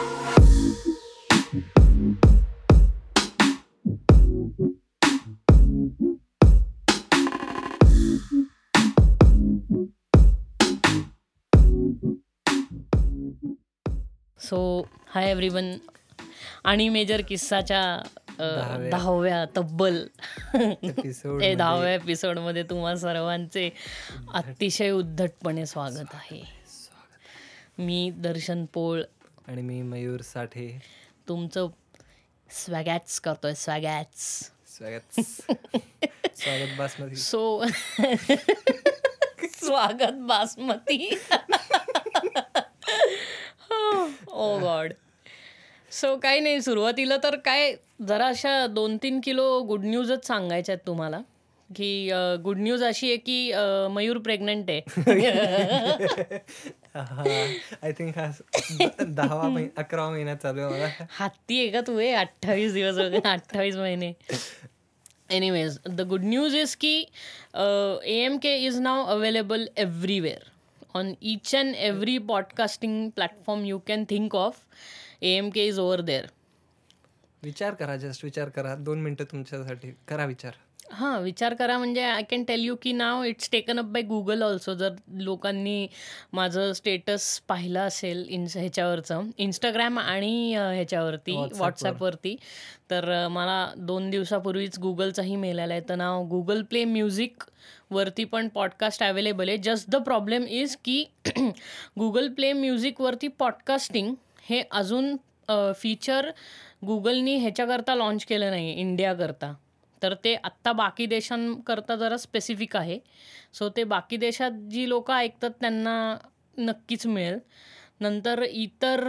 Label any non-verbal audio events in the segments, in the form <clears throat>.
So hi everyone आणि major किस्साच्या दहाव्या. तब्बल. एपिसोड <laughs> ए दहाव्या एपिसोडमध्ये तुम्हा सर्वांचे अतिशय उद्धटपणे स्वागत आहे. मी दर्शन पोळ आणि मी मयूर साठे. तुमचं स्वॅगॅट्स करतोय स्वॅगॅट्स. स्वागत स्वागत बासमती. <laughs> सो स्वागत बासमती. ओ गॉड. सो काही नाही सुरुवातीला तर काय जरा अशा दोन तीन किलो गुड न्यूजच सांगायच्या आहेत तुम्हाला. की गुड न्यूज अशी आहे की मयूर प्रेग्नंट आहे. <laughs> आय थिंक हा द- दहावा <laughs> महिना अकरावा महिना चालू आहे मला हत्ती आहे का तू? आहे अठ्ठावीस दिवस वगैरे अठ्ठावीस महिने. Anyways the good news is की A M K is now available everywhere on each and every podcasting platform you can think of A M K is over there विचार करा जस्ट विचार करा. दोन मिनिटं तुमच्यासाठी. करा विचार. हां विचार करा म्हणजे आय कॅन टेल यू की now it's taken up by Google also. जर लोकांनी माझं स्टेटस पाहिलं असेल इन ह्याच्यावरचं इंस्टाग्राम आणि अ, ह्याच्यावरती. व्हॉट्सॲपवरती तर अ, मला दोन दिवसापूर्वीच गुगलचाही मेल आला आहे तर नाव गुगल प्ले म्युझिक वरती पण पॉडकास्ट अवेलेबल आहे. जस्ट द प्रॉब्लेम इज की <clears throat> गुगल प्ले म्युझिकवरती पॉडकास्टिंग हे अजून फीचर गुगलनी ह्याच्याकरता लॉन्च केलं नाही इंडियाकरता. तर ते आत्ता बाकी देशांकरता जरा स्पेसिफिक आहे. सो ते बाकी देशात जी लोक ऐकतात त्यांना नक्कीच मिळेल. नंतर इतर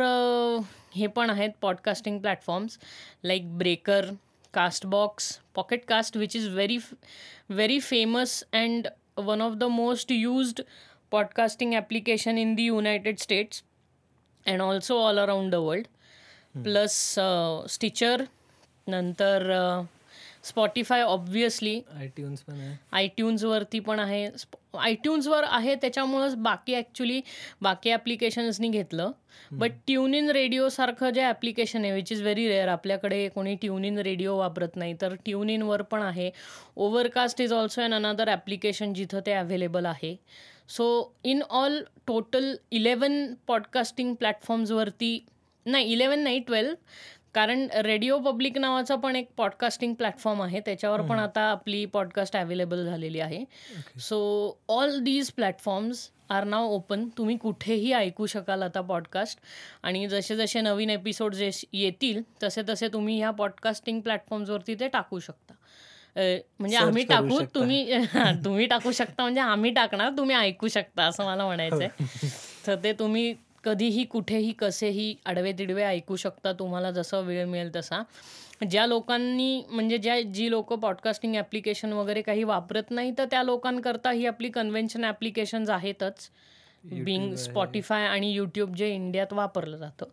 हे पण आहेत podcasting platforms like Breaker Castbox Pocket Cast which is very very famous and one of the most used podcasting application in the United States and also all around the world plus Stitcher नंतर Spotify obviously iTunes पण आहे. आयट्यून्सवरती पण आहे. आयट्यून्सवर आहे त्याच्यामुळंच बाकी actually बाकी ॲप्लिकेशन्सनी घेतलं. बट ट्यून इन रेडिओसारखं जे ॲप्लिकेशन आहे विच इज व्हेरी रेअर आपल्याकडे कोणी ट्यून इन रेडिओ वापरत नाही तर ट्यून इनवर पण आहे. Overcast is also an another application जिथं ते अवेलेबल आहे. So in all total eleven podcasting प्लॅटफॉर्म्सवरती नाही इलेवन नाही ट्वेल्व कारण रेडिओ पब्लिक नावाचा पण एक पॉडकास्टिंग प्लॅटफॉर्म आहे. त्याच्यावर पण आता आपली पॉडकास्ट अवेलेबल झालेली आहे. So all these platforms are now open तुम्ही कुठेही ऐकू शकाल आता पॉडकास्ट आणि जसे जसे नवीन एपिसोड जे येतील तसे तसे तुम्ही ह्या पॉडकास्टिंग प्लॅटफॉर्म्सवरती ते टाकू शकता. म्हणजे आम्ही टाकू. तुम्ही <laughs> तुम्ही टाकू शकता म्हणजे आम्ही टाकणार तुम्ही ऐकू शकता असं मला म्हणायचं आहे तर ते तुम्ही कधीही कुठेही कसेही आडवे तिडवे ऐकू शकता. तुम्हाला जसं वेळ मिळेल तसा. ज्या लोकांनी म्हणजे ज्या जी लोक पॉडकास्टिंग ॲप्लिकेशन वगैरे काही वापरत नाही तर त्या लोकांकरता ही आपली कन्व्हेन्शन ॲप्लिकेशन्स आहेतच. बिंग स्पॉटीफाय आणि यूट्यूब जे इंडियात वापरलं जातं.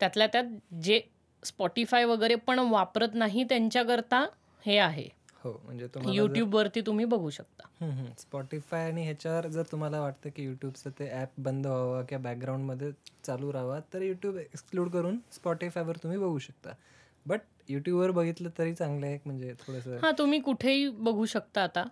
त्यातल्या त्यात जे स्पॉटीफाय वगैरे पण वापरत नाही त्यांच्याकरता हे आहे. हो म्हणजे तुम्हाला जर- यूट्यूबवरती तुम्ही बघू शकता. स्पॉटीफाय आणि ह्याच्यावर जर तुम्हाला वाटतं की यूट्यूबचं ते ॲप बंद व्हावं किंवा बॅकग्राऊंडमध्ये चालू राहावा तर यूट्यूब एक्सक्लूड करून स्पॉटीफायवर तुम्ही बघू शकता. बट यूट्यूबवर बघितलं तरी चांगलं आहे म्हणजे थोडंसं हां तुम्ही कुठेही बघू शकता आता.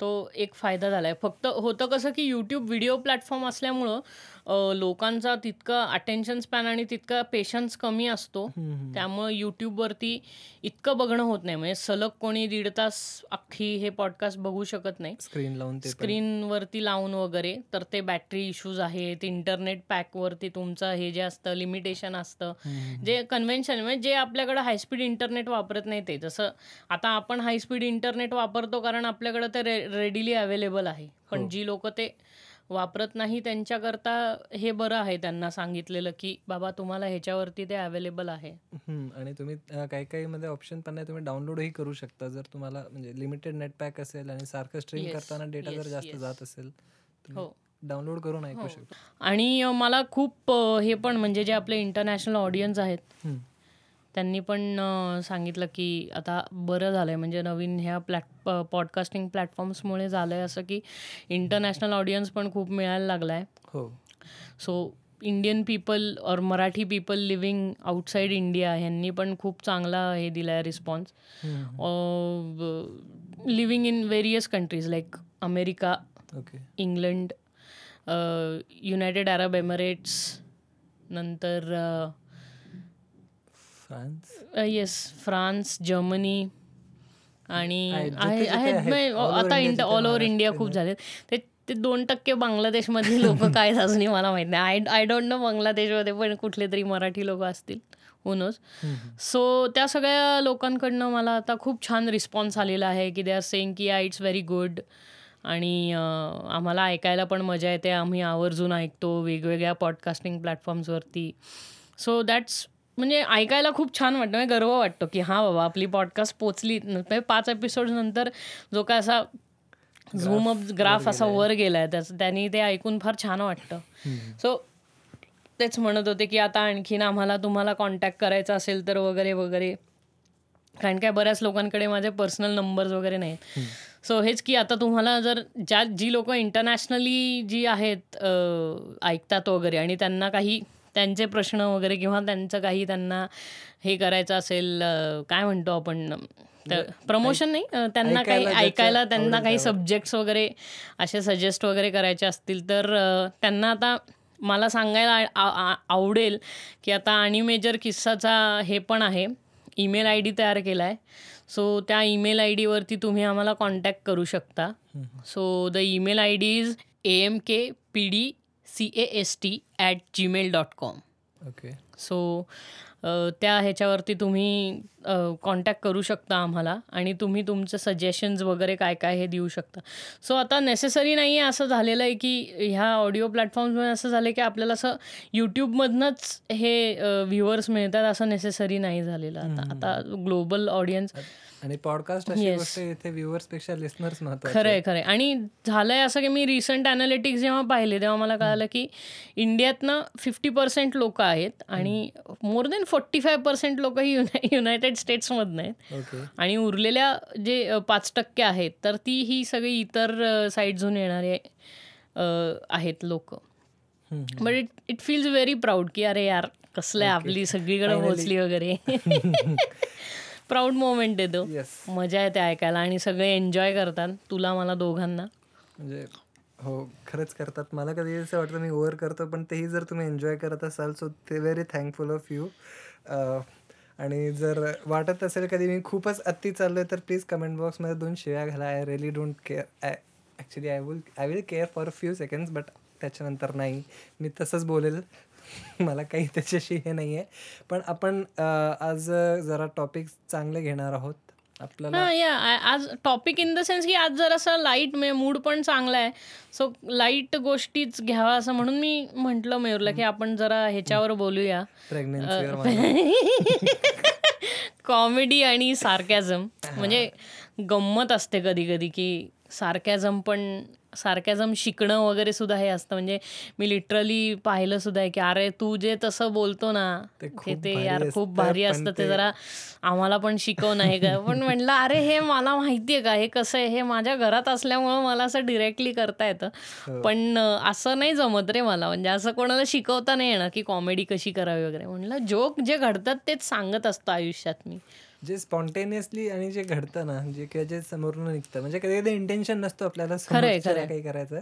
तो एक फायदा झाला आहे फक्त होतं कसं की यूट्यूब व्हिडिओ प्लॅटफॉर्म असल्यामुळं अ, लोकांचा तितका अटेन्शन स्पॅन आणि तितका पेशन्स कमी असतो. त्यामुळं यूट्यूबवरती इतकं बघणं होत नाही म्हणजे सलग कोणी दीड तास अख्खी हे पॉडकास्ट बघू शकत नाही स्क्रीन लावून ते पण. स्क्रीनवरती लावून वगैरे तर ते बॅटरी इश्यूज आहेत इंटरनेट पॅकवरती तुमचं हे जे असतं लिमिटेशन असतं. जे कन्व्हेन्शन म्हणजे जे आपल्याकडं हायस्पीड इंटरनेट वापरत नाही ते जसं आता आपण हायस्पीड इंटरनेट वापरतो कारण आपल्याकडं ते रे रेडिली अवेलेबल आहे पण हो. जी लोक ते वापरत नाही त्यांच्याकरता हे बरं आहे त्यांना सांगितलेलं की बाबा तुम्हाला ह्याच्यावरती ते अवेलेबल आहे हम्म, आणि तुम्ही अ, काही काही मध्ये ऑप्शन पण नाही तुम्ही डाउनलोडही करू शकता जर तुम्हाला म्हणजे लिमिटेड नेट पॅक असेल आणि सारखं स्ट्रीम करताना डेटा जर जास्त. जात असेल हो डाउनलोड करून ऐकू हो. शकता आणि अ, मला खूप अ, हे पण म्हणजे जे आपले इंटरनॅशनल ऑडियन्स आहेत हम्म. त्यांनी पण सांगितलं की आता बरं झालं आहे म्हणजे नवीन ह्या प्लॅट पॉडकास्टिंग प्लॅटफॉर्म्समुळे झालं आहे असं की इंटरनॅशनल ऑडियन्स पण खूप मिळायला लागला आहे हो. सो इंडियन पीपल और Marathi people living outside India ह्यांनी पण खूप चांगला हे दिला आहे response living in various countries like America okay England United Arab Emirates नंतर फ्रान्स? येस फ्रान्स जर्मनी आणि आहेत. म्हणजे आता इंट ऑल ओव्हर इंडिया खूप झाले ते ते दोन टक्के बांगलादेशमधली लोक <laughs> काय अजूनही मला माहीत नाही. आय आय डोंट नो बांगलादेशमध्ये पण कुठले तरी मराठी लोक असतील. नोज सो त्या सगळ्या लोकांकडनं मला आता खूप छान रिस्पॉन्स आलेला आहे की दे आर सेईंग की या इट्स व्हेरी गुड आणि आम्हाला ऐकायला पण मजा येते. आम्ही आवर्जून ऐकतो वेगवेगळ्या पॉडकास्टिंग प्लॅटफॉर्म्सवरती सो दॅट्स म्हणजे ऐकायला खूप छान वाटतं म्हणजे गर्व वाटतो की हां बाबा आपली पॉडकास्ट पोचली म्हणजे पाच एपिसोड नंतर जो काय असा झूम अप ग्राफ असा वर गेलाय त्याचं त्यांनी ते ऐकून फार छान वाटतं. सो तेच म्हणत होते की आता आणखीन आम्हाला तुम्हाला कॉन्टॅक्ट करायचा असेल तर वगैरे वगैरे. कारण काय बऱ्याच लोकांकडे माझे पर्सनल नंबर्स वगैरे नाहीत. सो हेच की आता तुम्हाला जर ज्या जी लोक इंटरनॅशनली जी आहेत ऐकतात वगैरे आणि त्यांना काही त्यांचे प्रश्न वगैरे किंवा त्यांचं काही त्यांना हे करायचं असेल काय म्हणतो आपण प्रमोशन नाही त्यांना काही ऐकायला त्यांना काही. सब्जेक्ट्स वगैरे असे सजेस्ट वगैरे करायचे असतील तर त्यांना आता मला सांगायला आवडेल की आता आणि मेजर किस्साचा हे पण आहे. ईमेल आय डी तयार केला आहे सो त्या ईमेल आय डीवरती तुम्ही आम्हाला कॉन्टॅक्ट करू शकता. So the email I D is A M K P D C A S T at Gmail dot com okay so त्या ह्याच्यावरती तुम्ही कॉन्टॅक्ट करू शकता आम्हाला आणि तुम्ही तुमचे सजेशन्स वगैरे काय काय हे देऊ शकता. सो आता नेसेसरी नाही आहे असं झालेलं आहे की ह्या ऑडिओ प्लॅटफॉर्म्समध्ये असं झालं की आपल्याला असं यूट्यूबमधनंच हे व्ह्युअर्स मिळतात असं नेसेसरी नाही झालेलं आता. आता ग्लोबल ऑडियन्स आणि पॉडकास्ट इथे पेक्षा लिस्नर्स खरंय खरंय. आणि झालंय असं की मी रिसंट अनालिटिक्स जेव्हा पाहिले तेव्हा मला कळालं की इंडियातनं फिफ्टी पर्सेंट लोक आहेत आणि more than forty five percent लोक ही युनाय युनायटेड स्टेट्समधनं आहेत. आणि उरलेल्या जे पाच टक्के आहेत तर ती ही सगळी इतर साईडजून येणारे आहेत लोक. But it it feels very proud की अरे यार कसलं आहे आपली सगळीकडे. पोचली वगैरे. प्राऊड मोमेंट येतो मजा येते ऐकायला आणि सगळे एन्जॉय करतात तुला मला दोघांना. म्हणजे हो खरंच करतात. मला कधी असं वाटतं मी ओव्हर करतो पण तेही जर तुम्ही एन्जॉय करत असाल सो ते व्हेरी थँकफुल ऑफ यू आणि जर वाटत असेल कधी मी खूपच अति चाललोय तर प्लीज कमेंट बॉक्समध्ये दोन शिव्या घाला. I really don't care I actually I will I will care for few seconds but त्याच्यानंतर नाही. मी तसंच बोलेल. मला काही त्याच्याशी हे नाही आहे पण आपण आज जरा टॉपिक चांगले घेणार आहोत. आपल्याला. हा या आज टॉपिक इन द सेन्स की आज जर असं लाइट मूड पण चांगला आहे सो लाइट गोष्टीच घ्यावा असं म्हणून मी म्हंटल मयूरला की आपण जरा ह्याच्यावर बोलूया. कॉमेडी <laughs> आणि सार्कॅझम म्हणजे गंमत असते कधी कधी की सार्कॅझम पण सार्कॅझम शिकणं वगैरे सुद्धा हे असतं. म्हणजे मी लिटरली पाहिलं सुद्धा आहे की अरे तू जे तसं बोलतो ना ते ते यार खूप भारी असतं ते जरा आम्हाला पण शिकव नाही का पण म्हटलं अरे हे मला माहितीये का? हे कसं आहे? हे माझ्या घरात असल्यामुळं मला असं डिरेक्टली करता येतं. हो. पण असं नाही जमत रे मला. म्हणजे असं कोणाला शिकवता नाही येणार की कॉमेडी कशी करावी वगैरे. म्हटलं जोक जे घडतात तेच सांगत असतं आयुष्यात मी. जे स्पॉन्टेनियसली आणि जे घडतं ना जे किंवा जे समोरून निघतं म्हणजे कधी कधी इंटेन्शन नसतो आपल्याला. काही करायचं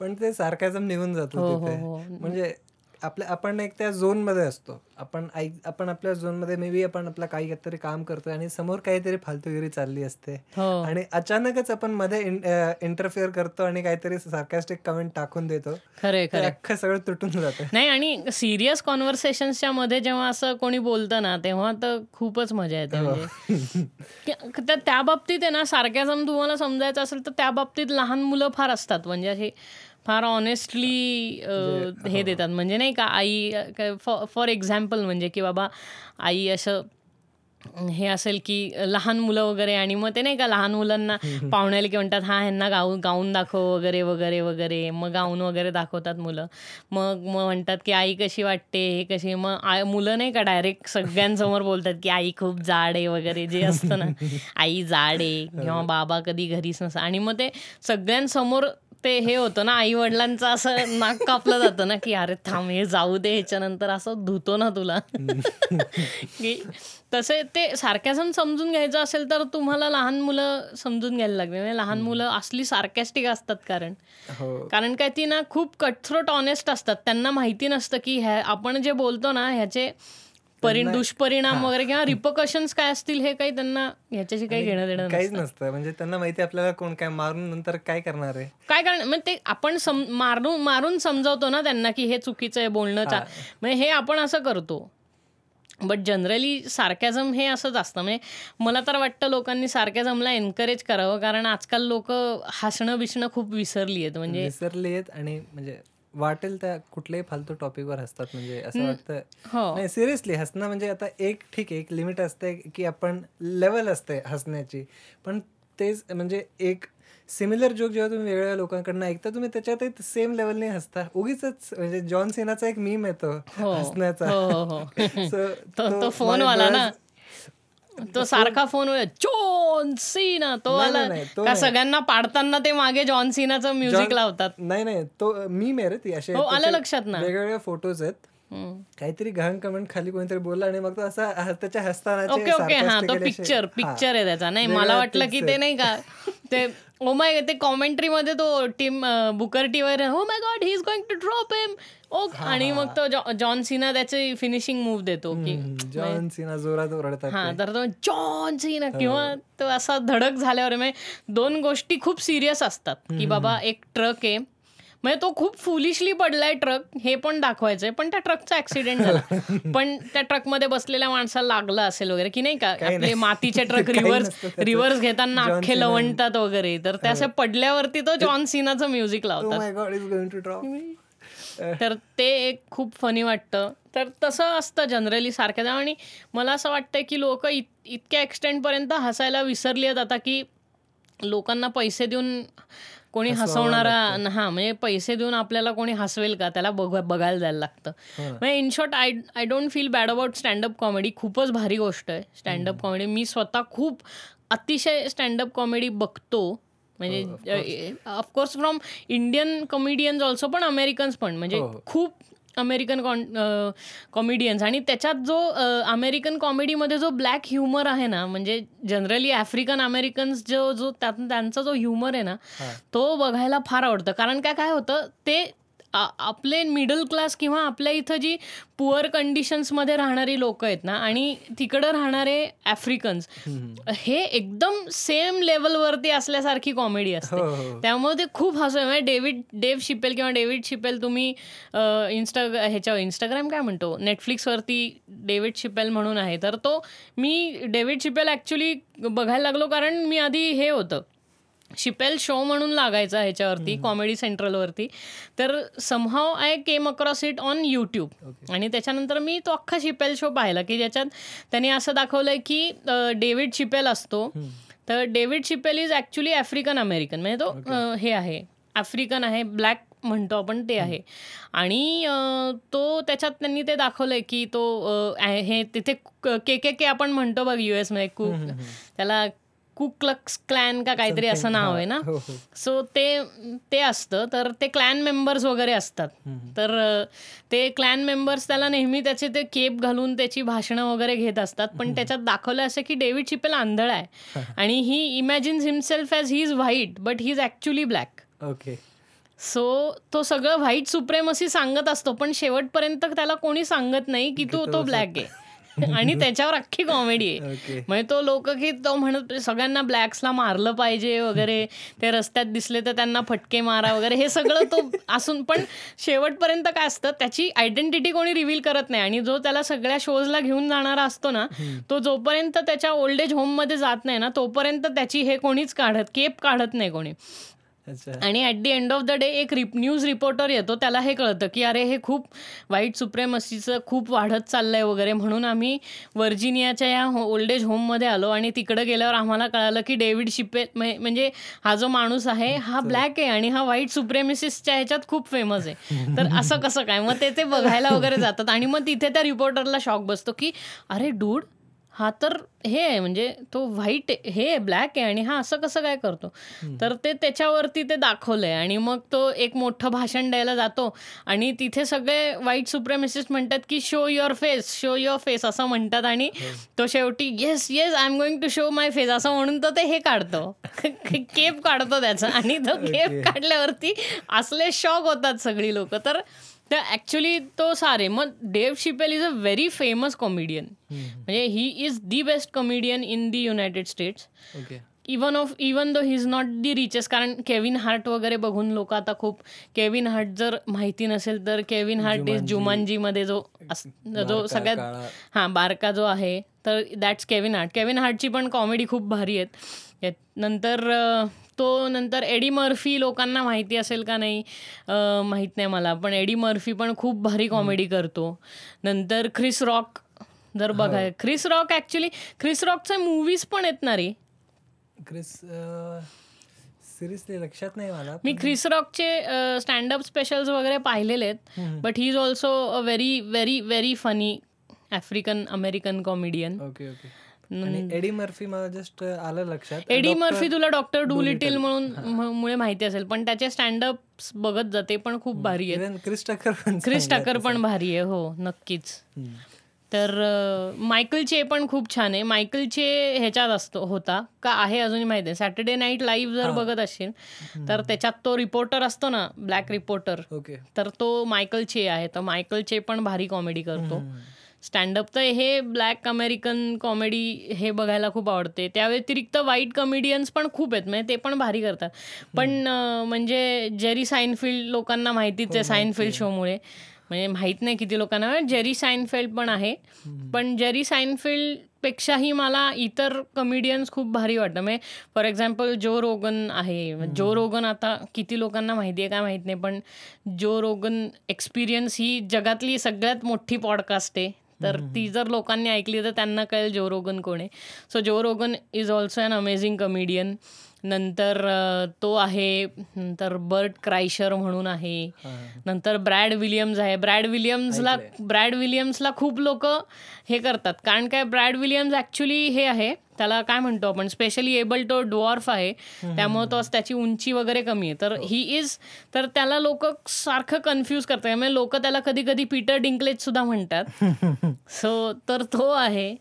पण ते सार्कॅझम निघून जातो हो, हो, तिथे हो. म्हणजे आपल्या आपण एक त्या झोनमध्ये असतो. आपण ऐक आपण आपल्या झोनमध्ये मे बी आपण आपलं काही काहीतरी काम करतोय आणि समोर काहीतरी फालतूगिरी चालली असते. हो. आणि अचानकच आपण मध्ये इंटरफिअर करतो आणि काहीतरी सार्कॅस्टिक कमेंट टाकून देतो. खरंय ते खरंय. अख्खं सगळं तुटून जातं. नाही आणि सिरियस कॉन्व्हर्सेशनच्या मध्ये जेव्हा असं कोणी बोलतं ना तेव्हा तर खूपच मजा येते म्हणजे. त्या- बाबतीत आहे ना सारख्याजम तुम्हाला समजायचं असेल तर त्या बाबतीत लहान मुलं फार असतात. म्हणजे हे फार ऑनेस्टली हे देतात. म्हणजे नाही का आई फॉर एक्झाम्पल म्हणजे की बाबा आई असं हे असेल की लहान मुलं वगैरे आणि मग ते नाही का लहान मुलांना <laughs> पाहुण्याला की म्हणतात हा ह्यांना गाऊन गाऊन दाखव वगैरे वगैरे वगैरे. मग गाऊन वगैरे दाखवतात मुलं. मग मग म्हणतात की आई कशी वाटते? हे कशी? मग मुलं नाही का डायरेक्ट सगळ्यांसमोर बोलतात की आई खूप जाड आहे वगैरे जे असतं ना. आई जाड आहे. <laughs> किंवा बाबा कधी घरीच नसतं आणि मग ते सगळ्यांसमोर ते हे होतं ना आई वडिलांचं असं नाक कापलं जातं ना की अरे थांब हे जाऊ दे ह्याच्यानंतर असं धुतो ना तुला. की तसे ते सारख्यासम समजून घ्यायचं असेल तर तुम्हाला लहान मुलं समजून घ्यायला लागले. म्हणजे लहान मुलं असली सार्कॅस्टिक असतात कारण. हो. कारण काय ती ना खूप कटथ्रोट ऑनेस्ट असतात. त्यांना माहिती नसतं की ह्या आपण जे बोलतो ना ह्याचे परि दुष्परिणाम वगैरे किंवा रिपोकशन्स काय असतील हे काही त्यांना ह्याच्याशी काही घेणं देणं काहीच नसतं. म्हणजे त्यांना माहिती आपल्याला कोण काय मारून नंतर काय करणार आहे. काय कारण म्हणजे ते आपण मारून मारून समजावतो ना त्यांना की हे चुकीचं आहे बोलणं चा म्हणजे हे आपण असं करतो. बट जनरली सार्कॅझम हे असंच असतं. म्हणजे मला तर वाटतं लोकांनी सार्कॅझमला एनकरेज करावं. कारण आजकाल लोक हसणं बिसणं खूप विसरली आहेत. म्हणजे विसरले आहेत आणि म्हणजे वाटेल त्या कुठल्याही फालतू टॉपिकवर हसतात म्हणजे असं वाटतं. हो. नाही सिरियसली हसणं म्हणजे आता एक ठीक आहे एक लिमिट असते की आपण लेवल असते हसण्याची. पण तेच म्हणजे एक सिमिलर जोक जेव्हा तुम्ही वेगवेगळ्या लोकांकडनं ऐकता तुम्ही त्याच्यात सेम लेवलने हसता. उगीच म्हणजे जॉन सिनाचा एक मीम येतो हसण्याचा. हो हो हो. <laughs> फोनवाला ना. तो सारखा फोन जॉन सीना. तो आला. का सगळ्यांना पाडताना ते मागे जॉन सीनाचं म्युझिक लावतात? नाही नाही तो मीम आहे रे ती असे आलं लक्षात ना. वेगवेगळ्या फोटोज आहेत. काहीतरी घाण कमेंट खाली कोणीतरी बोलला आणि मग तो असा त्याच्या हसतानाचे ओके ओके हा तो पिक्चर. पिक्चर आहे त्याचा नाही मला वाटलं की ते. नाही का ते <laughs> ओ माय ते कॉमेंट्री मध्ये तो टीम बुकर टी वर हो my God he is going to drop him oh आणि मग तो जॉन सीना त्याचे फिनिशिंग मूव देतो की जॉन सिना जोरात ओरडतात हा. तर तो जॉन सीना हो. किंवा तो असा धडक झाल्यावर म्हणजे दोन गोष्टी खूप सिरियस असतात की बाबा एक ट्रक आहे म्हणजे तो खूप फुलिशली पडलाय ट्रक हे पण दाखवायचंय पण त्या ट्रकचा ऍक्सिडेंट झाला. <laughs> पण त्या ट्रकमध्ये बसलेल्या माणसाला लागलं असेल वगैरे की नाही का? आपले मातीचे ट्रक रिव्हर्स. रिव्हर्स घेताना अख्खे सीना. लवणतात वगैरे. तर ते असे पडल्यावरती तो जॉन सीनाचं म्युझिक लावतात. <laughs> तर ते एक खूप फनी वाटतं. तर तसं असतं जनरली सारख्या आणि मला असं वाटतं की लोक इत इतक्या एक्सटेंटपर्यंत हसायला विसरली आहेत आता की लोकांना पैसे देऊन कोणी हसवणारा हा म्हणजे पैसे देऊन आपल्याला कोणी हसवेल का? त्याला बघ बघायला जायला लागतं. म्हणजे in short I I don't feel bad about standup comedy खूपच भारी गोष्ट आहे स्टँडअप कॉमेडी मी स्वतः खूप अतिशय स्टँडअप कॉमेडी बघतो. म्हणजे of course from Indian comedians also पण अमेरिकन्स पण. म्हणजे खूप अमेरिकन कॉन कॉमेडियन्स आणि त्याच्यात जो अमेरिकन कॉमेडीमध्ये जो ब्लॅक ह्युमर आहे ना म्हणजे जनरली आफ्रिकन अमेरिकन्स जो जो त्यात त्यांचा जो ह्युमर आहे ना तो बघायला फार आवडतं. कारण काय काय होतं ते आ- आपले मिडल क्लास किंवा आपल्या इथं जी पुअर कंडिशन्समध्ये राहणारी लोक आहेत ना आणि तिकडं राहणारे आफ्रिकन्स हे एकदम सेम लेवलवरती असल्यासारखी कॉमेडी असते. हो, हो. त्यामुळे ते खूप हसू म्हणजे डेव्हिड डेव्ह शिपेल किंवा डेव्हिड शिपेल तुम्ही इन्स्टा ह्याच्यावर इंस्टाग्राम काय म्हणतो? नेटफ्लिक्सवरती डेव्हिड शिपेल म्हणून आहे. तर तो मी डेव्हिड शिपेल ॲक्च्युली बघायला लागलो कारण मी आधी हे होतं. शिपेल शो म्हणून लागायचा ह्याच्यावरती कॉमेडी सेंट्रलवरती तर somehow I came across it on YouTube आणि त्याच्यानंतर मी तो अख्खा शिपेल शो पाहिला की ज्याच्यात त्यांनी असं दाखवलंय की डेव्हिड शिपेल असतो. तर David Chappelle is actually African American म्हणजे तो हे आहे. आफ्रिकन आहे ब्लॅक म्हणतो आपण ते आहे. आणि तो त्याच्यात त्यांनी ते दाखवलंय की तो हे तिथे के के के आपण म्हणतो बघ युएसमध्ये कु त्याला कुक्लक्स क्लॅन का काहीतरी असं नाव आहे ना? हो हो. सो ते ते असतं. तर ते क्लॅन मेंबर्स वगैरे असतात. तर ते क्लॅन मेंबर्स त्याला नेहमी त्याचे ते केप घालून त्याची भाषणं वगैरे घेत असतात. पण त्याच्यात दाखवलं असं की डेव्हिड चिपेल आंधळ आहे. <laughs> आणि he imagines himself as he is white but he is actually black okay so तो सगळं व्हाईट सुप्रेमसी सांगत असतो. पण शेवटपर्यंत त्याला कोणी सांगत नाही की तो तो ब्लॅक आहे. <laughs> <laughs> <laughs> आणि त्याच्यावर अख्खी कॉमेडी आहे. म्हणजे तो लोक की तो म्हणत सगळ्यांना ब्लॅक्सला मारलं पाहिजे वगैरे ते रस्त्यात दिसले तर त्यांना फटके मारा वगैरे हे सगळं तो असून पण शेवटपर्यंत काय असतं त्याची आयडेंटिटी कोणी रिव्हील करत नाही. आणि जो त्याला सगळ्या शोजला घेऊन जाणारा असतो ना तो जोपर्यंत त्याच्या ओल्ड एज होममध्ये जात नाही ना तोपर्यंत त्याची हे कोणीच काढत केप काढत नाही कोणी. आणि at the end of the day एक रिप न्यूज रिपोर्टर येतो त्याला हे कळतं की अरे हे खूप व्हाईट सुप्रेमसीचं खूप वाढत चाललंय वगैरे. म्हणून आम्ही वर्जिनियाच्या या ओल्ड एज होममध्ये आलो आणि तिकडं गेल्यावर आम्हाला कळालं की डेव्हिड शिपे म्ह- म्हणजे हा जो माणूस आहे हा ब्लॅक आहे आणि हा व्हाईट सुप्रेमिसिस्टच्या ह्याच्यात खूप फेमस आहे. <laughs> तर असं कसं काय? मग ते ते बघायला वगैरे जातात आणि मग तिथे त्या रिपोर्टरला शॉक बसतो की अरे डूड हा तर हे आहे म्हणजे तो व्हाईट हे ब्लॅक आहे आणि हा असं कसं काय करतो? तर ते त्याच्यावरती ते दाखवलंय आणि मग तो एक मोठं भाषण द्यायला जातो आणि तिथे सगळे व्हाईट सुप्रेमिसिस्ट म्हणतात की show your face show your face असं म्हणतात आणि तो शेवटी yes yes I am going to show my face असं म्हणून तो ते हे काढतो. <laughs> केप काढतो त्याचा आणि तो <laughs> केप काढल्यावरती असले शॉक होतात सगळी लोक. तर तर ॲक्च्युली तो सारे. मग Dave Chappelle is a very famous comedian म्हणजे he is the best comedian in the United States even of even though he is not the richest कारण केविन हार्ट वगैरे बघून लोक आता खूप केविन हार्ट जर माहिती नसेल तर केविन हार्ट इज जुमानजीमध्ये जो जो सगळ्यात. हां बारका जो आहे तर दॅट्स केविन हार्ट केविन हार्टची पण कॉमेडी खूप भारी आहेत. नंतर तो नंतर एडी मर्फी लोकांना माहिती असेल का नाही माहीत नाही मला पण एडी मर्फी पण खूप भारी कॉमेडी करतो. नंतर ख्रिस रॉक जर बघाय ख्रिस रॉक ॲक्च्युली ख्रिस रॉकचे मूवीज पण आहेत ना रे. क्रिस सिरियसली लक्षात नाही मला मी ख्रिस रॉकचे स्टँडअप स्पेशल्स वगैरे पाहिलेले आहेत but he is also a very very very funny African American comedian okay okay आणि एडी मर्फी मला जस्ट आलं लक्षात. एडी मर्फी तुला डॉक्टर डू लिटिल म्हणून मुळे माहिती असेल पण त्याचे स्टँडअप बघत जाते पण खूप भारी इव्हन क्रिस टकर पण क्रिस टाकर पण भारी आहे हो नक्कीच. तर मायकल चे पण खूप छान आहे. मायकल चे ह्याच्यात असतो होता. का आहे अजूनही माहिती आहे सॅटर्डे नाईट लाईव्ह जर बघत असशील तर त्याच्यात तो रिपोर्टर असतो ना ब्लॅक रिपोर्टर ओके. तर तो मायकल चे आहे. तर मायकल चे पण भारी कॉमेडी करतो. स्टँडअप तर हे ब्लॅक अमेरिकन कॉमेडी हे बघायला खूप आवडते. त्या व्यतिरिक्त व्हाईट कॉमेडियन्स पण खूप आहेत म्हणजे ते पण भारी करतात. पण म्हणजे जेरी साईनफिल्ड लोकांना माहितीच आहे साईनफिल्ड शोमुळे. म्हणजे माहीत नाही किती लोकांना जेरी साईनफिल्ड पण आहे. पण जेरी साईनफिल्ड पेक्षाही मला इतर कॉमेडियन्स खूप भारी वाटतं. म्हणजे फॉर एक्झाम्पल जो रोगन आहे. जो रोगन आता किती लोकांना माहिती आहे काय माहीत नाही पण जो रोगन एक्सपिरियन्स ही जगातली सगळ्यात मोठी पॉडकास्ट आहे. तर ती जर लोकांनी ऐकली तर त्यांना कळेल जो रोगन कोण आहे. So Joe Rogan is also an amazing comedian नंतर अं, तो आहे नंतर बर्ट क्रायशर म्हणून आहे. नंतर ब्रॅड विलियम्स आहे. ब्रॅड विलियम्सला ब्रॅड विलियम्सला खूप लोक हे करतात. कारण काय ब्रॅड विलियम्स ॲक्च्युली हे आहे. त्याला काय म्हणतो आपण स्पेशली एबल टू डॉर्फ आहे. त्यामुळे तो त्याची उंची वगैरे कमी आहे. तर ही. इज तर त्याला लोक सारखं कन्फ्यूज करतात. त्यामुळे लोक त्याला कधी कधी पीटर डिंकलेज सुद्धा म्हणतात. <laughs> सो तर तो आहे.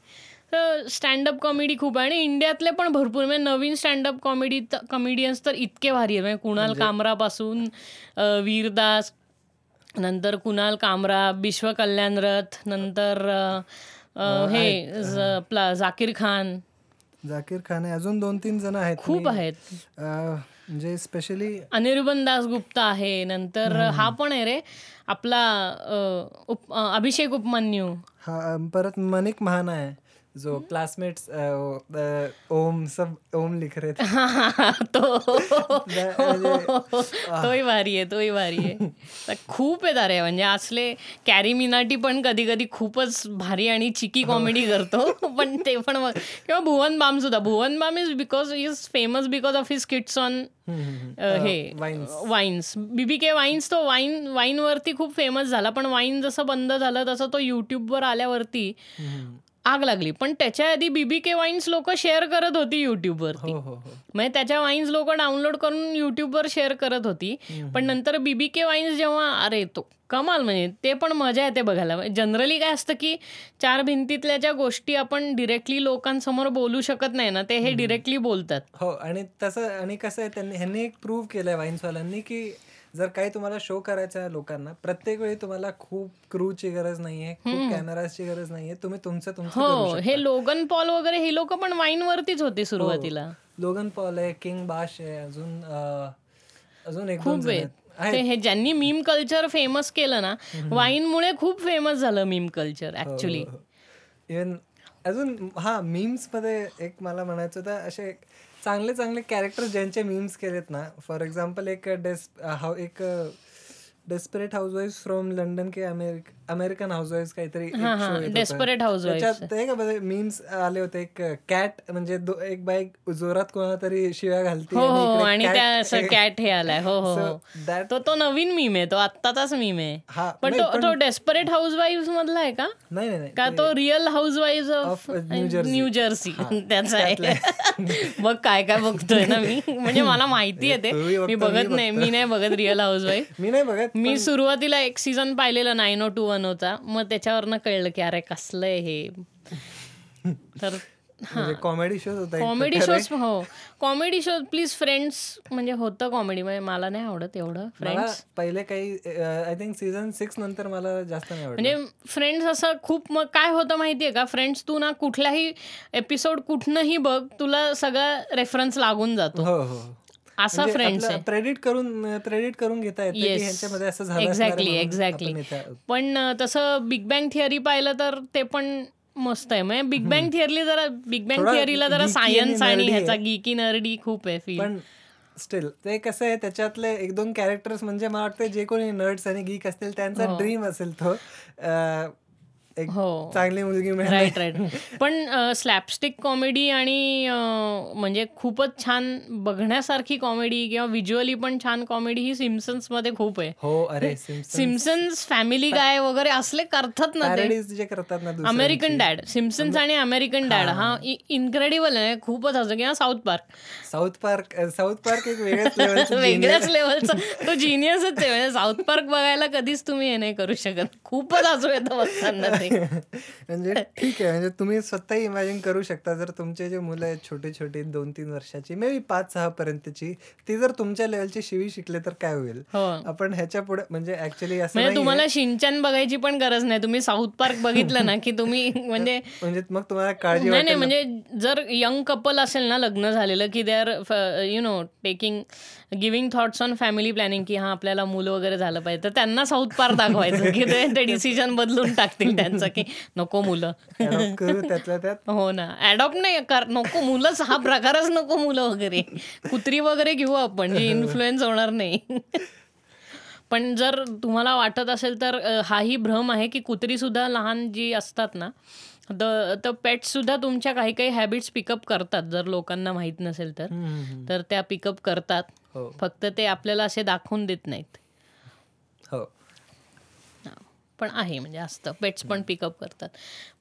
तर स्टँडअप कॉमेडी खूप आहे आणि इंडियातले पण भरपूर म्हणजे नवीन स्टँडअप कॉमेडी कॉमेडियन्स तर इतके भारी आहे म्हणजे कुणाल कामरापासून अं, वीरदास नंतर कुणाल कामरा विश्व कल्याण रथ नंतर हे आपला जाकीर खान. जाकीर खान आहे. अजून दोन तीन जण आहेत. खूप आहेत. म्हणजे स्पेशली अनिर्बन दास गुप्ता आहे. नंतर हा पण आहे रे. आपला अभिषेक उपमन्यू. हा परत मनिक महाना आहे. जो क्लासमेट्स ओम सब ओम लिख रहे थे <laughs> तो <laughs> <laughs> तोही भारी आहे तोही भारी आहे खूप आहेत अरे म्हणजे असले कॅरी मिनाटी पण कधी कधी खूपच भारी आणि चिकी कॉमेडी करतो पण ते पण मग- किंवा भुवन बाम सुद्धा Bhuvan Bam is because is famous because of his skits on. हे वाईन्स. बीबी के वाईन्स तो वाईन वाईनवरती खूप फेमस झाला पण वाईन जसं बंद झालं तसं तो युट्यूबवर आल्यावरती. आग लागली. पण त्याच्या आधी बीबी के वाईन्स लोक शेअर करत होती युट्यूबवरती हो हो हो. म्हणजे त्याच्या वाईन्स लोक डाउनलोड करून युट्यूबवर शेअर करत होती. पण नंतर बीबी के वाईन्स जेव्हा अरे तो कमाल म्हणजे ते पण मजा येते बघायला. जनरली काय असतं की चार भिंतीतल्या ज्या गोष्टी आपण डिरेक्टली लोकांसमोर बोलू शकत नाही ना ते हे डिरेक्टली बोलतात. हो आणि तसं आणि कसं आहे त्यांनी ह्यांनी एक प्रूव्ह केलंय वाईन्सवाल्यांनी की जर काही तुम्हाला शो करायचा आहे लोकांना प्रत्येक वेळी तुम्हाला खूप क्रूची गरज नाहीये खूप कॅमेराची गरज नाहीये तुम्ही तुमचं तुमचं हो हे लोगन पॉल वगैरे हे लोक पण वाईनवरतीच होते सुरुवातीला. लोगन पॉल आहे किंग बाश आहे अजून अजून एक खूप हे ज्यांनी मीम कल्चर फेमस केलं ना वाईनमुळे खूप फेमस झालं मीम कल्चर ऍक्च्युली इवन अजून हा मीम्समध्ये एक मला म्हणायचं होतं असे चांगले चांगले कॅरेक्टर ज्यांचे मीम्स केलेत ना. फॉर एक्झाम्पल एक uh, डेस हा uh, एक डेस्परेट हाऊसवाईफ फ्रॉम लंडन के अमेरिका अमेरिकन हाऊसवाईफ काहीतरी. डेस्परेट हाऊस मीम्स आले होते एक कॅट म्हणजे एक बाईक जोरात कोणाला तरी शिव्या घालते हो हो आणि. कॅट हे आलाय. हो हो हो. तो तो नवीन मीम आहे तो आत्ताचाच मीम आहे. पण तो डेस्परेट हाऊस वाईफ मधला आहे का? नाही नाही का तो real house wife of. New Jersey त्याचा आहे. <laughs> बघ काय काय बघतोय ना मी. <laughs> म्हणजे मला माहिती आहे ते. मी बघत नाही मी नाही बघत रिअल हाऊस वाईफ मी नाही बघत मी सुरुवातीला एक सीझन पाहिलेला नाईन ओ टू वन होता मग त्याच्यावरनं कळलं की अरे कसलंय हे? तर म्हणजे कॉमेडी शोज होता एक कॉमेडी. शोज हो. कॉमेडी शो प्लीज फ्रेंड्स म्हणजे होतं कॉमेडी म्हणजे मला नाही आवडत एवढं. फ्रेंड्स पहिले काही आय थिंक सीझन सिक्स नंतर मला जास्त नाही आवडलं. म्हणजे फ्रेंड्स असं खूप मग काय होतं माहितीये का? फ्रेंड्स तू ना कुठलाही एपिसोड कुठनंही बघ तुला सगळा रेफरन्स लागून जातो. हो हो. असा फ्रेंड्स आहे. प्रेडिट करून प्रेडिट करून घेता येते असं एक्झॅक्टली एक्झॅक्टली. पण तसं बिग बँग थिअरी पाहिलं तर ते पण मस्त आहे. म्हणजे बिग बँग थिअरी जरा बिग बँग थिअरीला जरा सायन्स आणि ह्याचा. गिकी नर्डी खूप आहे फील स्टील ते कसं आहे त्याच्यातले एक दोन कॅरेक्टर्स म्हणजे मला वाटतं जे कोणी नर्ड्स आणि गीक असतील त्यांचा ड्रीम असेल तो. एक हो. चांगली मुलगी राईट राईट पण स्लॅपस्टिक कॉमेडी आणि म्हणजे खूपच छान बघण्यासारखी कॉमेडी किंवा व्हिज्युअली पण छान कॉमेडी ही सिम्सन्समध्ये खूप आहे. हो अरे सिम्सन्स फॅमिली गाय वगैरे असले करतात ना ते. करतात ना. अमेरिकन डॅड सिम्सन्स आणि अमेरिकन डॅड हा. इन्क्रेडिबल आहे. खूपच असं. किंवा South Park South Park South Park एक वेगळ्याच <laughs> लेवलचं वेगळ्याच लेवलचा तो जिनियसच आहे. म्हणजे साऊथ पार्क बघायला कधीच तुम्ही हे नाही करू शकत. खूपच असू येतं बघताना <laughs> म्हणजे ठीक आहे म्हणजे तुम्ही स्वतः इमॅजिन करू शकता जर तुमचे जे मुलं आहेत छोटे छोटे दोन तीन वर्षाची मे बी पाच सहा पर्यंतची ती जर तुमच्या लेवलची शिवी शिकले तर काय होईल? हो. आपण ह्याच्या पुढे म्हणजे ऍक्च्युली असं म्हणजे. तुम्हाला शिंचन बघायची पण गरज नाही. तुम्ही साऊथ पार्क बघितलं ना की तुम्ही <laughs> म्हणजे म्हणजे मग तुम्हाला काळजी नाही म्हणजे जर यंग कपल असेल ना लग्न झालेलं की they are you know taking giving thoughts on family planning की हा आपल्याला मुलं वगैरे झालं पाहिजे. तर त्यांना साऊथ पार्क दाखवायचं की ते डिसिजन बदलून टाकतील त्यांचं की नको मुलं. <laughs> हो ना. अडॉप्ट नाही कर नको मुलंच हा प्रकारच नको मुलं वगैरे. कुत्री वगैरे घेऊ आपण जी इन्फ्लुएन्स होणार नाही. <laughs> पण जर तुम्हाला वाटत असेल तर हाही भ्रम आहे की कुत्री सुद्धा लहान जी असतात ना तर तर पेट सुद्धा तुमच्या काही काही हॅबिट्स पिकअप करतात. जर लोकांना माहीत नसेल तर. तर त्या पिकअप करतात. हो. फक्त ते आपल्याला असे दाखवून देत नाहीत हो पण आहे म्हणजे असतं. पेट्स पण पिकअप करतात.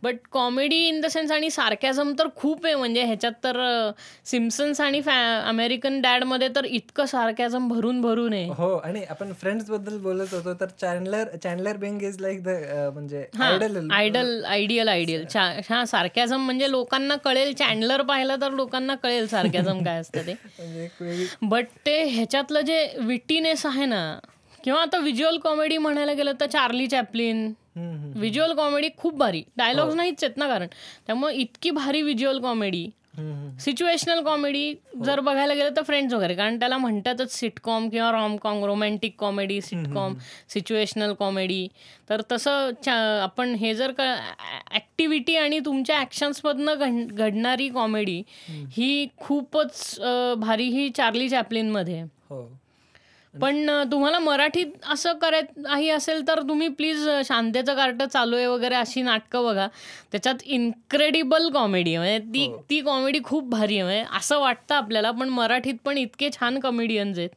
But comedy in the sense आणि सार्कॅझम तर खूप आहे. म्हणजे ह्याच्यात तर सिम्सन्स आणि फॅ अमेरिकन डॅडमध्ये तर इतकं सार्कॅझम भरून भरून आहे. हो आणि आपण फ्रेंड्सबद्दल बोलत होतो तर Chandler Chandler Bing is like the म्हणजे आयडल आयडल आयडियल आयडियल हा सार्कॅझम म्हणजे लोकांना कळेल. चॅनलर पाहिलं तर लोकांना कळेल सार्कॅझम काय असतं ते. <laughs> म्हणजे बट ते ह्याच्यातलं जे विटीनेस आहे ना किंवा आता व्हिज्युअल कॉमेडी म्हणायला गेलं तर चार्ली चॅपलिन. व्हिज्युअल कॉमेडी खूप भारी. डायलॉग्स नाहीच आहेत ना कारण. त्यामुळे इतकी भारी व्हिज्युअल कॉमेडी. सिच्युएशनल कॉमेडी जर बघायला गेलं तर फ्रेंड्स वगैरे. कारण त्याला म्हणतातच सिटकॉम किंवा romcom romantic comedy sitcom situational comedy. तर तसं आपण हे जर का ॲक्टिव्हिटी आणि तुमच्या ॲक्शन्समधनं घडणारी कॉमेडी ही खूपच भारी ही चार्ली चॅपलिनमध्ये हो. पण तुम्हाला मराठीत असं करायचं असेल तर तुम्ही प्लीज शांतेचं कार्ट चालू आहे वगैरे अशी नाटकं बघा. त्याच्यात इन्क्रेडिबल कॉमेडी आहे. म्हणजे ती ती कॉमेडी खूप भारी आहे. म्हणजे असं वाटतं आपल्याला पण मराठीत पण इतके छान कॉमेडियन्स आहेत.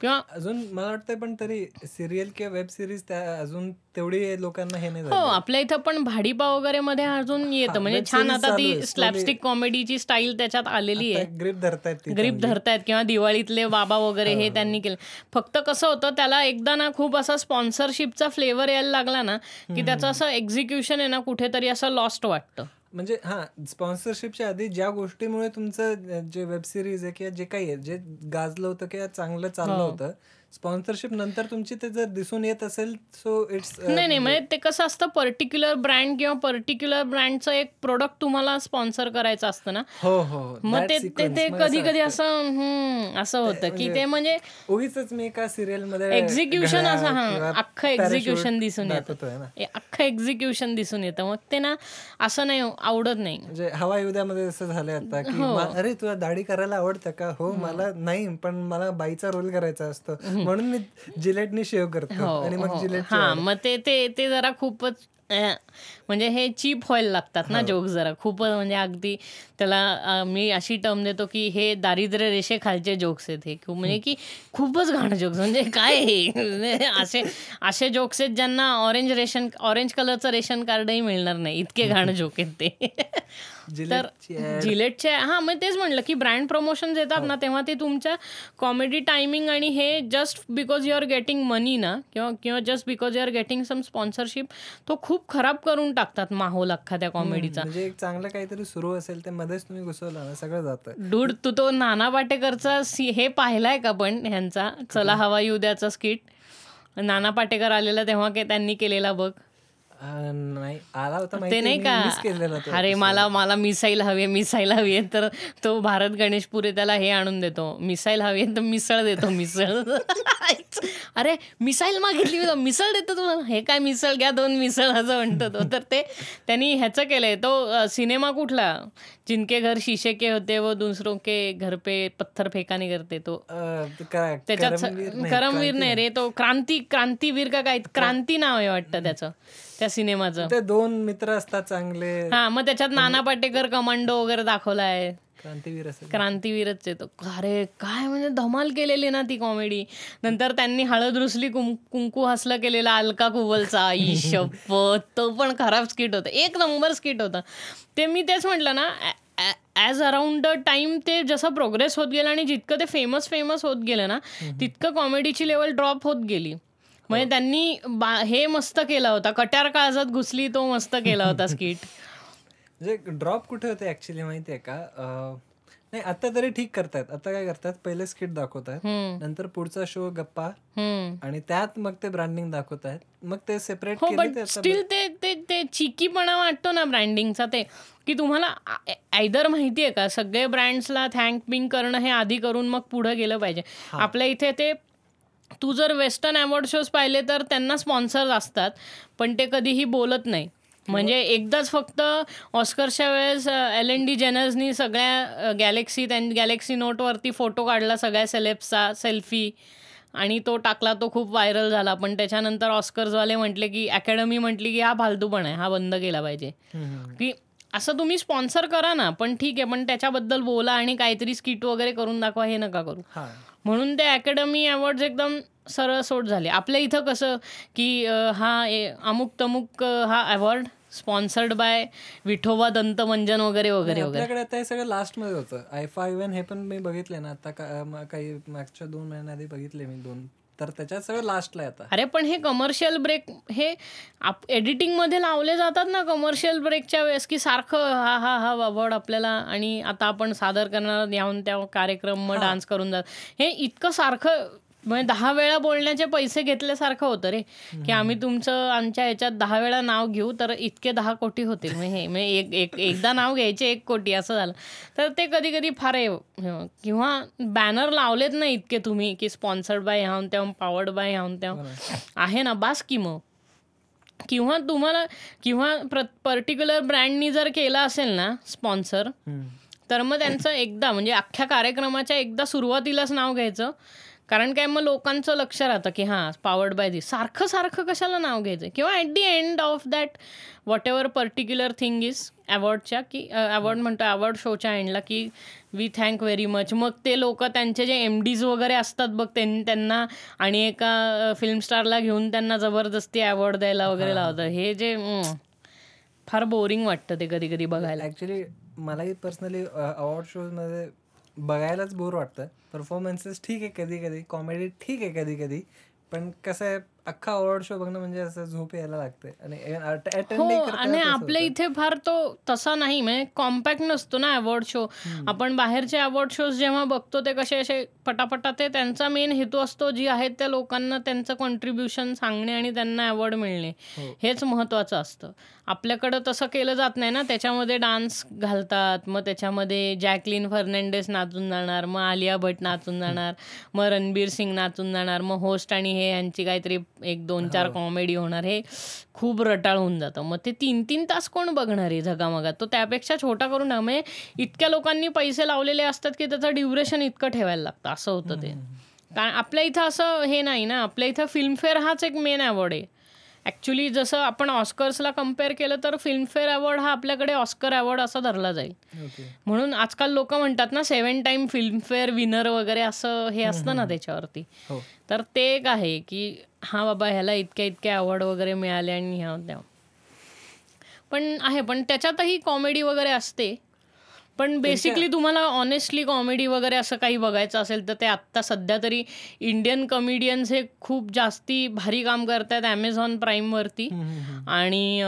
किंवा अजून मला वाटतं पण तरी सिरियल किंवा वेब सिरीज त्या अजून तेवढी लोकांना हे नाही हो आपल्या इथं पण भाडीपाव वगैरे मध्ये अजून येतं. म्हणजे web छान आता ती. स्लॅपस्टिक कॉमेडीची स्टाईल त्याच्यात आलेली आहे. ग्रीप धरतायत ग्रीप धरतायत किंवा दिवाळीतले बाबा वगैरे हे. त्यांनी केलं. फक्त कसं होतं त्याला एकदा ना खूप असा स्पॉन्सरशिपचा फ्लेवर यायला लागला ना की त्याचं असं एक्झिक्युशन आहे ना कुठेतरी असं लॉस्ट वाटतं. म्हणजे हा स्पॉन्सरशिपच्या आधी ज्या गोष्टीमुळे तुमचं जे वेब सिरीज आहे किंवा जे काही आहे जे गाजलं होतं किंवा चांगलं चाललं हो. होतं स्पॉन्सरशिप नंतर तुमची ते जर दिसून येत असेल सो इट्स नाही नाही म्हणजे ते कसं असतं पर्टिक्युलर ब्रँड किंवा पर्टिक्युलर ब्रँडचं एक प्रोडक्ट तुम्हाला स्पॉन्सर करायचं असतं ना. हो हो हो. मग ते ते कधी कधी. असं असं होतं की ते म्हणजे उगीच मी एका सिरियलमध्ये एक्झिक्युशन असं हा अख्खं एक्झिक्युशन दिसून येतं. अख्खं एक्झिक्युशन दिसून येतं. मग ते ना असं नाही आवडत नाही. म्हणजे हवा युद्धामध्ये असं झालंय आता की हो. अरे तुला दाढी करायला आवडतं का? हो मला नाही पण मला बाईचा रोल करायचा असतो. म्हणून मी जिलेटनी शेव करतो आणि मग जिलेट हा मग ते ते जरा खूपच म्हणजे हे चीप व्हायला लागतात ना जोक जरा. खूपच म्हणजे अगदी त्याला मी अशी टर्म देतो की हे दारिद्र्य रेषे खालचे जोक्स आहेत हे. म्हणजे की खूपच घाण जोक्स. म्हणजे काय हे? म्हणजे असे असे जोक्स आहेत ज्यांना ऑरेंज रेशन ऑरेंज कलरचं रेशन कार्डही मिळणार नाही. इतके घाण जोक आहेत ते. तर जिलेटची हा मग तेच म्हटलं की ब्रँड प्रमोशन येतात ना तेव्हा ते तुमच्या कॉमेडी टायमिंग आणि हे just because you are getting money ना किंवा किंवा just because you are getting some sponsorship तो खूप खराब करून टाकतात माहोल अख्खा त्या कॉमेडीचा म्हणजे एक चांगलं काहीतरी सुरू असेल ते मध्येच तुम्ही घुसवला ना सगळं जातं. डूड तू तो नाना पाटेकरचा हे पाहिलाय का पण ह्यांचा? चला हवा येऊ द्याचा स्किट नाना पाटेकर आलेला तेव्हा के त्यांनी केलेला बघ. नाही आला होता ते नाही का? अरे मला मला मिसाईल हवी मिसाईल हवी आहे. तर तो भारत गणेशपुरे त्याला हे आणून देतो. मिसाईल हवी आहे तर मिसळ देतो मिसळ. <laughs> अरे मिसाईल मागितली मी मिसळ देतो तुम्हाला? हे काय मिसळ? घ्या दोन मिसळ असं म्हणतो तो. तर ते त्यांनी ह्याचं केलंय. तो सिनेमा कुठला? जिनके घर शीशे के होते वो दूसरों के घर पे पत्थर फेका नहीं करते. तो त्याच्यात करमवीर नाही रे तो क्रांती क्रांतीवीर का काय? क्रांती नाव आहे वाटतं त्याचं. त्या सिनेमाचं. ते दोन मित्र असतात चांगले. हा मग त्याच्यात नाना पाटेकर कमांडो वगैरे दाखवलाय. क्रांतीवीर क्रांतीवीरच आहे तो अरे काय म्हणजे धमाल केलेली ना ती कॉमेडी नंतर त्यांनी हळद रुसली कुं- कुंकू हसलं केलेला अलका कुबलचा आई <laughs> शपथ. तो पण खराब स्किट होता. एक नंबर स्किट होता. ते मी तेच म्हटलं ना ॲज अराउंड द टाइम ते जसं प्रोग्रेस होत गेलं आणि जितकं ते फेमस फेमस होत गेलं ना तितकं कॉमेडीची लेवल ड्रॉप होत गेली. म्हणजे त्यांनी बा हे मस्त केला होता. कट्यार काळजात घुसली तो मस्त केला होता स्किट म्हणजे ड्रॉप कुठे होते ऍक्च्युली माहितीये का? नाही आता तरी ठीक करतायत. आता काय करतात पहिले स्किट दाखवतात नंतर पुढचा शो गप्पा. आणि त्यात मग ते ब्रँडिंग दाखवत आहेत मग ते सेपरेट हो स्टील ते ते ते चिकीपणा वाटतो ना ब्रँडिंगचा ते. की तुम्हाला आयदर माहिती आहे का? सगळे ब्रँड्सला थँक बिंग करणं हे आधी करून मग पुढे गेलं पाहिजे. आपल्या इथे ते तू जर वेस्टर्न अवॉर्ड शोज पाहिले तर त्यांना स्पॉन्सर असतात पण ते कधीही बोलत नाही. म्हणजे एकदाच फक्त ऑस्करच्या वेळेस एल एन डी जेनर्सनी सगळ्या गॅलेक्सी त्यां गॅलेक्सी नोटवरती फोटो काढला सगळ्या सेलेब्सचा सेल्फी आणि तो टाकला तो खूप व्हायरल झाला. पण त्याच्यानंतर ऑस्कर्सवाले म्हटले की अकॅडमी म्हटली की हा फालतूपण आहे हा बंद केला पाहिजे. की असं तुम्ही स्पॉन्सर करा ना पण ठीक आहे पण त्याच्याबद्दल बोला आणि काहीतरी स्किट वगैरे करून दाखवा हे नका करू. हा. म्हणून ते अकॅडमी अवॉर्ड्स एकदम सरळ सोट झाले. आपल्या इथं कसं की हा अमुक तमुक हा अवॉर्ड स्पॉन्सर्ड बाय विठोबा दंतमंजन वगैरे वगैरे वगैरे. आता हे सगळं लास्टमध्ये होतं. आय फाय हे पण मी बघितले ना आता काही मागच्या दोन महिन्याआधी बघितले मी दोन तर त्याच्यात सगळं लास्टला आता अरे पण हे कमर्शियल ब्रेक हे आप एडिटिंगमध्ये लावले जातात ना कमर्शियल ब्रेकच्या वेळेस की सारखं हा हा हा अवॉर्ड आपल्याला आणि आता आपण सादर करणार याहून त्या कार्यक्रम मग डान्स करून जात. हे इतकं सारखं म्हणजे दहा वेळा बोलण्याचे पैसे घेतल्यासारखं होतं रे. की आम्ही तुमचं आमच्या ह्याच्यात दहा वेळा नाव घेऊ तर इतके दहा कोटी होतील. म्हणजे हे म्हणजे एक एक एकदा नाव घ्यायचे एक कोटी असं झालं. तर ते कधी कधी फार किंवा बॅनर लावलेत ना इतके तुम्ही की स्पॉन्सर्ड बाय ह्याहून तेव्हा पॉवर्ड बाय ह्याहून तेव्हा. आहे ना बास की मग. किंवा तुम्हाला किंवा प्र पर्टिक्युलर ब्रँडनी जर केला असेल ना स्पॉन्सर. तर मग त्यांचं एकदा म्हणजे अख्ख्या कार्यक्रमाच्या एकदा सुरुवातीलाच नाव घ्यायचं. कारण काय मग लोकांचं लक्ष राहतं की हां पॉवर्ड बाय दिस सारखं सारखं कशाला नाव घ्यायचं? किंवा at the end of that whatever particular thing is अवॉर्डच्या की अवॉर्ड म्हणतो अवॉर्ड शोच्या एंडला की वी थँक व्हेरी मच मग ते लोक त्यांचे जे एम डीज वगैरे असतात बघ त्यां- त्यांना आणि एका फिल्म स्टारला घेऊन त्यांना जबरदस्ती अवॉर्ड द्यायला वगैरे लावतात. हे जे फार बोरिंग वाटतं ते कधी कधी बघायला. ऍक्च्युली मलाही पर्सनली अवॉर्ड शोजमध्ये बघायलाच बोर वाटतं. परफॉर्मन्सेस ठीक आहे कधी कधी कॉमेडी ठीक आहे कधी कधी पण कसं आहे अख्खा अवॉर्ड शो बघणं म्हणजे असं झोप यायला लागते. आणि हो आणि आपल्या इथे फार तो तसा नाही म्हणजे कॉम्पॅक्ट नसतो ना अवॉर्ड शो आपण बाहेरचे अवॉर्ड शोज जेव्हा बघतो ते कसे असे पटापटा ते त्यांचा मेन हेतू असतो जी आहेत त्या लोकांना त्यांचं कॉन्ट्रीब्युशन सांगणे आणि त्यांना अवॉर्ड मिळणे. हेच महत्वाचं असतं. आपल्याकडं तसं केलं जात नाही ना. त्याच्यामध्ये डान्स घालतात. मग त्याच्यामध्ये जॅकलिन फर्नांडेस नाचून जाणार मग आलिया भट नाचून जाणार मग रणबीर सिंग नाचून जाणार मग होस्ट आणि हे यांची काहीतरी एक दोन चार कॉमेडी होणार. हे खूप रटाळ होऊन जातं. मग ते तीन तीन तास कोण बघणार आहे झगामगात? तो त्यापेक्षा छोटा करून टाक. म्हणजे इतक्या लोकांनी पैसे लावलेले असतात की त्याचं ड्युरेशन इतकं ठेवायला लागतं. असं होतं ते. कारण आपल्या इथं असं हे नाही ना. आपल्या इथं फिल्मफेअर हाच एक मेन अवॉर्ड आहे. ॲक्च्युली जसं आपण ऑस्कर्सला कंपेअर केलं तर फिल्मफेअर अवॉर्ड हा आपल्याकडे ऑस्कर अवॉर्ड असा धरला जाईल. म्हणून आजकाल लोक म्हणतात ना सेवन टाइम फिल्मफेअर विनर वगैरे असं हे असतं ना त्याच्यावरती. हो. तर ते एक आहे की हा बाबा ह्याला इतक्या इतक्या अवॉर्ड वगैरे मिळाले आणि ह्या त्या. पण आहे पण त्याच्यातही कॉमेडी वगैरे असते. पण बेसिकली तुम्हाला ऑनेस्टली कॉमेडी वगैरे असं काही बघायचं असेल तर ते आत्ता सध्या तरी इंडियन कॉमेडियन्स हे खूप जास्ती भारी काम करतात ॲमेझॉन प्राईमवरती. आणि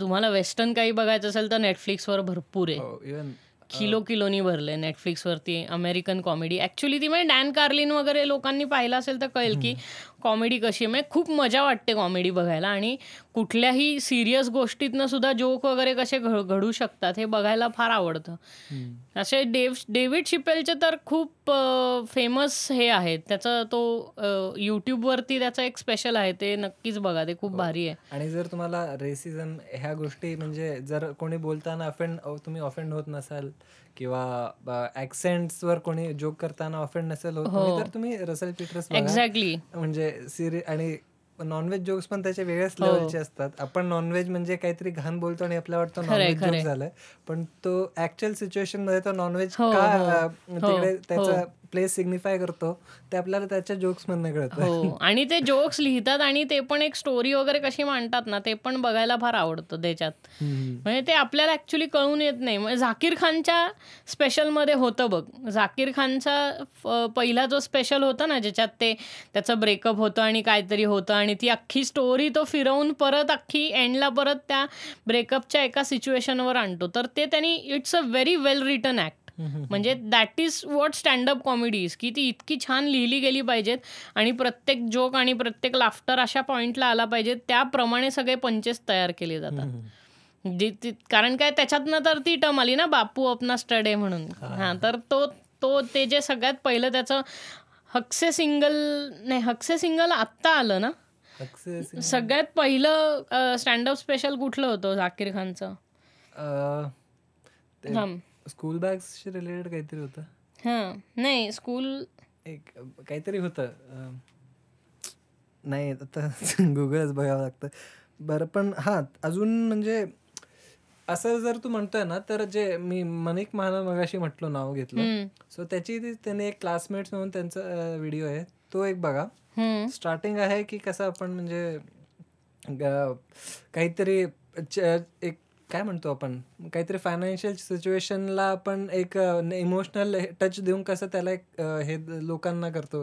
तुम्हाला वेस्टर्न काही बघायचं असेल तर नेटफ्लिक्सवर भरपूर आहे. हो किलो किलोनी भरले नेटफ्लिक्सवरती अमेरिकन कॉमेडी ॲक्च्युली ती म्हणजे डॅन कार्लिन वगैरे लोकांनी पाहिलं असेल तर कळेल की कॉमेडी कशी आहे? म्हणजे खूप मजा वाटते कॉमेडी बघायला. आणि कुठल्याही सिरियस गोष्टीतनं सुद्धा जोक वगैरे कसे घडू शकतात हे बघायला फार आवडतं. असे डेव डेव्हिड शिपेलचे तर खूप फेमस हे आहेत. त्याचं तो यूट्यूबवरती त्याचं एक स्पेशल आहे. ते नक्कीच बघा ते खूप भारी आहे. आणि जर तुम्हाला रेसिझम ह्या गोष्टी म्हणजे जर कोणी बोलताना अफेंड तुम्ही ऑफेंड होत नसाल किंवा ऍक्सेंट्सवर कोणी जोक करताना ऑफेंड नसेल होत तुम्ही, तर तुम्ही रसल पीटर्स एक्झॅक्टली म्हणजे सिरि आणि नॉनव्हेज जोक्स पण त्याचे वेगळ्याच लेवलचे असतात. आपण नॉनव्हेज म्हणजे काहीतरी घाण बोलतो आणि आपल्याला वाटतं नॉनव्हेज जोक झालाय. पण तो ऍक्च्युअल सिच्युएशनमध्ये तो नॉनव्हेज का अं, तिकडे त्याचा प्लेस सिग्निफाय करतो ते आपल्याला त्याच्या जोक्स कळतं. हो आणि ते जोक्स लिहितात आणि ते पण एक स्टोरी वगैरे कशी मांडतात ना ते पण बघायला फार आवडतं त्याच्यात. म्हणजे ते आपल्याला ऍक्च्युली कळून येत नाही. म्हणजे झाकीर खानच्या स्पेशलमध्ये होतं बघ. झाकीर खानचा पहिला जो स्पेशल होता ना ज्याच्यात ते त्याचं ब्रेकअप होतं आणि काहीतरी होतं आणि ती अख्खी स्टोरी तो फिरवून परत अख्खी एंडला परत त्या ब्रेकअपच्या एका सिच्युएशनवर आणतो. तर ते त्यांनी it's a very well written act. म्हणजे that is what standup comedy is की ती इतकी छान लिहिली गेली पाहिजेत आणि प्रत्येक जोक आणि प्रत्येक लाफ्टर अशा पॉइंटला आला पाहिजे त्याप्रमाणे सगळे पंचेस तयार केले जातात. जी कारण काय त्याच्यातनं तर ती टम आली ना बापू अपना स्टडे म्हणून. हां. तर तो तो ते जे सगळ्यात पहिलं त्याचं हक्से सिंगल नाही हक्से सिंगल आत्ता आलं ना? सगळ्यात पहिलं स्टँडअप स्पेशल कुठलं होतं झाकीर खानचं? स्कूल बॅग्सशी रिलेटेड काहीतरी होतं? हां. नाही स्कूल एक काहीतरी होतं. नाही आता <laughs> गुगलच बघावं लागतं. बरं पण हां अजून म्हणजे असं जर तू म्हणतोय ना तर जे मी मनिक महाना मगाशी म्हटलो नाव घेतलं. सो त्याची त्याने एक क्लासमेट्स म्हणून त्यांचा व्हिडिओ आहे. तो एक बघा. स्टार्टिंग आहे की कसं आपण म्हणजे काहीतरी एक काय म्हणतो आपण? काहीतरी फायनान्शियल सिच्युएशनला आपण एक इमोशनल टच देऊन कसं त्याला एक हे लोकांना करतो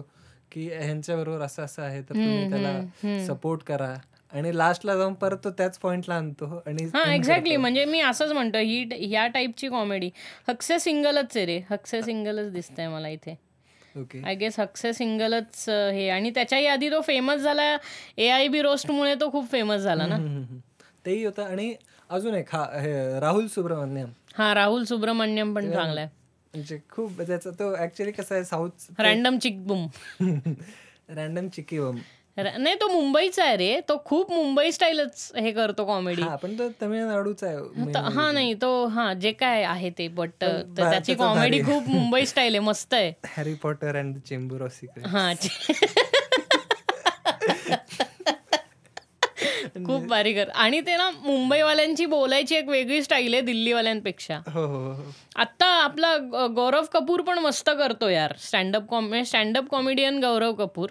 की ह्यांच्या बरोबर असं असं आहे तर तुम्ही त्याला सपोर्ट करा. आणि लास्टला जाऊन परत तो त्याच पॉइंटला आणतो आणि हा एक्झॅक्टली. म्हणजे मी असंच म्हणतो ही ह्या टाईपची कॉमेडी हक्से सिंगलच आहे रे. हक्से सिंगलच दिसतंय मला इथे. ओके आय गेस हक्से सिंगलच हे. आणि त्याच्याही आधी तो फेमस झाला ए आय बी रोस्टमुळे तो खूप फेमस झाला ना. तेही होतं. आणि अजून एक हा राहुल सुब्रमण्यम. हा राहुल सुब्रमण्यम पण चांगला आहे. म्हणजे खूप त्याचा तो ऍक्च्युली कसा आहे South Random Chikbum Random Chiki Bum नाही तो मुंबईचा आहे रे. तो खूप मुंबई स्टाईलच हे करतो कॉमेडी हा पण तो तमिळनाडूचा आहे हा नाही तो हा जे काय आहे ते बट त्याची कॉमेडी खूप मुंबई स्टाईल आहे मस्त आहे. Harry Potter and the Chamber of Secret हा <laughs> खूप भारी कर. आणि ते ना मुंबईवाल्यांची बोलायची एक वेगळी स्टाईल आहे दिल्लीवाल्यांपेक्षा. हो हो हो. आता आपला गौरव कपूर पण मस्त करतो यार. स्टँडअप कॉमे स्टँडअप कॉमेडियन गौरव कपूर.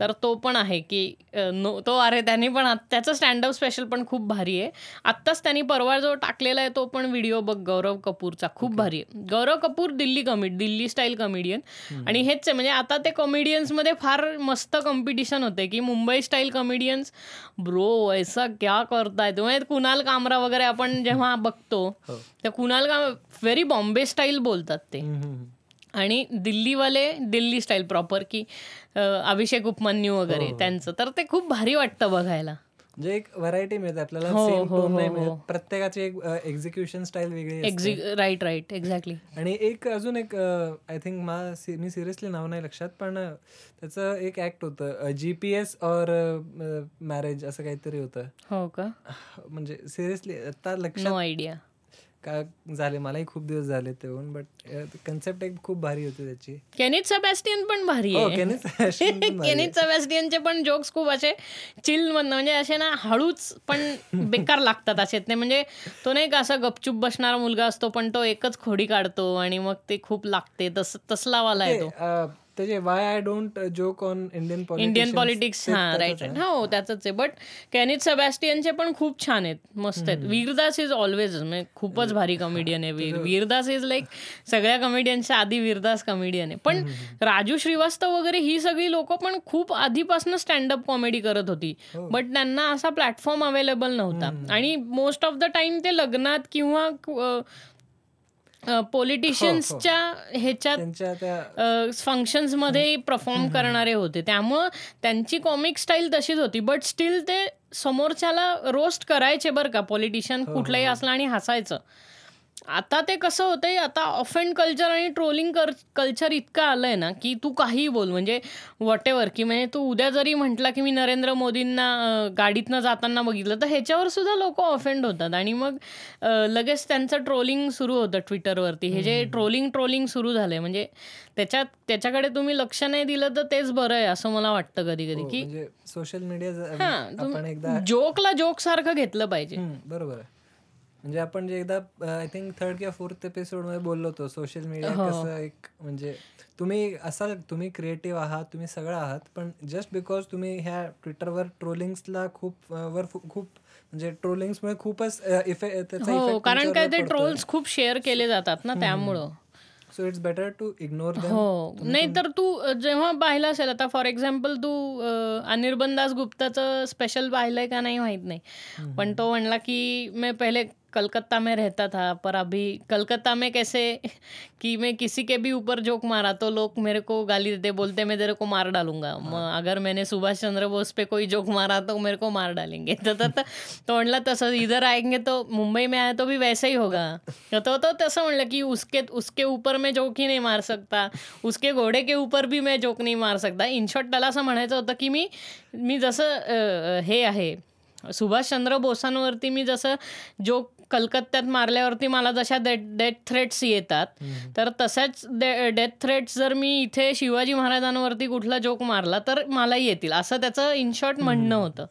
तर तो पण आहे की नो तो अरे त्यांनी पण त्याचं स्टँडअप स्पेशल पण खूप भारी आहे. आत्ताच त्यांनी परवा जो टाकलेला आहे तो पण व्हिडिओ बघ गौरव कपूरचा. खूप भारी आहे. Gaurav Kapoor Delhi comedy Delhi style comedian आणि हेच आहे म्हणजे आता ते कॉमेडियन्समध्ये फार मस्त कॉम्पिटिशन होते की मुंबई स्टाईल कॉमेडियन्स ब्रो ऐसा क्या करताय? तुम्ही कुणाल कामरा वगैरे आपण जेव्हा बघतो हो. त्या कुणाल काम व्हेरी बॉम्बे स्टाईल बोलतात ते. आणि दिल्लीवाले दिल्ली स्टाईल प्रॉपर की अभिषेक उपमन्यू वगैरे त्यांचं. तर ते खूप भारी वाटतं बघायला. म्हणजे एक व्हरायटी मिळते आपल्याला हो, सेम हो, टोन नाही हो, मिळत. हो. प्रत्येकाची एक एक्झिक्युशन स्टाईल वेगळी राईट राईट एक्झॅक्टली आणि एक अजून एक आय थिंक मा मी सिरियसली नाव नाही लक्षात पण त्याचं एक ऍक्ट होतं. जी पी एस और मॅरेज असं काहीतरी होतं. हो का? म्हणजे सिरियसली आता लक्षात नो आयडिया का झाले? मलाही खूप दिवस झाले ते होऊन बट कन्सेप्ट एक खूप भारी होती त्याची. केनिथ सबॅस्टियन पण भारी हो आहे. केनिथ केनिथ सबॅस्टियनचे पण जोक्स खूप असे चिल म्हणजे असे ना हळूच पण बेकार लागतात असे. ते म्हणजे तो नाही का असा गपचूप बसणारा मुलगा असतो पण तो एकच खोडी काढतो आणि मग ते खूप लागते. तस तसला वाला आहे तो त्याचे why I don't joke on Indian Indian politics हा राईट हो त्याच आहे. बट कॅनिथ सेबॅस्टियनचे पण खूप छान आहेत. मस्त आहेत. वीरदास इज ऑलवेज म्हणजे खूपच भारी कॉमेडियन आहे वीर वीरदास इज लाईक सगळ्या कॉमेडियनच्या आधी वीरदास कॉमेडियन आहे. पण राजू श्रीवास्तव वगैरे ही सगळी लोक पण खूप आधीपासून स्टँडअप कॉमेडी करत होती. बट त्यांना असा प्लॅटफॉर्म अवेलेबल नव्हता. आणि मोस्ट ऑफ द टाइम ते लग्नात किंवा पॉलिटिशियन्सच्या ह्याच्यात त्यांच्या त्या फंक्शन्समध्ये परफॉर्म करणारे होते. त्यामुळं त्यांची कॉमिक स्टाईल तशीच होती. बट स्टील ते समोरच्याला रोस्ट करायचे बरं का. पॉलिटिशियन कुठलाही असला आणि हसायचं. आता ते कसं होतंय आता ऑफेंड कल्चर आणि ट्रोलिंग कल्चर इतकं आलंय ना की तू काहीही बोल म्हणजे वॉट एव्हर की म्हणजे तू उद्या जरी म्हटला की मी नरेंद्र मोदींना अं, गाडीतनं जाताना बघितलं तर ह्याच्यावर सुद्धा लोक ऑफेंड होतात. आणि मग अं, लगेच त्यांचं ट्रोलिंग सुरू होतं ट्विटरवरती हे जे ट्रोलिंग ट्रोलिंग सुरू झालंय म्हणजे त्याच्यात त्याच्याकडे तुम्ही लक्ष नाही दिलं तर तेच बरं आहे असं मला वाटतं कधी कधी की म्हणजे सोशल मीडिया हा आपण एकदा जोकला जोक सारखं घेतलं पाहिजे. बरोबर आहे. म्हणजे आपण जे एकदा आय थिंक थर्ड किंवा फोर्थ एपिसोडमध्ये बोललो होतो सोशल मीडिया कसं एक म्हणजे तुम्ही असाल तुम्ही क्रिएटिव्ह आहात तुम्ही सगळं आहात पण जस्ट बिकॉज तुम्ही ह्या ट्विटरवर ट्रोलिंग्सला खूप वर खूप म्हणजे ट्रोलिंग्समुळे खूपच इफेक्ट त्याचा हो कारण काय ते ट्रोल्स खूप शेअर केले जातात ना त्यामुळं. So it's better to ignore हो. नाही तर तू जेव्हा पाहिलं असेल आता फॉर एक्झाम्पल तू अनिर्बन दास गुप्ताचं स्पेशल पाहिलंय का नाही माहीत नाही. पण तो म्हणला की मैं पहले कलकत्ता में रहता था पर अभी कलकत्ता में कैसे <laughs> कि मैं किसी के भी ऊपर जोक मारा तो लोग मेरे को गाली देते बोलते मैं तेरे को मार डालूंगा। मग अगर मैंने सुभाष चंद्र बोस पे कोई जोक मारा तो मेरे को मार डालेंगे। तर <laughs> तो म्हणला तसं इधर आएंगे तो मुंबई में आया तो भी वैसे ही होगा। तो तो तसं म्हणलं की उसके उसके ऊपर मैं जोक ही नहीं मार सकता। उसके घोडे के ऊपर भी मैं जोक नहीं मार सकता। इन शॉर्ट त्याला असं म्हणायचं होतं की मी मी जसं हे आहे सुभाषचंद्र बोसांवरती मी जसं जोक कलकत्त्यात मारल्यावरती मला जशा डेथ डेथ थ्रेट्स येतात तर तशाच डेथ थ्रेट्स जर मी इथे शिवाजी महाराजांवरती कुठला जोक मारला तर मलाही येतील. असं त्याचं इन शॉर्ट म्हणणं होतं.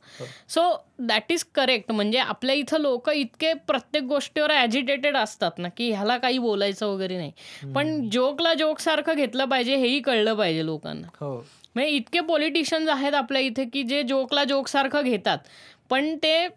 सो दॅट इज करेक्ट म्हणजे आपल्या इथं लोक इतके प्रत्येक गोष्टीवर ॲजिटेटेड असतात ना की ह्याला काही बोलायचं वगैरे नाही. पण जोकला जोक सारखं घेतलं पाहिजे हेही कळलं पाहिजे लोकांना. हो. म्हणजे इतके पॉलिटिशियन्स आहेत आपल्या इथे की जे जोकला जोक सारखं घेतात. पण ते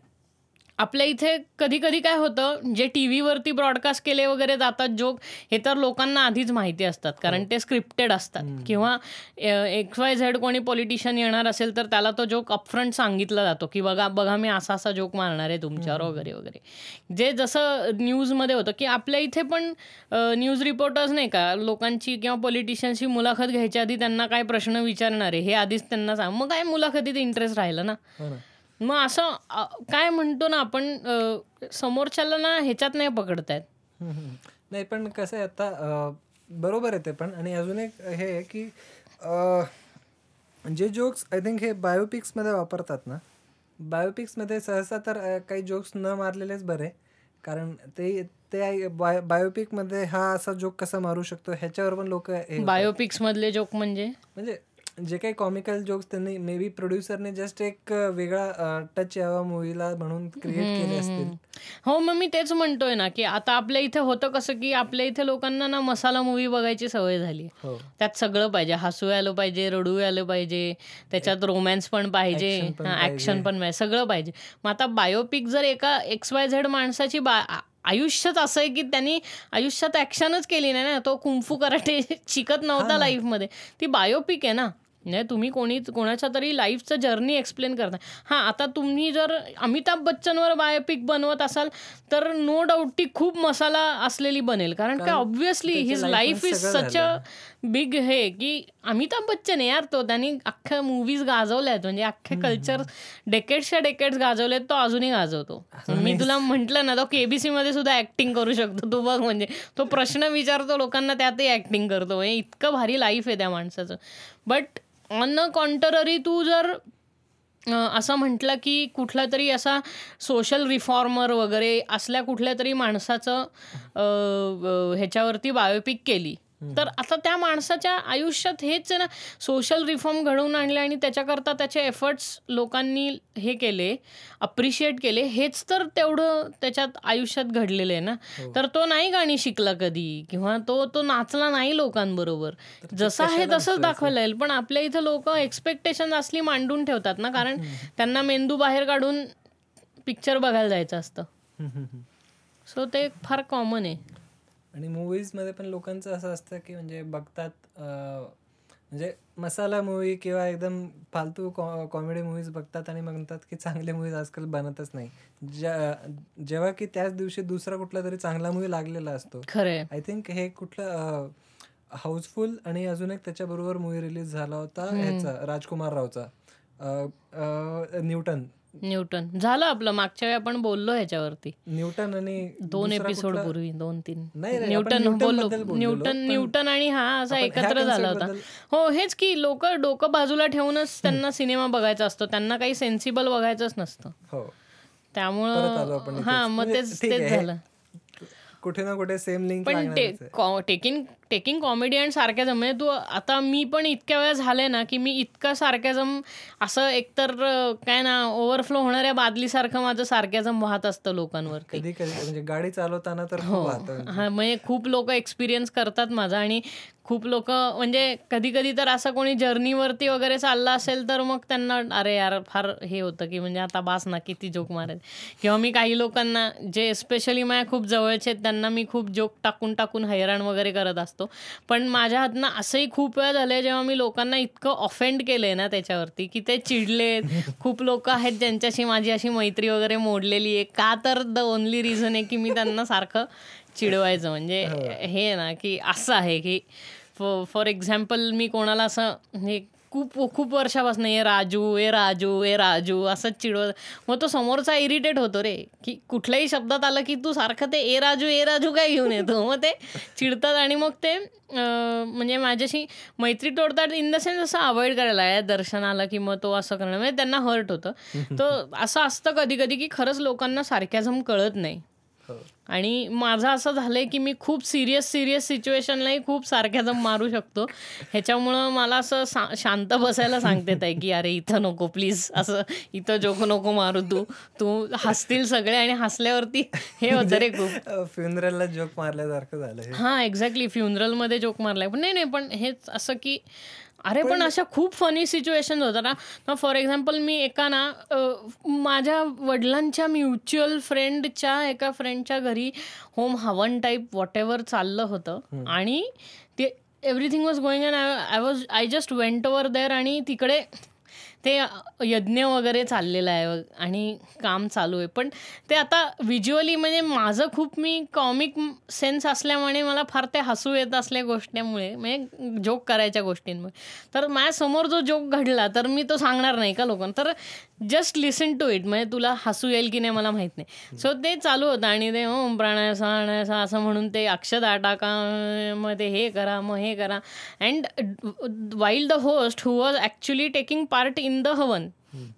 आपल्या इथे कधी कधी काय होतं जे टी व्हीवरती ब्रॉडकास्ट केले वगैरे जातात जोक हे तर लोकांना आधीच माहिती असतात. कारण ते स्क्रिप्टेड असतात. किंवा एक्स वाय झेड कोणी पॉलिटिशियन येणार असेल तर त्याला तो जोक अपफ्रंट सांगितला जातो की बघा बघा मी असा असा जोक मारणार आहे तुमच्यावर वगैरे वगैरे. जे जसं न्यूजमध्ये होतं की आपल्या इथे पण न्यूज रिपोर्टर्स नाही का लोकांची किंवा पॉलिटिशियन्सची मुलाखत घ्यायच्या आधी त्यांना काय प्रश्न विचारणार आहे हे आधीच त्यांना सांग. मग काय मुलाखतीत इंटरेस्ट राहिला ना? हो ना. मग असं अ, काय म्हणतो ना आपण अ, समोरच्याला ना ह्याच्यात नाही पकडतायत. हम्म, हम्म. नाही पण कसं आहे आता अं, बरोबर आहे ते पण. आणि अजून एक हे आहे की अं, जे जोक्स आय थिंक हे बायोपिक्समध्ये वापरतात ना. बायोपिक्समध्ये सहसा तर अं, काही जोक्स न मारलेलेच बरे. कारण ते ते बायो बायोपिकमध्ये हा असा जोक कसा मारू शकतो ह्याच्यावर पण लोक बायोपिक्स मधले जोक म्हणजे? म्हणजे जे काही कॉमिकल जोक्स त्यांनी मे बी प्रोड्युसरने जस्ट एक वेगळा टच यावा मूवीला म्हणून क्रिएट केले असतील. हो मग मी तेच म्हणतोय ना की आता आपल्या इथे होतं कसं की आपल्या इथे लोकांना ना मसाला मूवी बघायची सवय झाली. हो. त्यात सगळं पाहिजे. हसू आलं पाहिजे रडू आलं पाहिजे त्याच्यात रोमॅन्स पण पाहिजे ऍक्शन पण पाहिजे सगळं पाहिजे. मग आता बायोपिक जर एका एक्स वाय झेड माणसाची बा आ- आयुष्यच असं आहे की त्यांनी आयुष्यात ऍक्शनच केली नाही ना तो कुंफू कराटे <laughs> शिकत नव्हता लाईफमध्ये ती बायोपिक आहे ना. नाही तुम्ही कोणी कोणाच्या तरी लाईफचं जर्नी एक्सप्लेन करता हां आता तुम्ही जर अमिताभ बच्चनवर बायोपिक बनवत असाल तर नो डाऊट ती खूप मसाला असलेली बनेल. कारण काय obviously his life is such a big हे की अमिताभ बच्चन यार तो. त्यांनी अख्ख्या मूवीज गाजवल्या आहेत म्हणजे अख्खे कल्चर डेकेड्सच्या डेकेड्स गाजवलेत तो अजूनही गाजवतो. मी तुला म्हटलं ना तो केबीसी मध्ये सुद्धा ऍक्टिंग करू शकतो. तू बघ म्हणजे. तो प्रश्न विचारतो लोकांना त्यातही ऍक्टिंग करतो. म्हणजे इतकं भारी लाईफ आहे त्या माणसाचं. बट ऑन अ कॉन्टररी तू जर असं म्हटलं की कुठला तरी असा सोशल रिफॉर्मर वगैरे असल्या कुठल्या तरी माणसाचं ह्याच्यावरती बायोपिक केली तर आता त्या माणसाच्या आयुष्यात हेच आहे ना सोशल रिफॉर्म घडवून आणले आणि त्याच्याकरता त्याचे एफर्ट्स लोकांनी हे केले अप्रिशिएट केले हेच तर तेवढं त्याच्यात आयुष्यात घडलेलं आहे ना. हो. तर तो नाही गाणी शिकला कधी किंवा तो तो नाचला नाही लोकांबरोबर. जसं आहे तसंच दाखवायला येईल पण आपल्या इथं लोक एक्सपेक्टेशन असली मांडून ठेवतात ना कारण त्यांना मेंदू बाहेर काढून पिक्चर बघायला जायचं असतं. सो ते फार कॉमन आहे. आणि मूवीजमध्ये पण लोकांचं असं असतं की म्हणजे बघतात म्हणजे मसाला मूवी किंवा एकदम फालतू कॉ कॉमेडी मूवीज बघतात आणि म्हणतात की चांगले मूवीज आजकाल बनतच नाही. ज्या जेव्हा की त्याच दिवशी दुसरा कुठला तरी चांगला मूवी लागलेला असतो. खरंय आय थिंक हे कुठलं हाऊसफुल आणि अजून एक त्याच्याबरोबर मूवी रिलीज झाला होता ह्याचा राजकुमार रावचा. न्यूटन. न्यूटन. झालं आपलं मागच्या वेळी आपण बोललो ह्याच्यावरती. न्यूटन आणि दोन एपिसोड पूर्वी दोन तीन. न्यूटन बोललो. न्यूटन न्यूटन आणि हा असा एकत्र झाला होता. हो हेच की लोक डोकं बाजूला ठेवूनच त्यांना सिनेमा बघायचा असतो. त्यांना काही सेन्सिबल बघायचंच नसतं. हो. त्यामुळं हा. मग म्हणजे तेच तेच झालं. कुठे ना कुठे सेम लिंक पण टेकिंग टेकिंग कॉमेडी अँड सारख्याजम म्हणजे तू आता मी पण इतक्या वेळा झाले ना की मी इतका सारख्याजम असं एकतर काय ना ओव्हरफ्लो होणाऱ्या बादलीसारखं माझं सारख्याजम वाहत असतं लोकांवरती. कधी कधी म्हणजे गाडी चालवताना तर हो. हा म्हणजे खूप लोक एक्सपिरियन्स करतात माझा आणि खूप लोक म्हणजे कधी कधी तर असं कोणी जर्नीवरती वगैरे चाललं असेल तर मग त्यांना अरे यार फार हे होतं की म्हणजे आता बास ना किती जोक मारेल. किंवा मी काही लोकांना जे स्पेशली माझ्या खूप जवळचे आहेत त्यांना मी खूप जोक टाकून टाकून हैराण वगैरे करत असतो. पण माझ्या हातनं असंही खूप वेळा झालंय जेव्हा मी लोकांना इतकं ऑफेंड केलंय ना त्याच्यावरती की ते चिडले <laughs> खूप लोक आहेत ज्यांच्याशी माझी अशी मैत्री वगैरे मोडलेली आहे. का तर द ओनली रिझन आहे की मी त्यांना सारखं चिडवायचं. म्हणजे हे. ना की असं आहे की फॉर एक्झाम्पल मी कोणाला असं हे खूप खूप वर्षापासून ए राजू ए राजू ए राजू असंच चिडवत मग तो समोरचा इरिटेट होतो रे की कुठल्याही शब्दात आलं की तू सारखं ते ए राजू ए राजू काय घेऊन येतो? <laughs> मग ते चिडतात आणि मग ते म्हणजे माझ्याशी मैत्री तोडतात. इन द सेन्स असं अवॉइड करायला आहे दर्शन आलं की मग तो असं करणं म्हणजे त्यांना हर्ट होतं. <laughs> तर असं असतं कधी कधी की खरंच लोकांना सारख्याजम कळत नाही. हो. आणि माझं असं झालंय की मी खूप सिरियस सिरियस सिच्युएशनलाही खूप सारख्याजम मारू शकतो. ह्याच्यामुळं मला असं सा- शांत बसायला सांगते ताई की अरे इथं नको प्लीज असं इथं जोक नको मारू तू. तू हसतील सगळे आणि हसल्यावरती हे होतं रे खूप. फ्युनरलला जोक मारल्यासारखं झालं हे. हा एक्झॅक्टली फ्युनरलमध्ये जोक मारलाय. पण नाही नाही पण हेच असं की अरे पण अशा खूप फनी सिच्युएशन होतात ना फॉर एक्झाम्पल मी एका ना माझ्या वडिलांच्या म्युच्युअल फ्रेंडच्या एका फ्रेंडच्या घरी होम हवन टाईप वॉट एव्हर चाललं होतं आणि ते everything was going and I was I just went over there आणि तिकडे ते यज्ञ वगैरे चाललेलं आहे आणि काम चालू आहे. पण ते आता व्हिज्युअली म्हणजे माझं खूप मी कॉमिक सेन्स असल्यामुळे मला फार ते हसू येत असल्या गोष्टीमुळे म्हणजे जोक करायच्या गोष्टींमुळे. तर माझ्यासमोर जो जोक घडला तर मी तो सांगणार नाही का लोकांना? तर जस्ट लिसन टू इट म्हणजे तुला हसू येईल की नाही मला माहीत नाही. सो ते चालू होतं आणि ते ओम प्राणायासा असं म्हणून ते अक्षदा टाका मग ते हे करा मग हे करा. And while the host who was actually taking part in the havan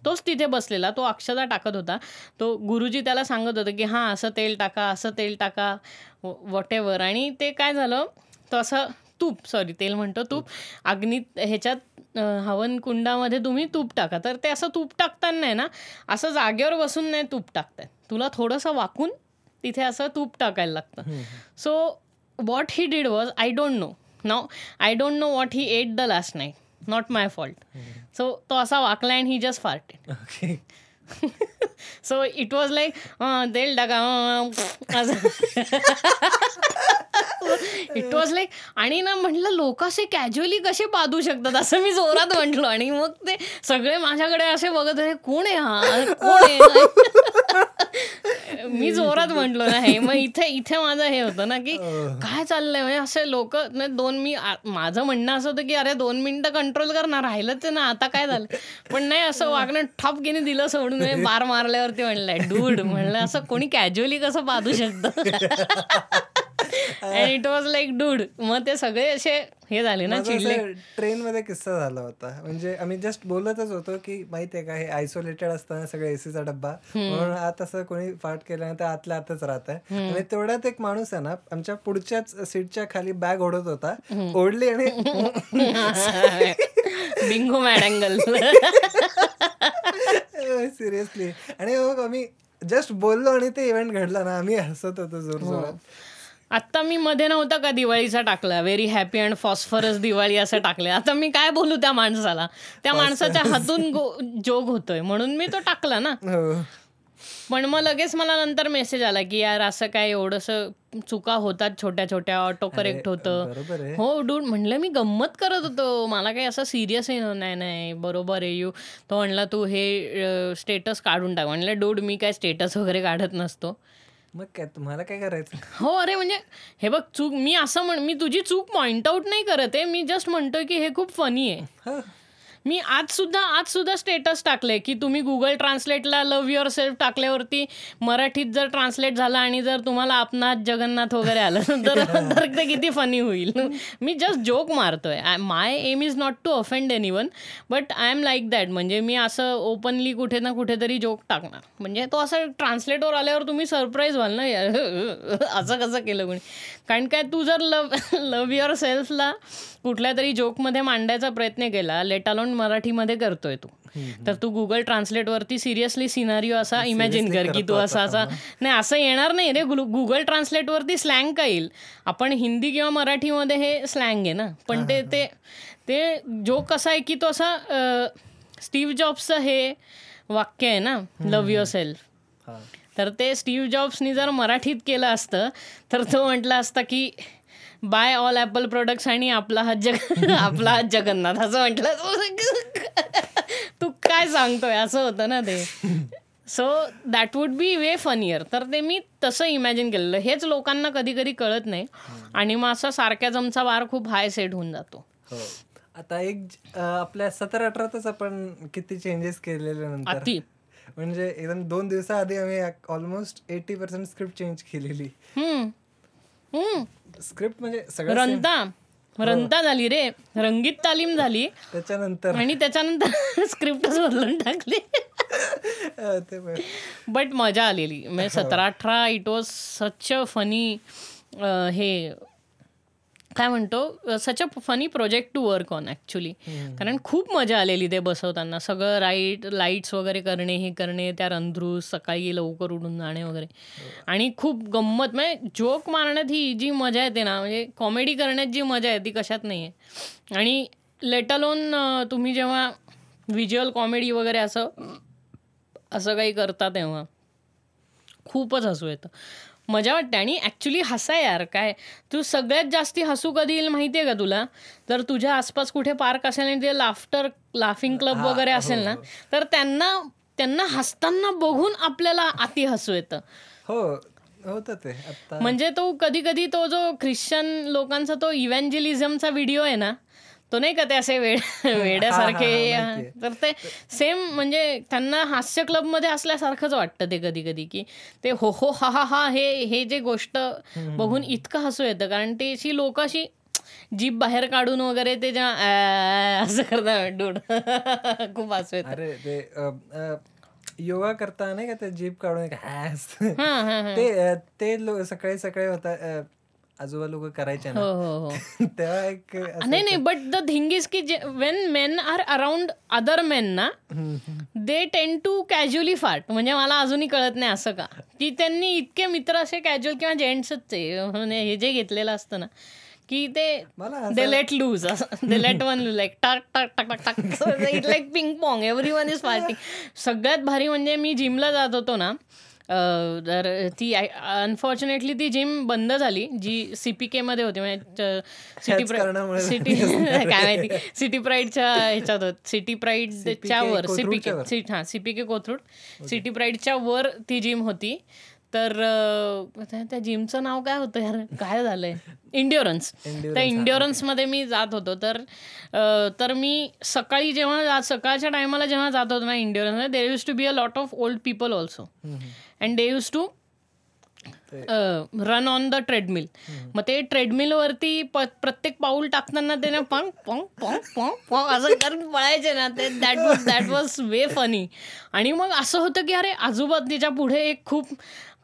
तोच तिथे बसलेला तो अक्षदा टाकत होता. तो गुरुजी त्याला सांगत होतं की हां असं तेल टाका असं तेल टाका वॉट एव्हर आणि ते काय झालं तो असं तूप सॉरी तेल म्हणतो तूप अग्नीत ह्याच्यात हवन कुंडामध्ये तुम्ही तूप टाका. तर ते असं तूप टाकताना आहे ना असं जागेवर बसून नाही तूप टाकताय. तुला थोडंसं वाकून तिथे असं तूप टाकायला लागतं. So what he did was I don't know now I don't know what he ate the last night not my fault so तो असा वाकला and he just farted okay so it was like देल टाका it was like आणि ना म्हटलं लोक असे casually कसे बाधू शकतात? असं मी जोरात म्हटलो. आणि मग ते सगळे माझ्याकडे असे बघत होते कोण आहे हा? कोण आहे? मी जोरात म्हटलो ना हे मग इथे इथे माझं हे होतं ना की काय चाललंय? म्हणजे असे लोक दोन मी माझं म्हणणं असं होतं की अरे दोन मिनिटं कंट्रोल करणार राहिलंच ते ना आता काय झालं? पण नाही असं वागणं ठप गेने दिलं सोडून. म्हणजे बार मारल्यावरती म्हणलंय डूड म्हणलं असं कोणी कॅज्युअली कसं बांधू शकतं? And it was like dude. मग ते सगळे असे हे झाले ना चिडले. ट्रेन मध्ये किस्सा झाला होता. म्हणजे आम्ही जस्ट बोलतच होतो की माहितीये का हे आयसोलेटेड असताना सगळं एसीचा डब्बा. म्हणून आत असं कोणी पाठ केल्यानंतर आतल्या आतच राहत आहे आणि तेवढ्यात एक माणूस आहे ना आमच्या पुढच्याच सीटच्या खाली बॅग ओढत होता. ओढली आणि <laughs> <laughs> बिंगो मॅड अँगल सिरियसली आणि मग आम्ही जस्ट बोललो आणि ते इव्हेंट घडला ना आम्ही हसत होतो जोर जोरात. आता मी मध्ये नव्हता का दिवाळीचा टाकला? Very happy and phosphorus Diwali असं टाकले आता मी काय बोलू त्या माणसाला? त्या माणसाच्या हातून जोग होतोय. म्हणून मी तो टाकला ना. हो. पण मग लगेच मला नंतर मेसेज आला की यार असं काय एवढस चुका होतात छोट्या छोट्या ऑटो करेक्ट होतं. हो डूड म्हणलं मी गंमत करत होतो. मला काही असं सिरियस नाही नाही बरोबर आहे यू तो म्हणला तू हे स्टेटस काढून टाक. म्हणलं डूड मी काय स्टेटस वगैरे काढत नसतो. मग काय तुम्हाला काय करायचं? हो अरे म्हणजे हे बघ चूक मी असं म्हण मी तुझी चूक पॉइंट आउट नाही करत आहे. मी जस्ट म्हणतोय की हे खूप फनी आहे. मी आज सुद्धा आज सुद्धा स्टेटस टाकले की तुम्ही गुगल ट्रान्सलेटला लव्ह युअर सेल्फ टाकल्यावरती मराठीत जर ट्रान्सलेट झालं आणि जर तुम्हाला आपनाथ जगन्नाथ वगैरे आलं <laughs> तर तर ते किती फनी होईल. मी जस्ट जोक मारतोय. My aim is not to offend anyone but I am like that म्हणजे मी असं ओपनली कुठे ना कुठेतरी जोक टाकणार. म्हणजे तो असं ट्रान्सलेटवर आल्यावर तुम्ही सरप्राईज व्हाल ना यार <laughs> असं कसं केलं कोणी? कारण काय तू जर लव लव्ह युअर सेल्फला कुठल्या तरी जोकमध्ये मांडायचा प्रयत्न केला लेट अलॉन मराठीमध्ये करतोय तू. तर तू गुगल ट्रान्सलेटवरती सिरियसली सिनारिओ असा इमॅजिन कर की तू असा असा नाही असं येणार नाही रे. गुगल ट्रान्सलेटवरती स्लँग का येईल? आपण हिंदी किंवा मराठीमध्ये हे स्लँग आहे ना. पण ते ते ते जोक कसा आहे की तो असा स्टीव्ह जॉब्सचं हे वाक्य आहे ना लव्ह युअर सेल्फ तर ते स्टीव्ह जॉब्सनी जर मराठीत केलं असतं तर तो म्हटलं असता की बाय ऑल ॲपल प्रोडक्ट्स आणि आपला हा जग <laughs> आपला हा जगन्नाथ असं म्हटलं. तू काय सांगतोय? असं होतं ना ते. So that would be way funnier तर ते मी तसं इमॅजिन केलेलं. हेच लोकांना कधी कधी कळत नाही. आणि मग असा सारख्या जमचा वार खूप हाय सेट होऊन जातो. हो. आता एक आपल्या सतरा अठरातच आपण किती चेंजेस केलेले नंतर. म्हणजे एकदम दोन दिवसाआधी आम्ही almost eighty percent script change केलेली. स्क्रिप्ट म्हणजे same. रंता रंता झाली रे. रंगीत तालीम झाली. त्याच्यानंतर आणि त्याच्यानंतर <laughs> स्क्रिप्टच बदलून टाकली. <laughs> बट मजा आलेली. म्हणजे सतरा अठरा it was such a funny हे काय म्हणतो such a funny project to work on actually कारण खूप मजा आलेली ते बसवताना. सगळं राईट लाईट्स वगैरे करणे हे करणे त्या रंध्रू सकाळी लवकर उठून जाणे वगैरे. आणि खूप गंमत म्हणजे जोक मारण्यात ही जी मजा येते ना म्हणजे कॉमेडी करण्यात जी मजा आहे ती कशात नाही आहे आणि लेटलोन तुम्ही जेव्हा व्हिज्युअल कॉमेडी वगैरे असं असं काही करता तेव्हा खूपच हसू येतं. मजा वाटते. आणि ॲक्च्युली हसा यार काय? तू सगळ्यात जास्ती हसू कधी येईल माहिती आहे का तुला? तर तुझ्या आसपास कुठे पार्क असेल आणि ते लाफ्टर लाफिंग क्लब वगैरे असेल ना तर त्यांना त्यांना हसताना बघून आपल्याला अति हसू येतं. हो होतं ते. आता म्हणजे तो कधी कधी तो जो ख्रिश्चन लोकांचा तो इव्हॅन्जलिझमचा व्हिडिओ आहे ना तो नाही का ते असे वेड वेड्यासारखे. तर ते सेम म्हणजे त्यांना हास्य क्लबमध्ये असल्यासारखंच वाटतं ते कधी कधी की ते हो हो हा हा हा हे हे जे गोष्ट बघून इतकं हसू येतं. कारण ते अशी लोक अशी जीभ बाहेर काढून वगैरे ते जेव्हा असं करतात डूड. <laughs> खूप हसू येतं. अरे ते योगा करता नाही का ते जीप काढून ते ते सकाळी सकाळी होता आजोबा लोक करायचे हो ना. हो हो <laughs> तेव्हा एक नाही नाही बट द थिंग इज की when men are around other men ना. They tend to casually fart म्हणजे मला अजूनही कळत नाही असं का. की त्यांनी इतके मित्र असे कॅज्युअल किंवा जेंट्सच म्हणजे हे जे घेतलेलं असतं ना की ते they let loose they let one loose like टाक टाक टाक टाक टाक it like ping pong everyone is fighting सगळ्यात भारी म्हणजे मी जिमला जात होतो ना तर ती अनफॉर्च्युनेटली ती जिम बंद झाली जी सी पी केमध्ये होती. म्हणजे सिटी सिटी <laughs> काय माहिती. सिटी प्राईडच्या ह्याच्यात होत. सिटी प्राईडच्या वर वर. सीपीके हां सीपीके कोथरूड. सिटी प्राईडच्या वर ती जिम होती. तर त्या जिमचं नाव काय होतं यार? काय झालंय? इंड्युरन्स त्या इंड्युरन्समध्ये मी जात होतो. तर तर मी सकाळी जेव्हा सकाळच्या टायमाला जेव्हा जात होतो ना endurance there used to be a lot of old people also. And they used to run on the treadmill मग ते ट्रेडमिल वरती प्रत्येक पाऊल टाकताना त्याने पंग पंग पंग पंग पंग असं करत पळायचे ना ते. That was that was way funny आणि मग असं होतं की अरे आजोबा तिच्या पुढे एक खूप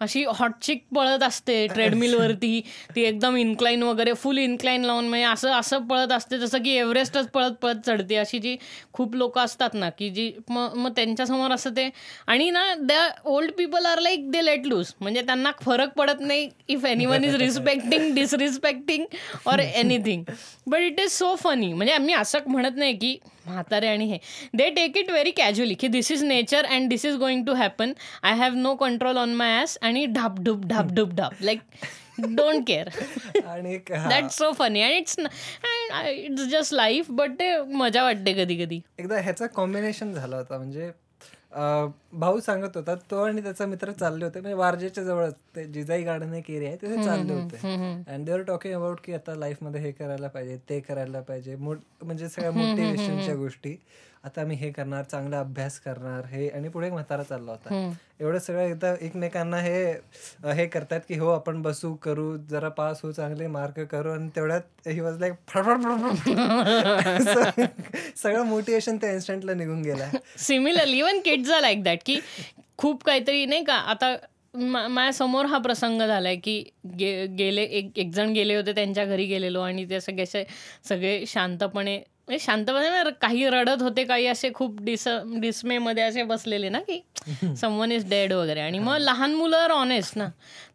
अशी हॉटचिक पळत असते ट्रेडमिलवरती ती एकदम इन्क्लाईन वगैरे फुल इन्क्लाईन लावून म्हणजे असं असं पळत असते जसं की एव्हरेस्टच पळत पळत चढते. अशी जी खूप लोक असतात ना की जी मग मग त्यांच्यासमोर असं ते. आणि ना the old people are like they let loose म्हणजे त्यांना फरक पडत नाही if anyone is respecting disrespecting or anything but it is so funny म्हणजे आम्ही असं म्हणत नाही की म्हातारे आणि हे. They take it very casually की this is nature and this is going to happen I have no control on my ass आणि ढाप ढुप ढाप ढुप ढाप. लाईक डोंट केअर आणि that so funny and it's it's just life but ते मजा वाटते कधी कधी. एकदा ह्याचा कॉम्बिनेशन झाला होता. म्हणजे भाऊ सांगत होता तो आणि त्याचा मित्र चालले होते. म्हणजे वारजेच्या जवळच ते जिजाई गार्डन एक एरिया आहे तिथे चालले होते. अँड देवर टॉकिंग अबाउट की आता लाईफमध्ये हे करायला पाहिजे ते करायला पाहिजे. म्हणजे सगळ्या मोटिवेशनच्या गोष्टी. आता मी हे करणार चांगला अभ्यास करणार हे आणि पुढे एक म्हातारा चालला होता. एवढं सगळं एकदा एकमेकांना हे हे करतात की हो आपण बसू करू जरा पास हो चांगले मार्क करू आणि तेवढ्यात ही वॉज लाईक सगळं मोटिवेशन त्या इन्स्टंटला निघून गेला. Similarly even kids are like that की खूप काहीतरी नाही का आता माझ्यासमोर हा प्रसंग झालाय की गे गेले एक एक जण गेले होते त्यांच्या घरी गेलेलो आणि ते सगळे सगळे शांतपणे म्हणजे शांतपणे ना काही रडत होते काही असे खूप डिस डिस्मेमध्ये असे बसलेले ना की समवन इज डेड वगैरे. आणि मग लहान मुलं ऑनेस्ट ना.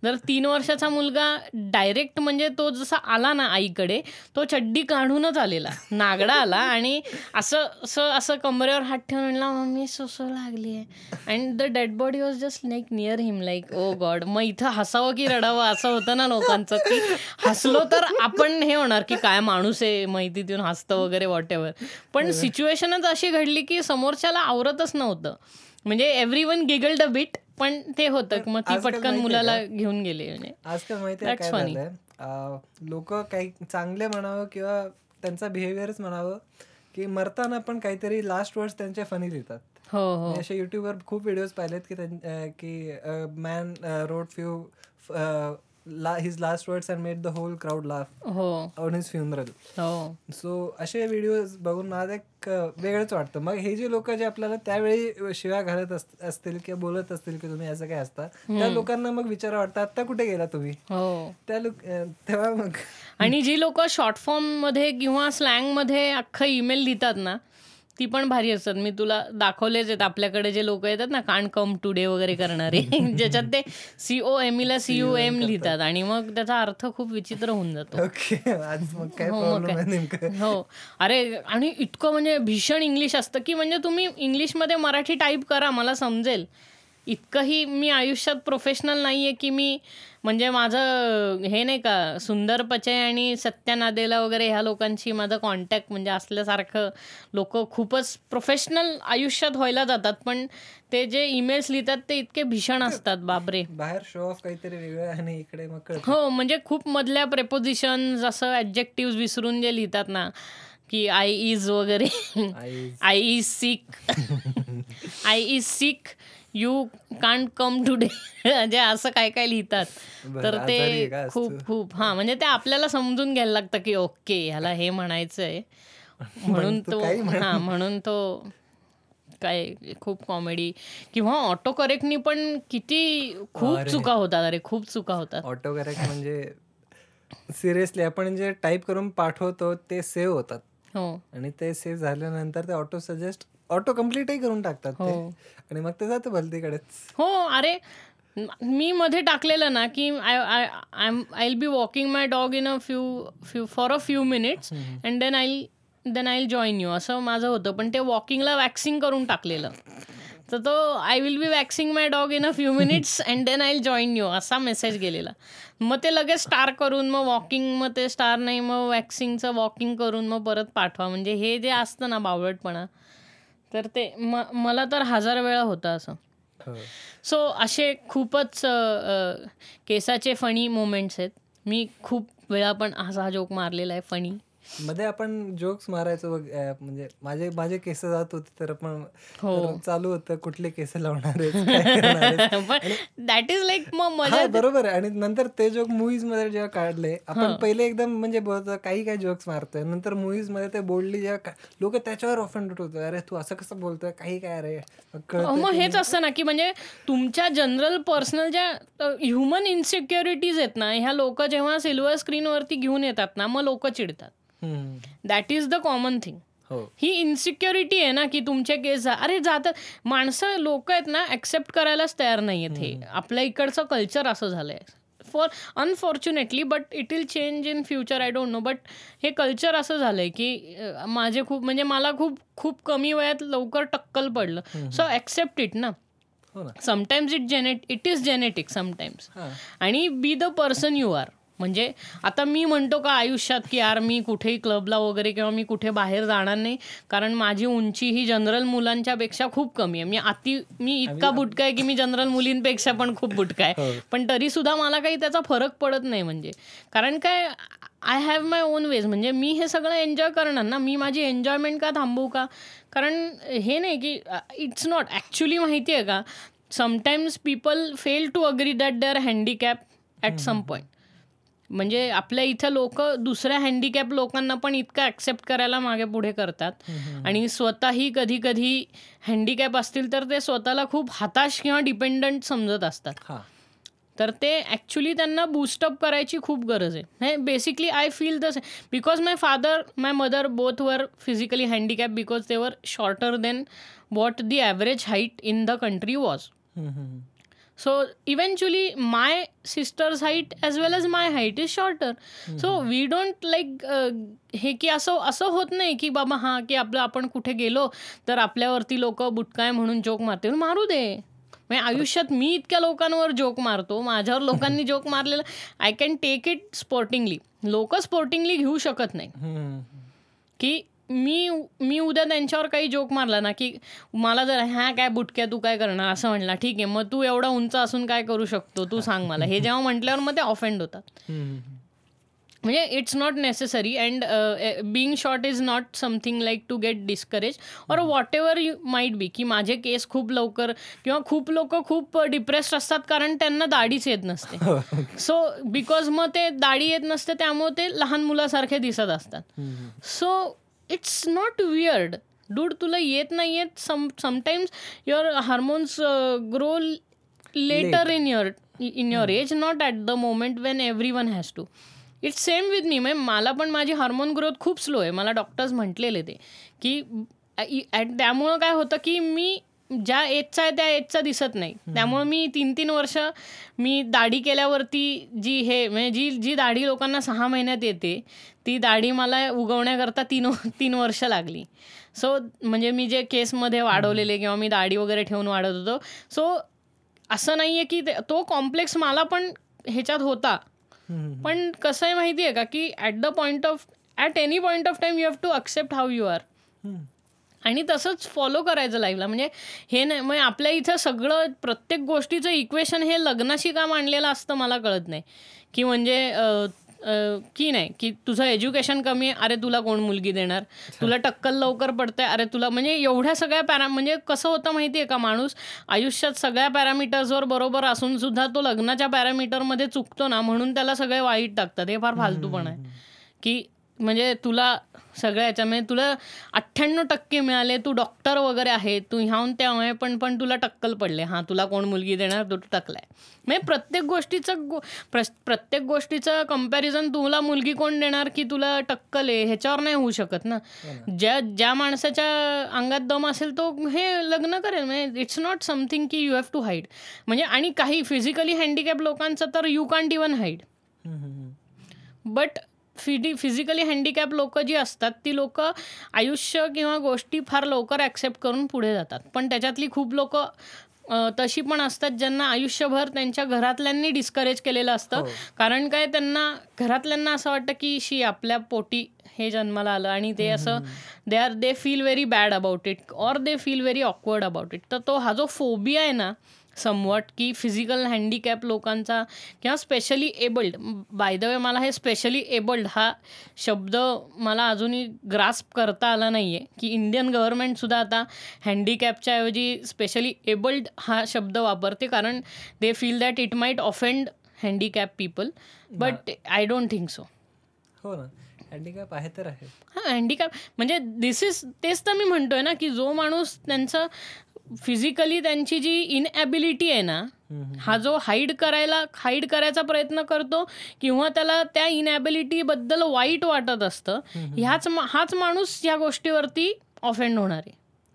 जर तीन वर्षाचा मुलगा डायरेक्ट म्हणजे तो जसा आला ना आईकडे तो चड्डी काढूनच आलेला. नागडा आला आणि असं असं असं कमरेवर हात ठेवून म्हणला मम्मी सोसो लागली आहे and the dead body was just like near him like oh God मग इथं हसावं की रडावं असं होतं ना लोकांचं की हसलो तर आपण हे होणार की काय माणूस आहे माहिती देऊन हसतं वगैरे वॉट एव्हर पण सिच्युएशनच अशी घडली की समोरच्याला आवरतच नव्हतं. म्हणजे every one giggled a bit पण ते होतं मग ती पटकन मुलाला घेऊन गेले म्हणजे. आजकाल माहिती लोक काही चांगले म्हणावं किंवा त्यांचा बिहेवियरच म्हणावं की मरताना पण काहीतरी लास्ट वर्ड्स त्यांचे फनी लिहितात. हो हो. असे युट्यूबवर खूप व्हिडिओज पाहिलेत की man rode few his last words and made the whole crowd laugh on his funeral so असे व्हिडिओज बघून मला एक वेगळंच वाटतं. मग हे जे लोक जे आपल्याला त्यावेळी शिव्या घालत अस- असतील किंवा बोलत असतील की तुम्ही असं काय असता त्या लोकांना मग विचार वाटतं आता कुठे गेला तुम्ही? हो. त्या लोक तेव्हा मग आणि जी लोक शॉर्ट फॉर्ममध्ये किंवा स्लँगमध्ये अख्खं ईमेल लिहितात ना ती पण भारी असतात. मी तुला दाखवलेच आहेत. आपल्याकडे जे लोक येतात ना कान कम टुडे वगैरे करणारे. <laughs> ज्याच्यात ते सीओ एम ला सीओ एम लिहितात आणि मग त्याचा अर्थ खूप विचित्र होऊन जातो. हो, हो. अरे आणि इतकं म्हणजे भीषण इंग्लिश असतं की म्हणजे तुम्ही इंग्लिशमध्ये मराठी टाईप करा मला समजेल. इतकंही मी आयुष्यात प्रोफेशनल नाही आहे की मी म्हणजे माझं हे नाही का सुंदर पचय आणि सत्या नादेला वगैरे ह्या लोकांशी माझं कॉन्टॅक्ट म्हणजे असल्यासारखं लोक खूपच प्रोफेशनल आयुष्यात व्हायला जातात. पण ते जे ईमेल्स लिहितात ते इतके भीषण असतात बापरे. बाहेर शो ऑफ काहीतरी वेगळं आणि इकडे मग. हो म्हणजे खूप मधल्या प्रेपोजिशन जसं ॲडजेक्टिव्ह विसरून जे लिहितात ना की आय इज वगैरे. I is sick I is sick you can't come today म्हणजे असं काय काय लिहितात. तर आहे ते खूप? खूप. हा म्हणजे ते आपल्याला समजून घ्यायला लागतं की ओके ह्याला हे म्हणायचंय. <laughs> म्हणून तू. हा म्हणून तो काय खूप कॉमेडी किंवा ऑटो करेक्टनी पण किती खूप. चुका होतात. अरे खूप चुका होतात. ऑटो करेक्ट म्हणजे सिरियसली आपण जे टाईप करून पाठवतो ते सेव्ह होतात. हो. आणि ते सेव्ह झाल्यानंतर ते ऑटो सजेस्ट ऑटो कम्प्लीटही करून टाकतात ते. हो. आणि मग ते जातं भलतीकडेच. हो अरे म- मी मध्ये टाकलेलं ना की I I I I be walking my dog in a few few for a few minutes and then I then I join you असं माझं होतं. पण ते वॉकिंगला वॅक्सिंग करून टाकलेलं. तर तो I will be waxing my dog in a few minutes and then I join you असा मेसेज गेलेला. मग ते लगेच स्टार करून मग वॉकिंग मग ते स्टार नाही मग वॅक्सिंगचं वॉकिंग करून मग परत पाठवा. म्हणजे हे जे असतं ना बावळटपणा तर ते म मला तर हजार वेळा होतं असं. सो असे खूपच केसाचे फणी मोमेंट्स आहेत. मी खूप वेळा पण असा जोक मारलेला आहे फणी मध्ये आपण जोक्स मारायचो म्हणजे माझे माझे केस जात होते तर आपण हो. चालू होतं कुठले केस लावणार दॅट इज लाईक हा बरोबर आहे. आणि नंतर ते जोक मुव्हीजमध्ये जेव्हा काढले आपण पहिले एकदम म्हणजे काही काही जोक्स मारतोय. नंतर मुव्हीजमध्ये ते बोलली जेव्हा लोक त्याच्यावर ऑफेंड होतो अरे तू असं कसं बोलतोय? काही काय अरे मग हेच असतं ना की म्हणजे तुमच्या जनरल पर्सनल ज्या ह्युमन इन्सिक्युरिटीज आहेत ना ह्या लोक जेव्हा सिल्वर स्क्रीनवरती घेऊन येतात ना मग लोक चिडतात. That is the common thing हो. ही इन्सिक्युरिटी आहे ना की तुमचे केस जा अरे जातात माणसं लोक आहेत ना ऍक्सेप्ट करायलाच तयार नाही आहेत हे आपल्या इकडचं कल्चर असं झालंय. For unfortunately but it will change in future I don't know but हे कल्चर असं झालंय की माझे खूप म्हणजे मला खूप खूप कमी वयात लवकर टक्कल पडलं. सो ॲक्सेप्ट इट ना. ना. Sometimes it genet it is genetic sometimes आणि be the person you are म्हणजे आता मी म्हणतो का आयुष्यात की यार मी कुठेही क्लबला वगैरे किंवा मी कुठे बाहेर जाणार नाही कारण माझी उंची ही जनरल मुलांच्या पेक्षा खूप कमी आहे. मी अति मी इतका बुटका आहे की मी जनरल मुलींपेक्षा पण खूप बुटका आहे. हो. पण तरी सुद्धा मला काही त्याचा फरक पडत नाही म्हणजे. कारण काय I have my own ways म्हणजे मी हे सगळं एन्जॉय करणार ना? मी माझी एन्जॉयमेंट का थांबवू का? कारण हे नाही की इट्स नॉट ॲक्च्युली माहिती आहे का sometimes people fail to agree that they are handicap at some point म्हणजे आपल्या इथं लोक दुसऱ्या हँडिकॅप लोकांना पण इतकं ॲक्सेप्ट करायला मागे पुढे करतात. आणि स्वतःही कधी कधी हँडिकॅप असतील तर ते स्वतःला खूप हताश किंवा डिपेंडंट समजत असतात. हा. तर ते ॲक्च्युली त्यांना बूस्टअप करायची खूप गरज आहे. हे basically I feel the because my father my mother both were physically handicap because they were shorter then what the average height in the country was. So eventually, my sister's height as well as my height is shorter. So we don't like uh, हे की असं असं होत नाही की बाबा हां की आपलं आपण कुठे गेलो तर आपल्यावरती लोक बुटकाय म्हणून जोक मारते मारू दे. म्हणजे आयुष्यात मी इतक्या लोकांवर जोक मारतो. माझ्यावर लोकांनी जोक मारलेला. I can take it sportingly लोक स्पोर्टिंगली घेऊ शकत नाही. की मी मी उद्या त्यांच्यावर काही जोक मारला ना की मला जर ह्या काय बुटक्या तू काय करणार? असं म्हणला ठीक आहे मग तू एवढा उंच असून काय करू शकतो? तू सांग मला. हे जेव्हा म्हटल्यावर मग ते ऑफेंड होतात. म्हणजे it's not necessary and being short is not something like to get discourage और whatever you might be की माझे केस खूप लवकर किंवा खूप लोक खूप डिप्रेस्ड असतात कारण त्यांना दाढीच येत नसते. <laughs> सो बिकॉज मग ते दाढी येत नसते त्यामुळे ते लहान मुलासारखे दिसत असतात. So it's not weird. Dude तुला येत नाही येत some sometimes your hormones grow later in your in your age not at the moment when everyone has to it's same with me म्हणजे मला पण माझी हार्मोन ग्रोथ खूप स्लो आहे. मला डॉक्टर्स म्हटलेले ते की ॲट त्यामुळं काय होतं की मी ज्या एजचा आहे त्या एजचा दिसत नाही. त्यामुळे मी तीन तीन वर्ष मी दाढी केल्यावरती जी हे म्हणजे जी जी दाढी लोकांना सहा महिन्यात येते ती दाढी मला उगवण्याकरता तीन तीन वर्ष लागली. सो म्हणजे मी जे केसमध्ये वाढवलेले किंवा मी दाढी वगैरे ठेवून वाढवत होतो. सो असं नाही आहे की ते- कॉम्प्लेक्स मला पण ह्याच्यात होता. पण कसं आहे माहिती आहे का की at the point of at any point of time you have to accept how you are. आणि तसंच फॉलो करायचं लाईफला म्हणजे हे नाही म्हणजे आपल्या इथं सगळं प्रत्येक गोष्टीचं इक्वेशन हे लग्नाशी का मांडलेलं असतं मला कळत नाही. की म्हणजे की नाही की तुझं एज्युकेशन कमी आहे अरे तुला कोण मुलगी देणार? तुला टक्कल लवकर पडतंय अरे तुला म्हणजे एवढ्या सगळ्या पॅरा म्हणजे कसं होतं माहिती आहे का माणूस? आयुष्यात सगळ्या पॅरामीटर्सवर बरोबर असून सुद्धा तो लग्नाच्या पॅरामीटरमध्ये चुकतो ना म्हणून त्याला सगळे वाईट टाकतात. हे फार फालतूपण आहे. की म्हणजे तुला सगळ्या याच्यामध्ये तुला अठ्ठ्याण्णव टक्के मिळाले तू डॉक्टर वगैरे आहे तू ह्याहून त्यामुळे पण पण तुला टक्कल पडले. हां तुला कोण मुलगी देणार तू टकलाय. म्हणजे प्रत्येक गोष्टीचं गो- प्र- प्रत्येक गोष्टीचं कंपॅरिझन तुला मुलगी कोण देणार की तुला टक्कल आहे ह्याच्यावर नाही होऊ शकत ना. ज्या ज्या माणसाच्या अंगात दम असेल तो हे लग्न करेल. म्हणजे इट्स नॉट समथिंग की यू हॅव टू हाईड म्हणजे आणि काही फिजिकली हँडिकॅप लोकांचं तर you can't even hide. But फिडी physically handicap लोक जी असतात ती लोक आयुष्य किंवा गोष्टी फार लवकर ॲक्सेप्ट करून पुढे जातात. पण त्याच्यातली खूप लोक तशी पण असतात ज्यांना आयुष्यभर त्यांच्या घरातल्यांनी डिस्करेज केलेलं असतं. कारण काय त्यांना घरातल्यांना असं वाटतं की शी आपल्या पोटी हे जन्माला आलं आणि ते असं they are they feel very bad about it or they feel very awkward about it तर तो हा जो फोबिया आहे ना समवॉट की फिजिकल हँडिकॅप लोकांचा किंवा specially abled by the way मला हे स्पेशली एबल्ड हा शब्द मला अजूनही ग्रास्प करता आला नाही आहे की इंडियन गव्हर्नमेंटसुद्धा आता हँडिकॅपच्या ऐवजी स्पेशली एबल्ड हा शब्द वापरते कारण they feel that it might offend handicap people but I don't think so हो ना. हँडिकॅप आहे तर आहे. हां हँडिकॅप म्हणजे दिस इज तेच तर मी म्हणतोय ना की जो माणूस त्यांचं फिजिकली त्यांची जी इनॲबिलिटी आहे ना हा जो हाईड करायला हाईड करायचा प्रयत्न करतो किंवा त्याला त्या इनॲबिलिटीबद्दल वाईट वाटत असतं ह्याच हाच माणूस ह्या गोष्टीवरती ऑफेंड होणार आहे.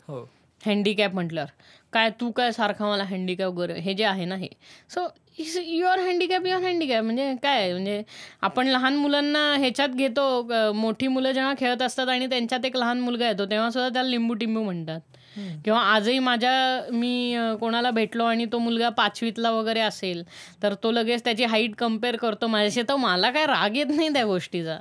हो. हँडिकॅप म्हटल्यावर. काय तू काय सारखा मला हँडिकॅप वगैरे हे जे आहे ना हे. So your handicap your handicap म्हणजे काय? म्हणजे आपण लहान मुलांना ह्याच्यात घेतो मोठी मुलं जेव्हा खेळत असतात आणि त्यांच्यात एक लहान मुलगा येतो तेव्हा सुद्धा त्याला लिंबू टिंबू म्हणतात. किंवा आजही माझ्या मी अ, कोणाला भेटलो आणि तो मुलगा पाचवीतला वगैरे असेल तर तो लगेच त्याची हाईट कंपेअर करतो माझ्याशी. तर मला काय राग येत नाही त्या गोष्टीचा.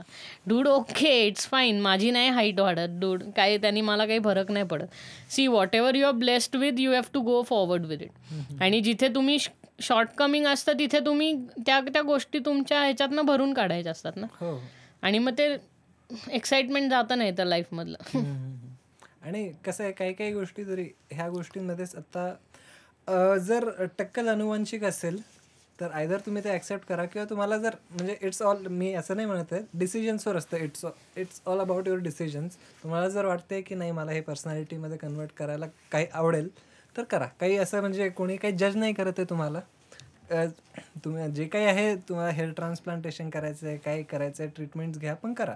डूड ओके इट्स फाईन माझी नाही हाईट वाढत डूड काय त्यांनी मला काही फरक नाही पडत. See whatever you are blessed with you have to go forward with it आणि जिथे तुम्ही शॉर्ट कमिंग असतं तिथे तुम्ही त्या त्या गोष्टी तुमच्या ह्याच्यातनं भरून काढायच्या असतात ना. हो. आणि मग ते एक्साइटमेंट जातं नाही तर लाईफमधलं. आणि कसं आहे काही काही गोष्टी जरी ह्या गोष्टींमध्येच आत्ता जर टक्कल अनुवांशिक असेल तर आयदर तुम्ही ते ॲक्सेप्ट करा किंवा तुम्हाला जर म्हणजे इट्स ऑल मी असं नाही म्हणत आहे डिसिजन्सवर असतं. It's it's all about your decisions तुम्हाला जर वाटते की नाही मला हे पर्सनॅलिटीमध्ये कन्वर्ट करायला काही आवडेल तर करा. काही असं म्हणजे कोणी काही जज नाही करत आहे तुम्हाला. तुम्ही जे काही आहे तुम्हाला हेअर ट्रान्सप्लांटेशन करायचं आहे काय करायचं आहे ट्रीटमेंट्स घ्या पण करा.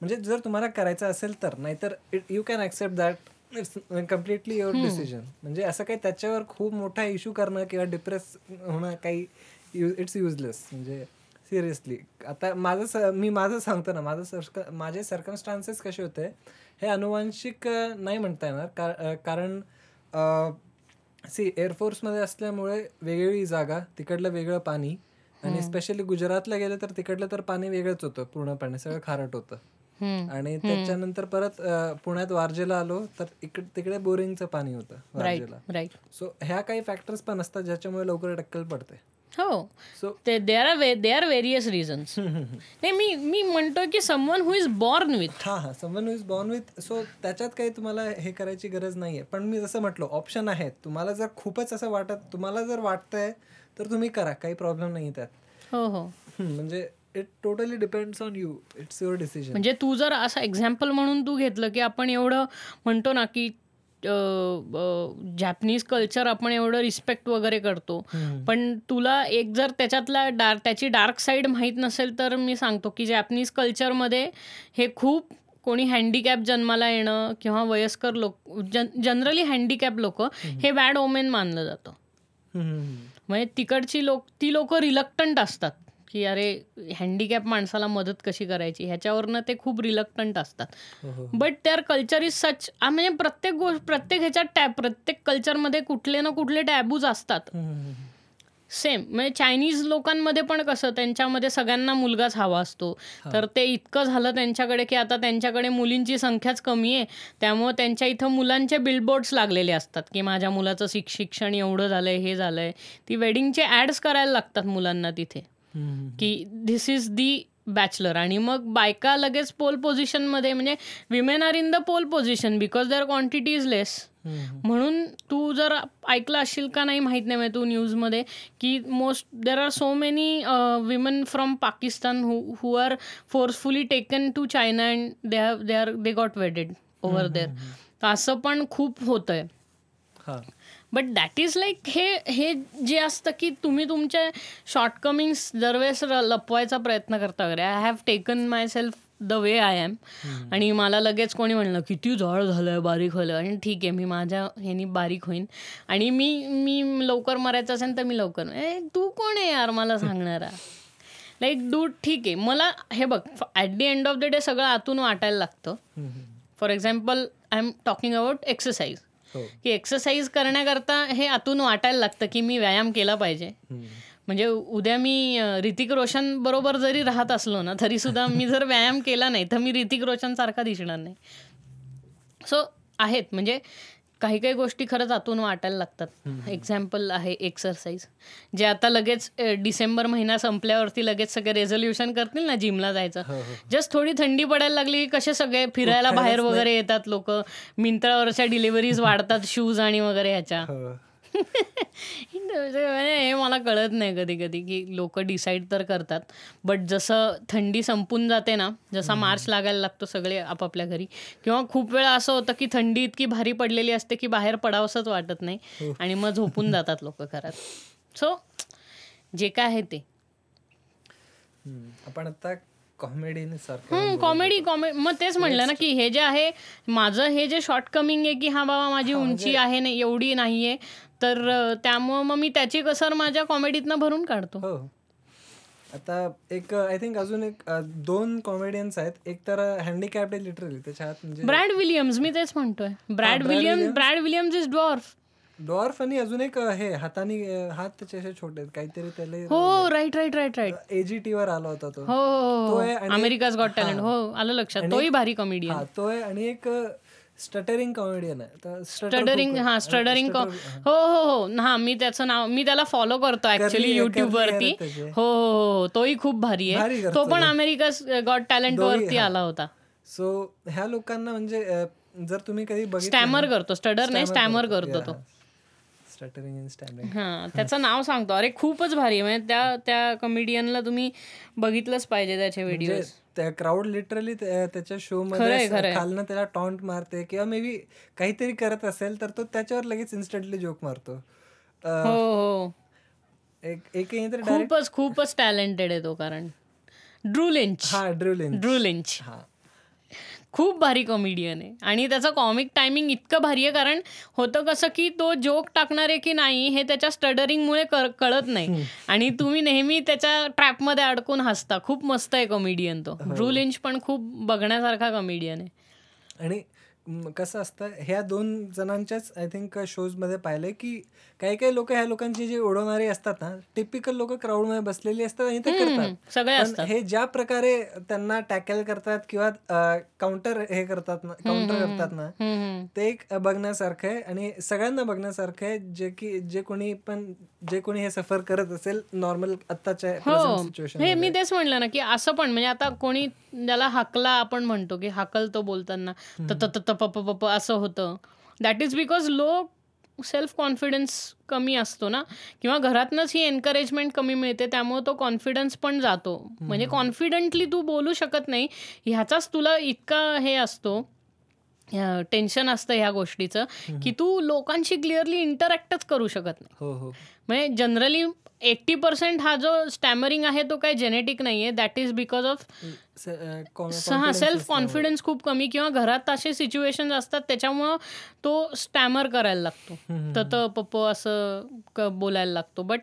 म्हणजे जर तुम्हाला करायचं असेल तर नाहीतर it you can accept that it's completely your decision म्हणजे असं काही त्याच्यावर खूप मोठा इश्यू करणं किंवा डिप्रेस होणं काही यू इट्स युजलेस म्हणजे सिरियसली आता माझं स मी माझं सांगतो ना माझं सर्क माझे सर्कमस्टान्सेस कसे होते हे अनुवांशिक नाही म्हणता येणार. का कारण सी एअरफोर्समध्ये असल्यामुळे वेगळी जागा तिकडलं वेगळं पाणी आणि स्पेशली गुजरातला गेलं तर तिकडलं तर पाणी वेगळंच होतं पूर्णपणे. सगळं खारट होतं. आणि त्याच्यानंतर परत पुण्यात वारजेला आलो तर इकड तिकडे बोरिंगचं पाणी होतं वारजेला. सो ह्या काही फॅक्टर्स पण असतात ज्याच्यामुळे लवकर टक्कल पडते. हो. सो ते they are they are various reasons नाही मी मी म्हणतोय की someone who is born with हा हा someone is born with so त्याच्यात काही तुम्हाला हे करायची गरज नाहीये. पण मी जसं म्हटलं ऑप्शन आहेत. तुम्हाला जर खूपच असं वाटत तुम्हाला जर वाटतंय तर तुम्ही करा. काही प्रॉब्लेम नाही त्यात. हो हो. म्हणजे it totally depends on you it's your decision म्हणजे तू जर असं एक्झाम्पल म्हणून तू घेतलं की आपण एवढं म्हणतो ना की जॅपनीज कल्चर आपण एवढं रिस्पेक्ट वगैरे करतो. पण तुला एक जर त्याच्यातला डार्क त्याची डार्क साईड माहीत नसेल तर मी सांगतो की जॅपनीज कल्चरमध्ये हे खूप कोणी हँडिकॅप जन्माला येणं किंवा वयस्कर लोक जन जनरली हँडिकॅप लोक हे बॅड ओमेन मानलं जातं. म्हणजे तिकडची लोक ती लोक रिलक्टंट असतात. की अरे हँडिकॅप माणसाला मदत कशी करायची? ह्याच्यावरनं ते खूप रिलक्टंट असतात. But their culture is such म्हणजे प्रत्येक गोष्ट प्रत्येक ह्याच्यात टॅब प्रत्येक कल्चरमध्ये कुठले ना कुठले टॅबूज असतात. सेम म्हणजे चायनीज लोकांमध्ये पण कसं त्यांच्यामध्ये सगळ्यांना मुलगाच हवा असतो. तर ते इतकं झालं त्यांच्याकडे की आता त्यांच्याकडे मुलींची संख्याच कमी आहे. त्यामुळे त्यांच्या इथं मुलांचे बिलबोर्ड्स लागलेले असतात की माझ्या मुलाचं शिक शिक्षण एवढं झालंय हे झालंय. ती वेडिंगचे ॲड्स करायला लागतात मुलांना तिथे. की धिस इज दी बॅचलर आणि मग बायका लगेच पोल पोझिशनमध्ये म्हणजे women are in the pole position because their quantity is less म्हणून तू जर ऐकलं असशील का नाही माहीत नाही म्हणजे तू न्यूजमध्ये की most there are so many women from Pakistan who are forcefully taken to China and they have they are they got wedded over there असं पण खूप होतंय. हा. बट दॅट इज लाईक हे हे जे असतं की तुम्ही तुमचे शॉर्टकमिंग्स दरवेळेस र- लपवायचा प्रयत्न करता वगैरे. I have taken myself the way I am आणि मला लगेच कोणी म्हणलं किती जाड झालं बारीक झालं आणि ठीक आहे मी माझ्या ह्यानी बारीक होईन. आणि मी मी लवकर मरायचं असेल तर मी लवकर. ए तू कोण आहे यार मला सांगणारा? <laughs> लाईक डू ठीक आहे. मला हे बघ at the end of the day सगळं आतून वाटायला लागतं. For example I am talking about exercise की एक्सरसाइज करण्याकरता हे आतून वाटायला लागतं की मी व्यायाम केला पाहिजे. म्हणजे उद्या मी ऋतिक रोशन बरोबर जरी राहत असलो ना तरी सुद्धा <laughs> मी जर व्यायाम केला नाही तर मी ऋतिक रोशन सारखा दिसणार नाही. सो आहेत. म्हणजे काही काही गोष्टी खरंच आतून वाटायला लागतात. एक्झाम्पल आहे एक्सरसाइज जे आता लगेच डिसेंबर महिना संपल्यावरती लगेच सगळे रेझोल्युशन करतील ना जिमला जायचं. हो हो. जस्ट थोडी थंडी पडायला लागली की कसे सगळे फिरायला बाहेर वगैरे येतात लोक. मिंत्रावरच्या डिलिव्हरीज वाढतात शूज आणि वगैरे ह्याच्या. <laughs> हो म्हणजे हे मला कळत नाही कधी कधी की लोक डिसाईड तर करतात. बट जसं थंडी संपून जाते ना जसा मार्च लागायला लागतो सगळे आपापल्या घरी किंवा खूप वेळा असं होतं की थंडी इतकी भारी पडलेली असते की बाहेर पडावंसंच वाटत नाही आणि मग झोपून जातात लोक घरात. सो जे काय आहे ते. आपण आता कॉमेडी कॉमेडी कॉमेडी मग तेच म्हणलं ना की हे जे आहे माझं हे जे शॉर्ट कमिंग आहे की हा बाबा माझी उंची आहे नाही एवढी नाहीये. तर अं, त्यामुळं मग मी त्याची कसर माझ्या कॉमेडीतनं भरून काढतो. हो. आता एक आय थिंक अजून एक अ, दोन कॉमेडियन्स आहेत. एक तर हँडिकॅप्ड आहे लिटरली. त्याच्या हात म्हणजे ब्रॅड विलियम्स मी तेच म्हणतोय. Brad Williams. Brad Williams is dwarf. Dwarf आणि अजून एक अ, हे हाताने अ, हात त्याचे असे छोटे आहेत. काहीतरी त्याला हो right right right right AGT वर आला होता तो. हो हो तो हो. आहे आणि- अमेरिकाज गॉट टॅलेंट हो आलं लक्षात. तोही भारी कॉमेडियन हा तो आहे आणि एक स्टटरिंग कॉमेडियन आहे स्टडरिंग. हा स्टडरिंग हो. हो हो हा. मी त्याचं नाव मी त्याला फॉलो करतो ऍक्च्युली युट्यूब वरती. हो हो हो हो. तोही खूप भारी आहे. तो पण अमेरिका गॉट टॅलेंट वरती आला होता. सो ह्या लोकांना म्हणजे जर तुम्ही कधी स्टॅमर करतो. स्टडर नाही स्टॅमर करतो. तो. हा त्याचं नाव सांगतो. अरे खूपच भारी म्हणजे त्या त्या कॉमेडियनला तुम्ही बघितलंच पाहिजे त्याचे व्हिडिओ म्हणजे त्या क्राऊड लिटरली त्याच्या शो मध्ये. खालनं त्याला टॉन्ट मारते किंवा मे बी काहीतरी करत असेल तर तो त्याच्यावर लगेच इन्स्टंटली जोक मारतो. हो हो. एक खूपच खूपच टॅलेंटेड आहे तो कारण. ड्रू लिंच हा ड्रिलिंग ड्रू लिंच हा. खूप भारी कॉमेडियन आहे. आणि त्याचं कॉमिक टायमिंग इतकं भारी आहे कारण होतं कसं की तो जोक टाकणार आहे की नाही हे त्याच्या स्टडरिंगमुळे कळत नाही. आणि तुम्ही नेहमी त्याच्या ट्रॅपमध्ये अडकून हसता. खूप मस्त आहे कॉमेडियन तो. ड्रू लिंच पण खूप बघण्यासारखा कॉमेडियन आहे. आणि कसं असतं ह्या दोन जणांच्याच आय थिंक शोजमध्ये पाहिलंय की काही काही लोक ह्या लोकांची जी उडवणारी असतात ना टिपिकल लोक क्राऊडमध्ये बसलेली असतात आणि ते करतात. सगळे असतात. हे ज्या प्रकारे त्यांना टॅकल करतात किंवा काउंटर हे करतात ना काउंटर करतात ना. ते एक बघण्यासारखं आहे आणि सगळ्यांना बघण्यासारखं आहे जे की जे कोणी पण जे कोणी हे सफर करत असेल नॉर्मल आत्ताच्या हो हे मी तेच म्हणलं ना की असं पण म्हणजे आता कोणी ज्याला हाकला आपण म्हणतो की हाकलतो बोलताना त त त- त प प- प- प असं होतं. That is because low self confidence कमी असतो ना? किंवा घरातनंच ही एनकरेजमेंट कमी मिळते त्यामुळे तो कॉन्फिडन्स पण जातो. म्हणजे कॉन्फिडंटली तू बोलू शकत नाही. ह्याचाच तुला इतका हे असतो टेन्शन असतं ह्या गोष्टीचं की तू लोकांशी क्लिअरली इंटरॅक्टच करू शकत नाही. हो हो. म्हणजे जनरली एट्टी पर्सेंट हा जो स्टॅमरिंग आहे तो काही जेनेटिक नाही आहे दॅट इज बिकॉज ऑफ स- अ, कॉ- हा सेल्फ कॉन्फिडन्स खूप कमी किंवा घरात असे सिच्युएशन असतात त्याच्यामुळं तो स्टॅमर करायला लागतो. तर त पप असं क- बोलायला लागतो. बट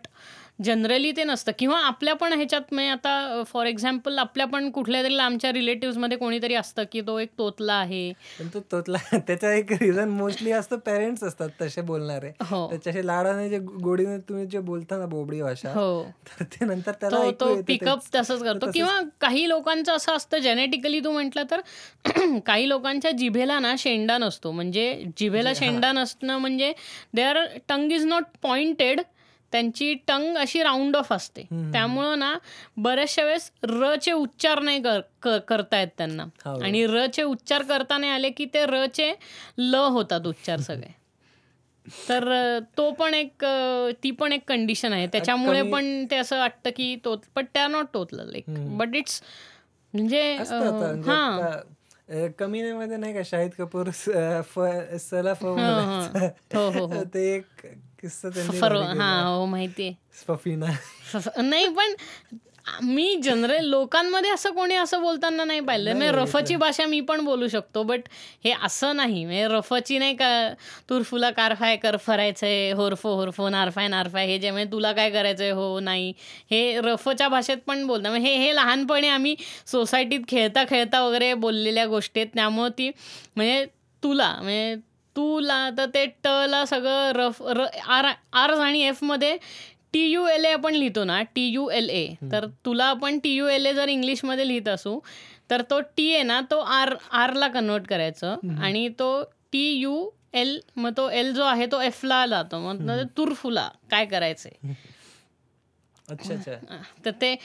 जनरली ते नसतं. किंवा आपल्या पण ह्याच्यात म्हणजे आता फॉर एक्झाम्पल आपल्या पण कुठल्या तरी आमच्या रिलेटिव्हमध्ये कोणीतरी असतं की तो एक तोतला आहे. पण तो तोतला <laughs> त्याचा एक रिझन मोस्टली असतं पेरेंट्स असतात तसे बोलणारे. हो. त्याच्याशी लाडाने जे गोडीने तुम्ही जे बोलता ना बोबडी भाषा हो. तर ते नंतर त्याला तो पिकअप. तसंच करतो. किंवा काही लोकांचं असं असतं जेनेटिकली तू म्हटलं तर <clears throat> काही लोकांच्या जिभेला ना शेंडा नसतो. म्हणजे जिभेला शेंडा नसणं म्हणजे they are tongue is not pointed त्यांची टंग अशी राऊंड ऑफ असते. त्यामुळं ना बऱ्याचशा वेळेस र चे उच्चार नाही कर- क- करतायत त्यांना. हो. आणि र चे उच्चार करता नाही आले की ते र चे ल होतात उच्चार <laughs> सगळे. तर तो पण एक ती पण एक कंडिशन आहे. त्याच्यामुळे पण ते असं वाटतं की तो पण त्या not totally like but it's म्हणजे हा. कमी मध्ये नाही का शाहिद कपूर स- फ- सला फ म्हणायचं. हो हो हो. <laughs> ते एक किस्सा. हा हो माहितीये फफीना. फ- नाही पण मी जनरल लोकांमध्ये असं कोणी असं बोलताना नाही पाहिलं. म्हणजे रफची भाषा मी पण बोलू शकतो बट हे असं नाही. म्हणजे रफची नाही का तुरफुला कारफाय कर फरायचंय होरफो होरफो नारफाय नारफाय हे जे म्हणजे तुला काय करायचंय हो नाही. हे रफच्या भाषेत पण बोलतात. म्हणजे हे हे लहानपणी आम्ही सोसायटीत खेळता खेळता वगैरे बोललेल्या गोष्टी आहेत. त्यामुळं ती म्हणजे तुला म्हणजे तुला तर ते ट ला सगळं रफ र आर आर आणि एफमध्ये टी यू एल ए आपण लिहितो ना टी यू एल ए. तर तुला आपण टी यू एल ए जर इंग्लिशमध्ये लिहित असू तर तो टी आहे ना तो आर आरला कन्वर्ट करायचं. आणि तो टी यू एल मग तो एल जो आहे तो एफला जातो. मग तुरफुला काय करायचंय? <laughs> अच्छा अच्छा. तर ते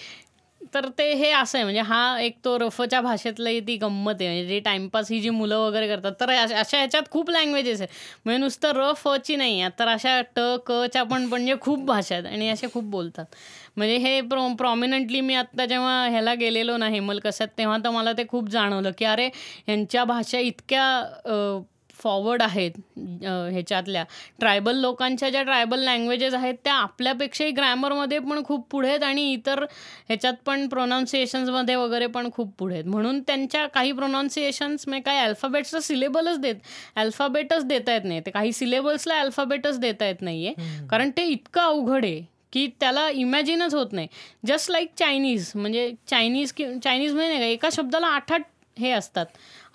तर ते हे असं आहे म्हणजे हा एक तो रफच्या भाषेतली ती गंमत आहे. म्हणजे जी टाइमपास ही जी मुलं वगैरे करतात तर अशा अशा ह्याच्यात खूप लँग्वेजेस आहे म्हणजे नुसतं रफ अची नाही आहे. तर अशा ट कच्या पण म्हणजे खूप भाषा आहेत आणि असे खूप बोलतात. म्हणजे हे प्रो प्रॉमिनंटली मी आत्ता जेव्हा ह्याला गेलेलो ना हेमल कशात तेव्हा तर मला ते खूप जाणवलं की अरे ह्यांच्या भाषा इतक्या फॉरवर्ड आहेत ह्याच्यातल्या. ट्रायबल लोकांच्या ज्या ट्रायबल लँग्वेजेस आहेत त्या आपल्यापेक्षाही ग्रॅमरमध्ये पण खूप पुढे आहेत आणि इतर ह्याच्यात पण प्रोनाऊन्सिएशन्समध्ये वगैरे पण खूप पुढे आहेत. म्हणून त्यांच्या काही प्रोनाऊन्सिएशन्स म्हणजे काही अल्फाबेट्सचं सिलेबलच देत अल्फाबेटच देता येत नाही. ते काही सिलेबल्सला अल्फाबेटच देता येत नाही आहे कारण ते इतकं अवघड आहे की त्याला इमॅजिनच होत नाही. जस्ट लाईक चायनीज म्हणजे चायनीज कि चायनीजमध्ये नाही का एका शब्दाला आठ आठ हे असतात.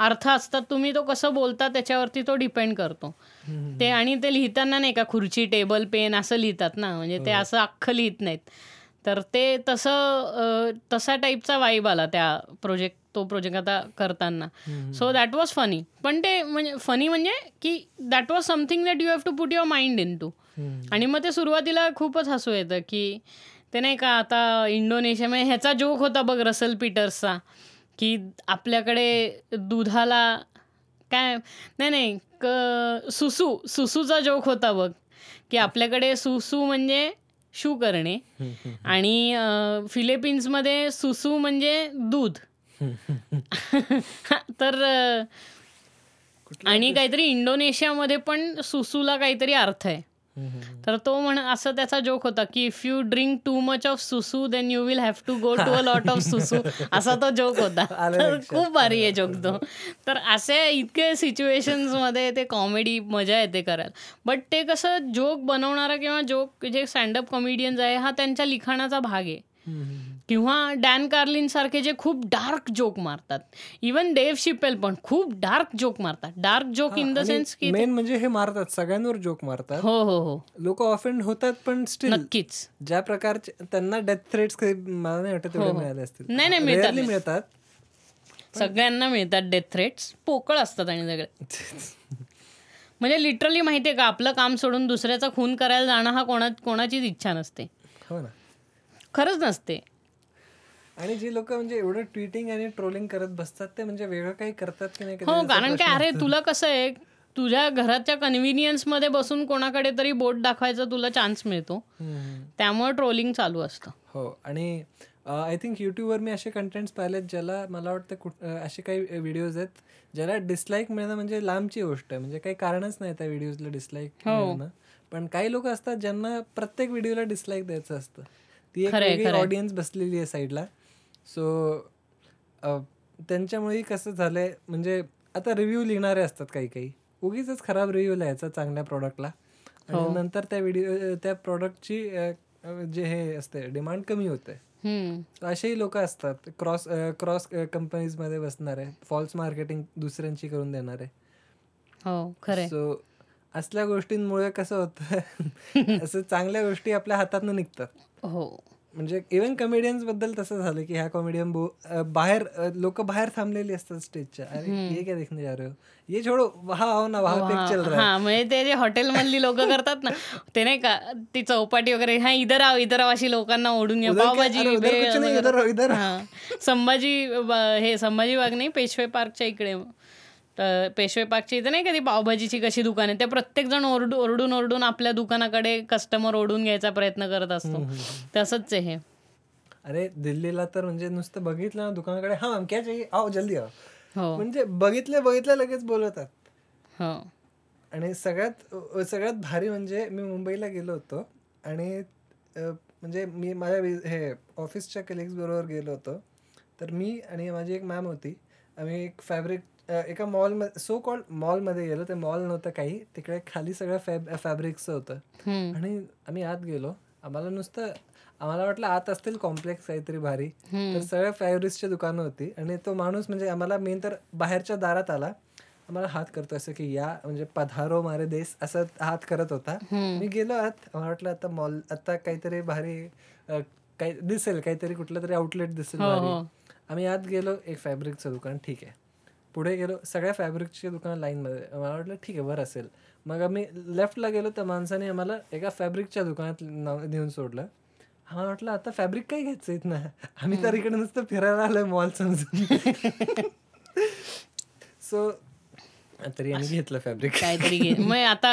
अर्थ असतात तुम्ही तो कसं बोलता त्याच्यावरती तो डिपेंड करतो. ते आणि ते लिहिताना नाही का खुर्ची टेबल पेन असं लिहितात ना म्हणजे ते असं अख्खं लिहित नाहीत. तर ते तसं तसा टाईपचा वाईब आला त्या प्रोजेक्ट तो प्रोजेक्ट आता करताना. सो दॅट वॉज फनी पण ते म्हणजे फनी म्हणजे की that was something that you have to put your mind into आणि मग ते सुरुवातीला खूपच हसू येतं की ते नाही का आता इंडोनेशियामध्ये ह्याचा जोक होता बघ रसल पीटर्सचा. की आपल्याकडे दुधाला काय नाही नाही क सुसू सुसूचा जोक होता बघ की आपल्याकडे सुसू म्हणजे शू करणे आणि फिलिपिन्समध्ये सुसू म्हणजे दूध. <laughs> तर आणि काहीतरी इंडोनेशियामध्ये पण सुसूला काहीतरी अर्थ आहे. तर तो म्हण असं त्याचा जोक होता की if you drink too much of सुसू then you will have to go to a lot of सुसू असा तो जोक होता. <laughs> तर. खूप भारी आहे जोक तो. तर असे इतके सिच्युएशन्समध्ये ते कॉमेडी मजा येते करायला. बट ते कसं जोक बनवणारा किंवा जोक जे स्टँडअप कॉमेडियन्स आहे हा त्यांच्या लिखाणाचा भाग आहे. किंवा डॅन कार्लिन सारखे जे खूप डार्क जोक मारतात. इवन देव शिपेल पण खूप डार्क जोक मारतात. Dark joke in the sense की मेन म्हणजे हे मारतात सगळ्यांवर जोक मारतात. हो हो हो. लोक ऑफेंड होतात पण स्टील नक्कीच. ज्या प्रकारचे त्यांना डेथ थ्रेट्स मला नाही वाटत तेवढे मिळाले असतील. हो, नाही, नाही, मिळतात, सगळ्यांना मिळतात डेथ थ्रेट्स पोकळ असतात आणि सगळे. म्हणजे लिटरली माहितीये का आपलं काम सोडून दुसऱ्याचा खून करायला जाणं हा कोणा कोणाचीच इच्छा नसते. हो ना. खरंच नसते. आणि जी लोक म्हणजे एवढं ट्विटिंग आणि ट्रोलिंग करत बसतात ते म्हणजे वेगळं काही करतात की नाही हो कारण काय अरे. तुला कसं आहे तुझ्या घराच्या कन्व्हिनियन्समध्ये बसून कोणाकडे तरी बोट दाखवायचा तुला चान्स मिळतो. त्यामुळे ट्रोलिंग चालू असतं हो आणि आय थिंक यूट्यूबवर मी असे कंटेंट्स पाहिलेत ज्याला मला वाटतं कुठ असे काही व्हिडिओज आहेत ज्याला डिसलाईक मिळणं म्हणजे लांबची गोष्ट आहे म्हणजे काही कारणच नाही त्या व्हिडिओजला डिसलाईक हो. मिळणं पण काही लोक असतात ज्यांना प्रत्येक व्हिडिओला डिसलाईक द्यायचं असतं ती एक. ऑडियन्स बसलेली आहे साईडला सो त्यांच्यामुळेही कसं झालंय म्हणजे आता रिव्ह्यू लिहिणारे असतात काही काही. उगीच खराब रिव्ह्यू लिहायचा चांगल्या प्रॉडक्टला हो. आणि नंतर त्या व्हिडिओ त्या प्रॉडक्टची जे हे असते डिमांड कमी होते. हम्म. असेही लोक असतात क्रॉस क्रॉस कंपनीजमध्ये बसणारे फॉल्स मार्केटिंग दुसऱ्यांची करून देणारे. हो खरे सो असल्या गोष्टींमुळे कसं होतं <laughs> असं चांगल्या गोष्टी आपल्या हातातनं निघतात. हो. म्हणजे इव्हन कमेडियन्सबद्दल तसं झालं की ह्या कॉमेडियन बाहेर लोक बाहेर थांबलेली असतात स्टेजच्या अरे ये क्या देखने जा रहे हो ये छोडो वहा आओ ना वहा पे एक चल रहा है हा म्हणजे ते जे हॉटेल मधली लोक करतात ना ते नाही का ती चौपाटी वगैरे हा इधर आव इधर आव अशी लोकांना ओढून घ्या? पावभाजी वगैरे. इधर. हा. संभाजी हे संभाजी बाग नाही पेशवे पार्कच्या इकडे तर पेशवे पार्कच्या इथे नाही का ती पावभाजीची कशी दुकान आहे? ते प्रत्येक जण ओरडून ओरडून ओरडून आपल्या दुकानाकडे कस्टमर ओढून घ्यायचा प्रयत्न करत असतो. तसंच आहे हे. अरे दिल्लीला तर म्हणजे नुसतं बघितलं ना दुकानाकडे हा मॅम क्या चाहिए? आओ जल्दी आओ. हो. म्हणजे बघितले बघितले लगेच बोलवतात. हो. आणि सगळ्यात सगळ्यात भारी म्हणजे मी मुंबईला गेलो होतो आणि म्हणजे मी माझ्या हे ऑफिसच्या कलिग्स बरोबर गेलो होतो. तर मी आणि माझी एक मॅम होती. आम्ही एक फॅब्रिक एका मॉलमध्ये सो कॉल्ड मॉलमध्ये गेलो ते मॉल नव्हतं काही. तिकडे खाली सगळं फॅब फॅब्रिकचं होतं. आणि आम्ही आत गेलो. आम्हाला नुसतं आम्हाला वाटलं आत असतील कॉम्प्लेक्स काहीतरी भारी. तर सगळ्या फॅब्रिक्सची दुकानं होती. आणि तो माणूस म्हणजे आम्हाला मेन तर बाहेरच्या दारात आला. आम्हाला हात करतो असं की या म्हणजे पधारो मारे देश असं हात करत होता. मी गेलो आत. आम्हाला वाटलं आता मॉल आता काहीतरी भारी काही दिसेल. काहीतरी कुठलं तरी आउटलेट दिसेल हो, भारी. हो. आम्ही आत गेलो. एक फॅब्रिकचं दुकान. ठीक आहे. पुढे गेलो सगळ्या फॅब्रिकच्या दुकानं लाईनमध्ये मला वाटलं ठीक आहे बरं असेल. मग आम्ही लेफ्टला गेलो त्या माणसाने आम्हाला एका फॅब्रिकच्या दुकानात नाव- नेऊन सोडलं. आम्हाला वाटलं आता फॅब्रिक काही घ्यायचं आहेत ना? आम्ही तर इकडे नुसतं फिरायला आलोय मॉल समजून. <laughs> सो तरी यांनी घेतलं फॅब्रिक काहीतरी घे <laughs> मग आता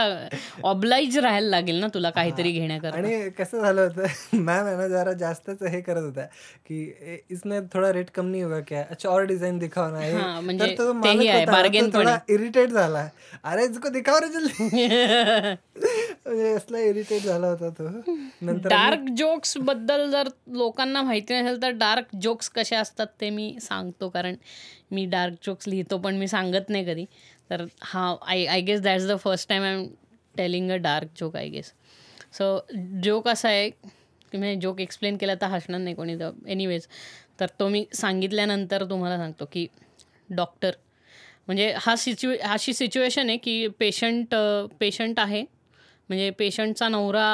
ऑब्लाइज राहायला लागेल ना तुला काहीतरी घेण्याकरता. आणि कसं झालं होतं मॅम आहे ना जरा जास्तच हे करत होत्या की "ए, इसमें थोडा रेट कम नहीं होगा क्या? अच्छा और डिजाइन दिखाओ ना म्हणजे तर तो तेही मालक आहे, होता ना, bargain तो पण. थोडा इरिटेट झाला. अरे इसको दिखाओ रे जल्दी. <laughs> म्हणजे असला इरिटेट झाला होता तो. नंतर डार्क जोक्सबद्दल जर लोकांना माहिती नसेल तर डार्क जोक्स कसे असतात ते मी सांगतो कारण मी डार्क जोक्स लिहितो पण मी सांगत नाही कधी. तर हा I I guess that's the first time I am telling a dark joke I guess so joke असा आहे की मी जोक एक्सप्लेन केला तर हसणार नाही कोणी. एनिवेज तर तो मी सांगितल्यानंतर तुम्हाला सांगतो की डॉक्टर म्हणजे हा सिच्यु अशी सिच्युएशन आहे की पेशंट पेशंट आहे म्हणजे पेशंटचा नवरा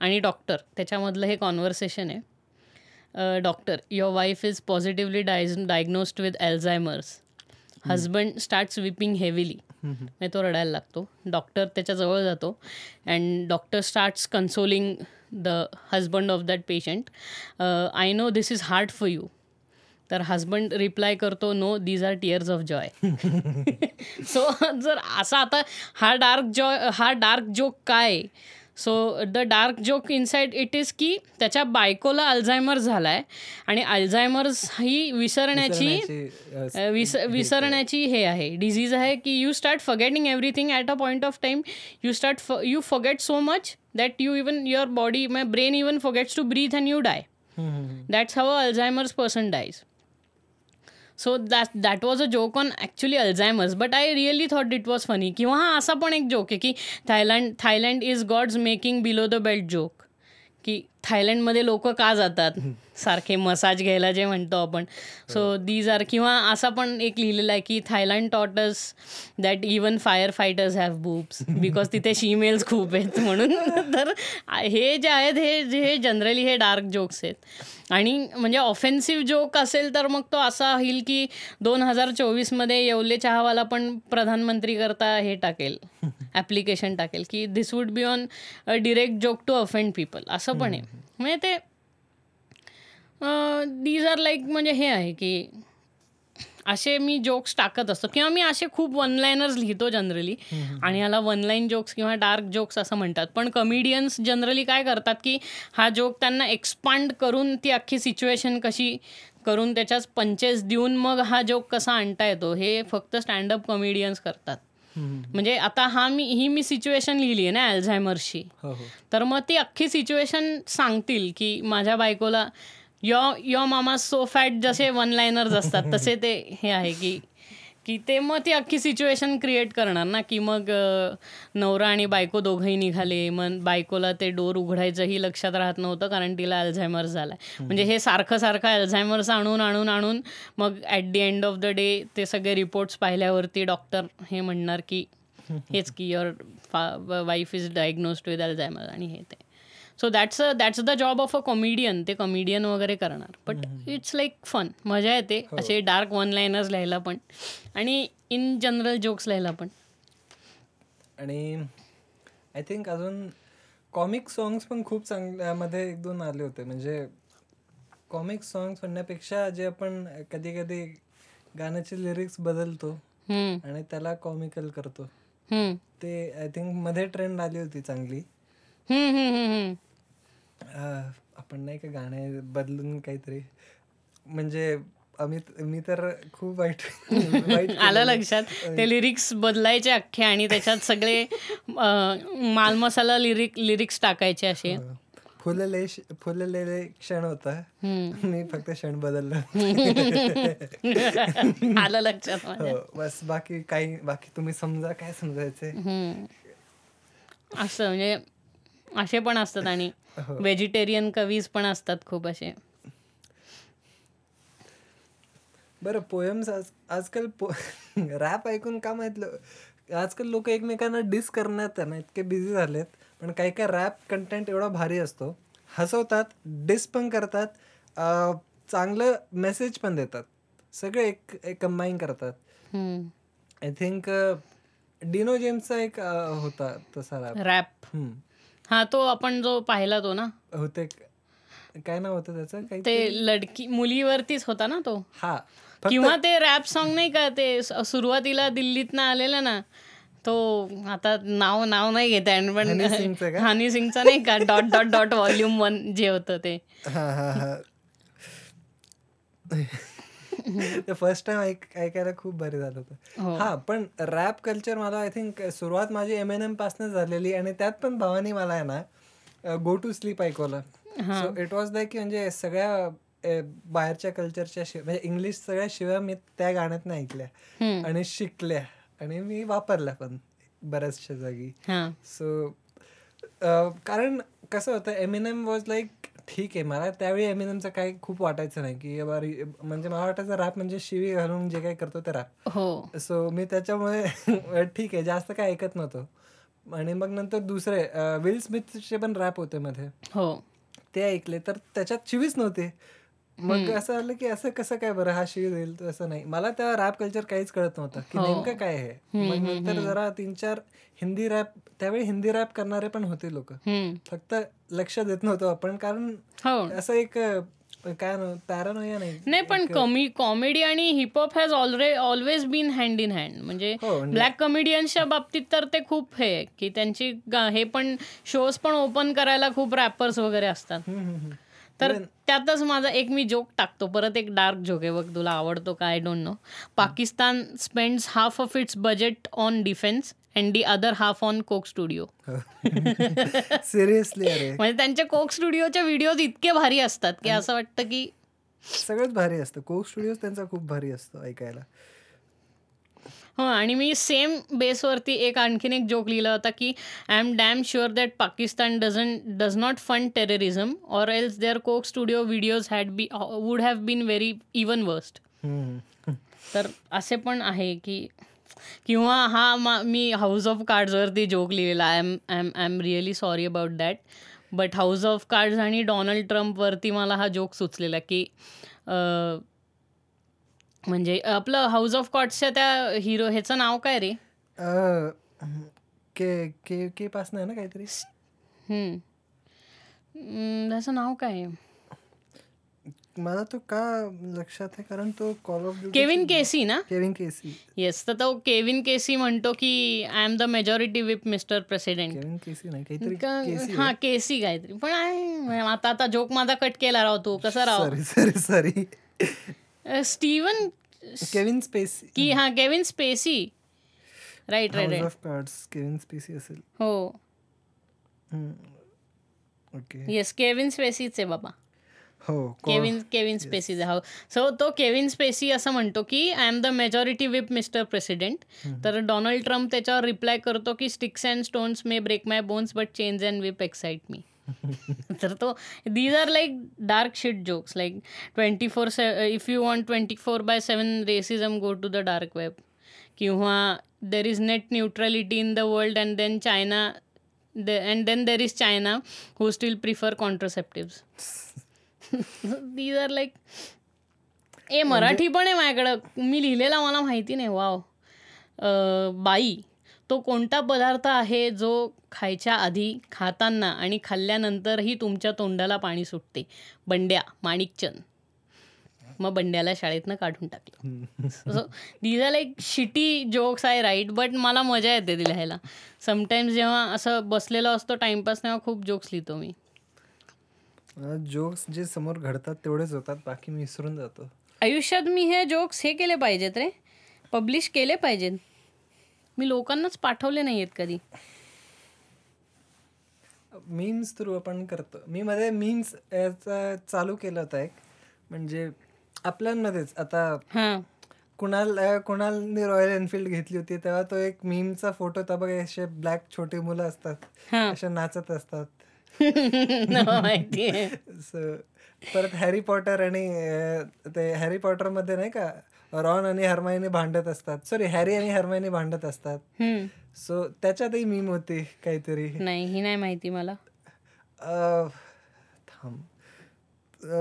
आणि डॉक्टर त्याच्यामधलं हे कॉन्व्हर्सेशन आहे. Doctor your wife is positively dies diagnosed with Alzheimer's husband start weeping heavily नाही तो रडायला लागतो. डॉक्टर त्याच्याजवळ जातो. And doctor starts consoling the husband of that patient I know this is hard for you तर husband reply करतो no these are tears of joy so जर असा आता हा डार्क जॉय हा डार्क जोक काय? So the dark joke inside it is की त्याच्या बायकोला अल्झायमर झाला आहे आणि अल्झायमर्स ही विसरण्याची विसरण्याची, अ, विस विसरण्याची हे आहे. डिझीज आहे की you start forgetting everything at a point of time you start you forget so much that you even your body my brain even forgets to breathe and you die. That's how Alzheimer's person dies so that that was a joke on actually Alzheimer's but I really thought it was funny किंवा हा असा पण एक joke आहे की Thailand Thailand is God's making below the belt joke की थायलंडमध्ये लोक का जातात? सारखे मसाज घ्यायला जे म्हणतो आपण. सो दीज आर किंवा असा पण एक लिहिलेला आहे की Thailand touts that even firefighters have boobs because तिथे शिमेल्स खूप आहेत म्हणून. <laughs> तर हे जे आहेत हे जे हे जनरली हे डार्क जोक्स आहेत. आणि म्हणजे ऑफेन्सिव्ह जोक असेल तर मग तो असा होईल की दोन हजार चोवीसमध्ये येवले चहावाला पण प्रधानमंत्री करता हे टाकेल <laughs> ॲप्लिकेशन टाकेल की this would be on a direct joke to offend people असं पण आहे. म्हणजे ते दीज आर लाईक म्हणजे हे आहे की असे मी जोक्स टाकत असतो. किंवा मी असे खूप वन लाईनर्स लिहितो जनरली आणि ह्याला वन लाईन जोक्स किंवा डार्क जोक्स असं म्हणतात. पण कमिडियन्स जनरली काय करतात की हा जोक त्यांना एक्सपांड करून ती अख्खी सिच्युएशन कशी करून त्याच्याच पंचेस देऊन मग हा जोक कसा आणता येतो हे फक्त स्टँडअप कॉमेडियन्स करतात. म्हणजे आता हा मी ही मी सिच्युएशन लिहिली आहे ना अल्झायमर्सची हो हो. तर मग ती अख्खी सिच्युएशन सांगतील की माझ्या बायकोला yo yo mama so fat जसे वन लाईनर्स असतात तसे ते हे आहे की की ते मग ती अख्खी सिच्युएशन क्रिएट करणार ना की मग नवरा आणि बायको दोघंही निघाले मग बायकोला ते डोर उघडायचंही लक्षात राहत नव्हतं कारण तिला अल्झायमर्स झाला म्हणजे हे सारखं सारखं अल्झायमर्स आणून आणून आणून मग at the end of the day ते सगळे रिपोर्ट्स पाहिल्यावरती डॉक्टर हे म्हणणार की हेच की your wife is diagnosed with Alzheimer आणि हे ते. So that's a that's the job of a comedian ते कॉमेडियन वगैरे करणार. बट इट्स लाईक फन मजा येते. असे डार्क वन लाईनर्स लिहायला पण. आणि इन जनरल जोक्स लिहायला पण. आणि आय थिंक अजून कॉमिक सॉंग्स पण खूप चांगल्यामध्ये एक दोन आले होते. म्हणजे कॉमिक सॉंग्स म्हणण्यापेक्षा जे आपण कधी कधी गाण्याचे लिरिक्स बदलतो आणि त्याला कॉमिकल करतो. ते आय थिंकमध्ये ट्रेंड आली होती चांगली हम्म, हम्म, हम्म, हम्म. अं, आपण नाही का गाणे बदलून काहीतरी? म्हणजे अमित मी तर खूप वाईट <laughs> आलं लक्षात. ते लिरिक्स बदलायचे अख्खे आणि त्याच्यात सगळे मालमसाला लिरिक लिरिक्स टाकायचे असे. फुलले फुललेले क्षण होता. मी फक्त क्षण बदललं. <laughs> आलं लक्षात हो बस बाकी काही बाकी तुम्ही समजा काय समजायचे. असं म्हणजे असे पण असतात आणि. व्हेजिटेरियन कवीज पण असतात खूप असे. बरं पोएम्स आज आजकाल पो रॅप <laughs> ऐकून का माहितलं आजकाल लोक एकमेकांना डिस करण्यात ना इतके बिझी झालेत. पण काही काही रॅप कंटेंट एवढा भारी असतो. हसवतात डिस पण करतात. चांगलं मेसेज पण देतात. सगळे एक एक कंबाईन करतात. आय थिंक डिनो जेम्सचा एक होता तसा रॅप रॅप हा तो आपण जो पाहिला तो ना? होते काय नाव होतं त्याचं? ते लडकी मुलीवरतीच होता ना तो. हा. फक्त किंवा ते रॅप सॉन्ग नाही का ते स- सुरुवातीला दिल्लीतनं आलेलं ना तो आता नाव नाव नाही घेत आहे पण हनी सिंगचं का? हनी सिंगचं नाही का dot dot dot volume one जे होतं ते. हा हा हा. ते फर्स्ट टाइम ऐक ऐकायला खूप भारी झालं होतं. हो. हा पण रॅप कल्चर मला आय थिंक सुरुवात माझी एम एन एमपासून झालेली आणि त्यात पण भावानी मला आहे ना गो टू स्लीप ऐकवलं. सो इट वॉज लाईक की म्हणजे सगळ्या बाहेरच्या कल्चरच्या म्हणजे इंग्लिश सगळ्या शिव्या मी त्या गाण्यात ऐकल्या. आणि शिकल्या आणि मी वापरल्या पण बऱ्याचशा जागी. सो कारण कसं होतं एमिनम वॉज लाईक ठीक आहे मला त्यावेळी एमिनमचं काही खूप वाटायचं नाही की म्हणजे मला वाटायचं रॅप म्हणजे शिवी घालून जे काही करतो ते रॅप. हो. सो मी त्याच्यामुळे <laughs> ठीक आहे जास्त काय ऐकत नव्हतो. आणि मग नंतर दुसरे विल स्मिथचे पण रॅप होते मध्ये. हो. ते ऐकले तर त्याच्यात शिवीच नव्हते. मग असं आलं की असं कसं काय बरं हा शिवी देईल असं नाही. मला त्या रॅप कल्चर काहीच कळत नव्हतं की नेमकं काय आहे. मग नंतर जरा तीन चार हिंदी रॅप त्यावेळी हिंदी रॅप करणारे पण होते लोक. फक्त लक्ष देत नव्हतो आपण कारण हो. असं एक काय पॅरानोया नाही. नाही पण कमी कॉमेडी आणि hip hop has ऑलरे always been hand in hand म्हणजे हो, म्हणजे- ब्लॅक कॉमेडियन्सच्या बाबतीत तर ते खूप हे की त्यांची हे पण शोज पण ओपन करायला खूप रॅपर्स वगैरे असतात. तर त्यातच माझा एक मी जोक टाकतो. परत एक डार्क जोक आहे बघ तुला आवडतो का? I don't know Pakistan spends half of its budget on defence and the other half on Coke Studio seriously अरे. म्हणजे त्यांचे कोक स्टुडिओचे व्हिडिओज इतके भारी असतात की असं वाटतं की सगळंच भारी असतं. कोक स्टुडिओ त्यांचा खूप भारी असतो ऐकायला. हो आणि मी सेम बेसवरती एक आणखीन एक जोक लिहिला होता की I am damn sure that Pakistan doesn't does not fund terrorism or else their Coke Studio videos had be would have been very even worst. तर असे पण आहे की किंवा हा मा मी हाऊस ऑफ कार्ड्सवरती जोक लिहिलेला. I am I am I am really sorry about that but House of Cards आणि डोनाल्ड ट्रम्पवरती मला हा जोक सुचलेला की अं, म्हणजे आपलं हाऊस ऑफ कार्ड्सच्या त्या हिरो ह्याचं नाव काय रे? अं, के के के पासन आहे ना काहीतरी? हम्म. हम्म, त्याचं नाव काय आहे? मला तो का लक्षात आहे? कारण तो Call of Duty Kevin Casey ना? केविन केसी येस तर तो केविन केसी म्हणतो की I am the majority whip mister President Kevin Casey नाही काहीतरी केसी हा केसी काहीतरी. पण आहे आता आता जोक माझा कट केला राव तू. कसा राव? Sorry sorry Steven Kevin Spacey की हा Kevin Spacey right right of cards Kevin Spacey असेल हो. ओके येस केविन स्पेसीच आहे बाबा. हो केविन केविन स्पेसी हा. सो तो केविन स्पेसी असं म्हणतो की I am the majority whip mister President तर डोनाल्ड ट्रम्प त्याच्यावर रिप्लाय करतो की sticks and stones may break my bones but change and whip excite me <laughs> तर तो these are like dark shit jokes like twenty four say if you want twenty four by seven racism go to the dark web किंवा there is net neutrality in the world and then China and then there is China who still prefer contraceptives these are like a Marathi पण आहे माझ्याकडं. मी लिहिलेला मला माहिती नाही. Wow बाई. तो कोणता पदार्थ आहे जो खायच्या आधी खाताना आणि खाल्ल्यानंतरही तुमच्या तोंडाला पाणी सुटते? बंड्या माणिकचंद. मग बंड्याला शाळेतनं काढून टाकलं. So these are like shitty jokes I write but मला मजा येते ते लिहायला. समटाईम्स जेव्हा असं बसलेलो असतो टाइमपास तेव्हा खूप जोक्स लिहितो मी. जोक्स जे समोर घडतात तेवढेच होतात बाकी मी विसरून जातो. आयुष्यात मी हे जोक्स हे केले पाहिजेत रे. पब्लिश केले पाहिजेत. मी लोकांनाच पाठवले नाही आहेत कधी. मीम्स थ्रू आपण करतो. मी मध्ये मीम्स याचा चालू केलं होतं एक. म्हणजे आपल्यांमध्येच. आता कुणाल कुणालने रॉयल एनफिल्ड घेतली होती तेव्हा तो एक मीमचा फोटो होता बघा असे ब्लॅक छोटे मुलं असतात. असे नाचत असतात. <laughs> <laughs> परत हॅरी पॉटर आणि ते हॅरी पॉटरमध्ये नाही का रॉन आणि हरमाईने भांडत असतात. सॉरी हॅरी आणि हरमाईने भांडत असतात. सो त्याच्यातही मीम होती काहीतरी. नाही ही नाही माहिती मला. अं, थांब.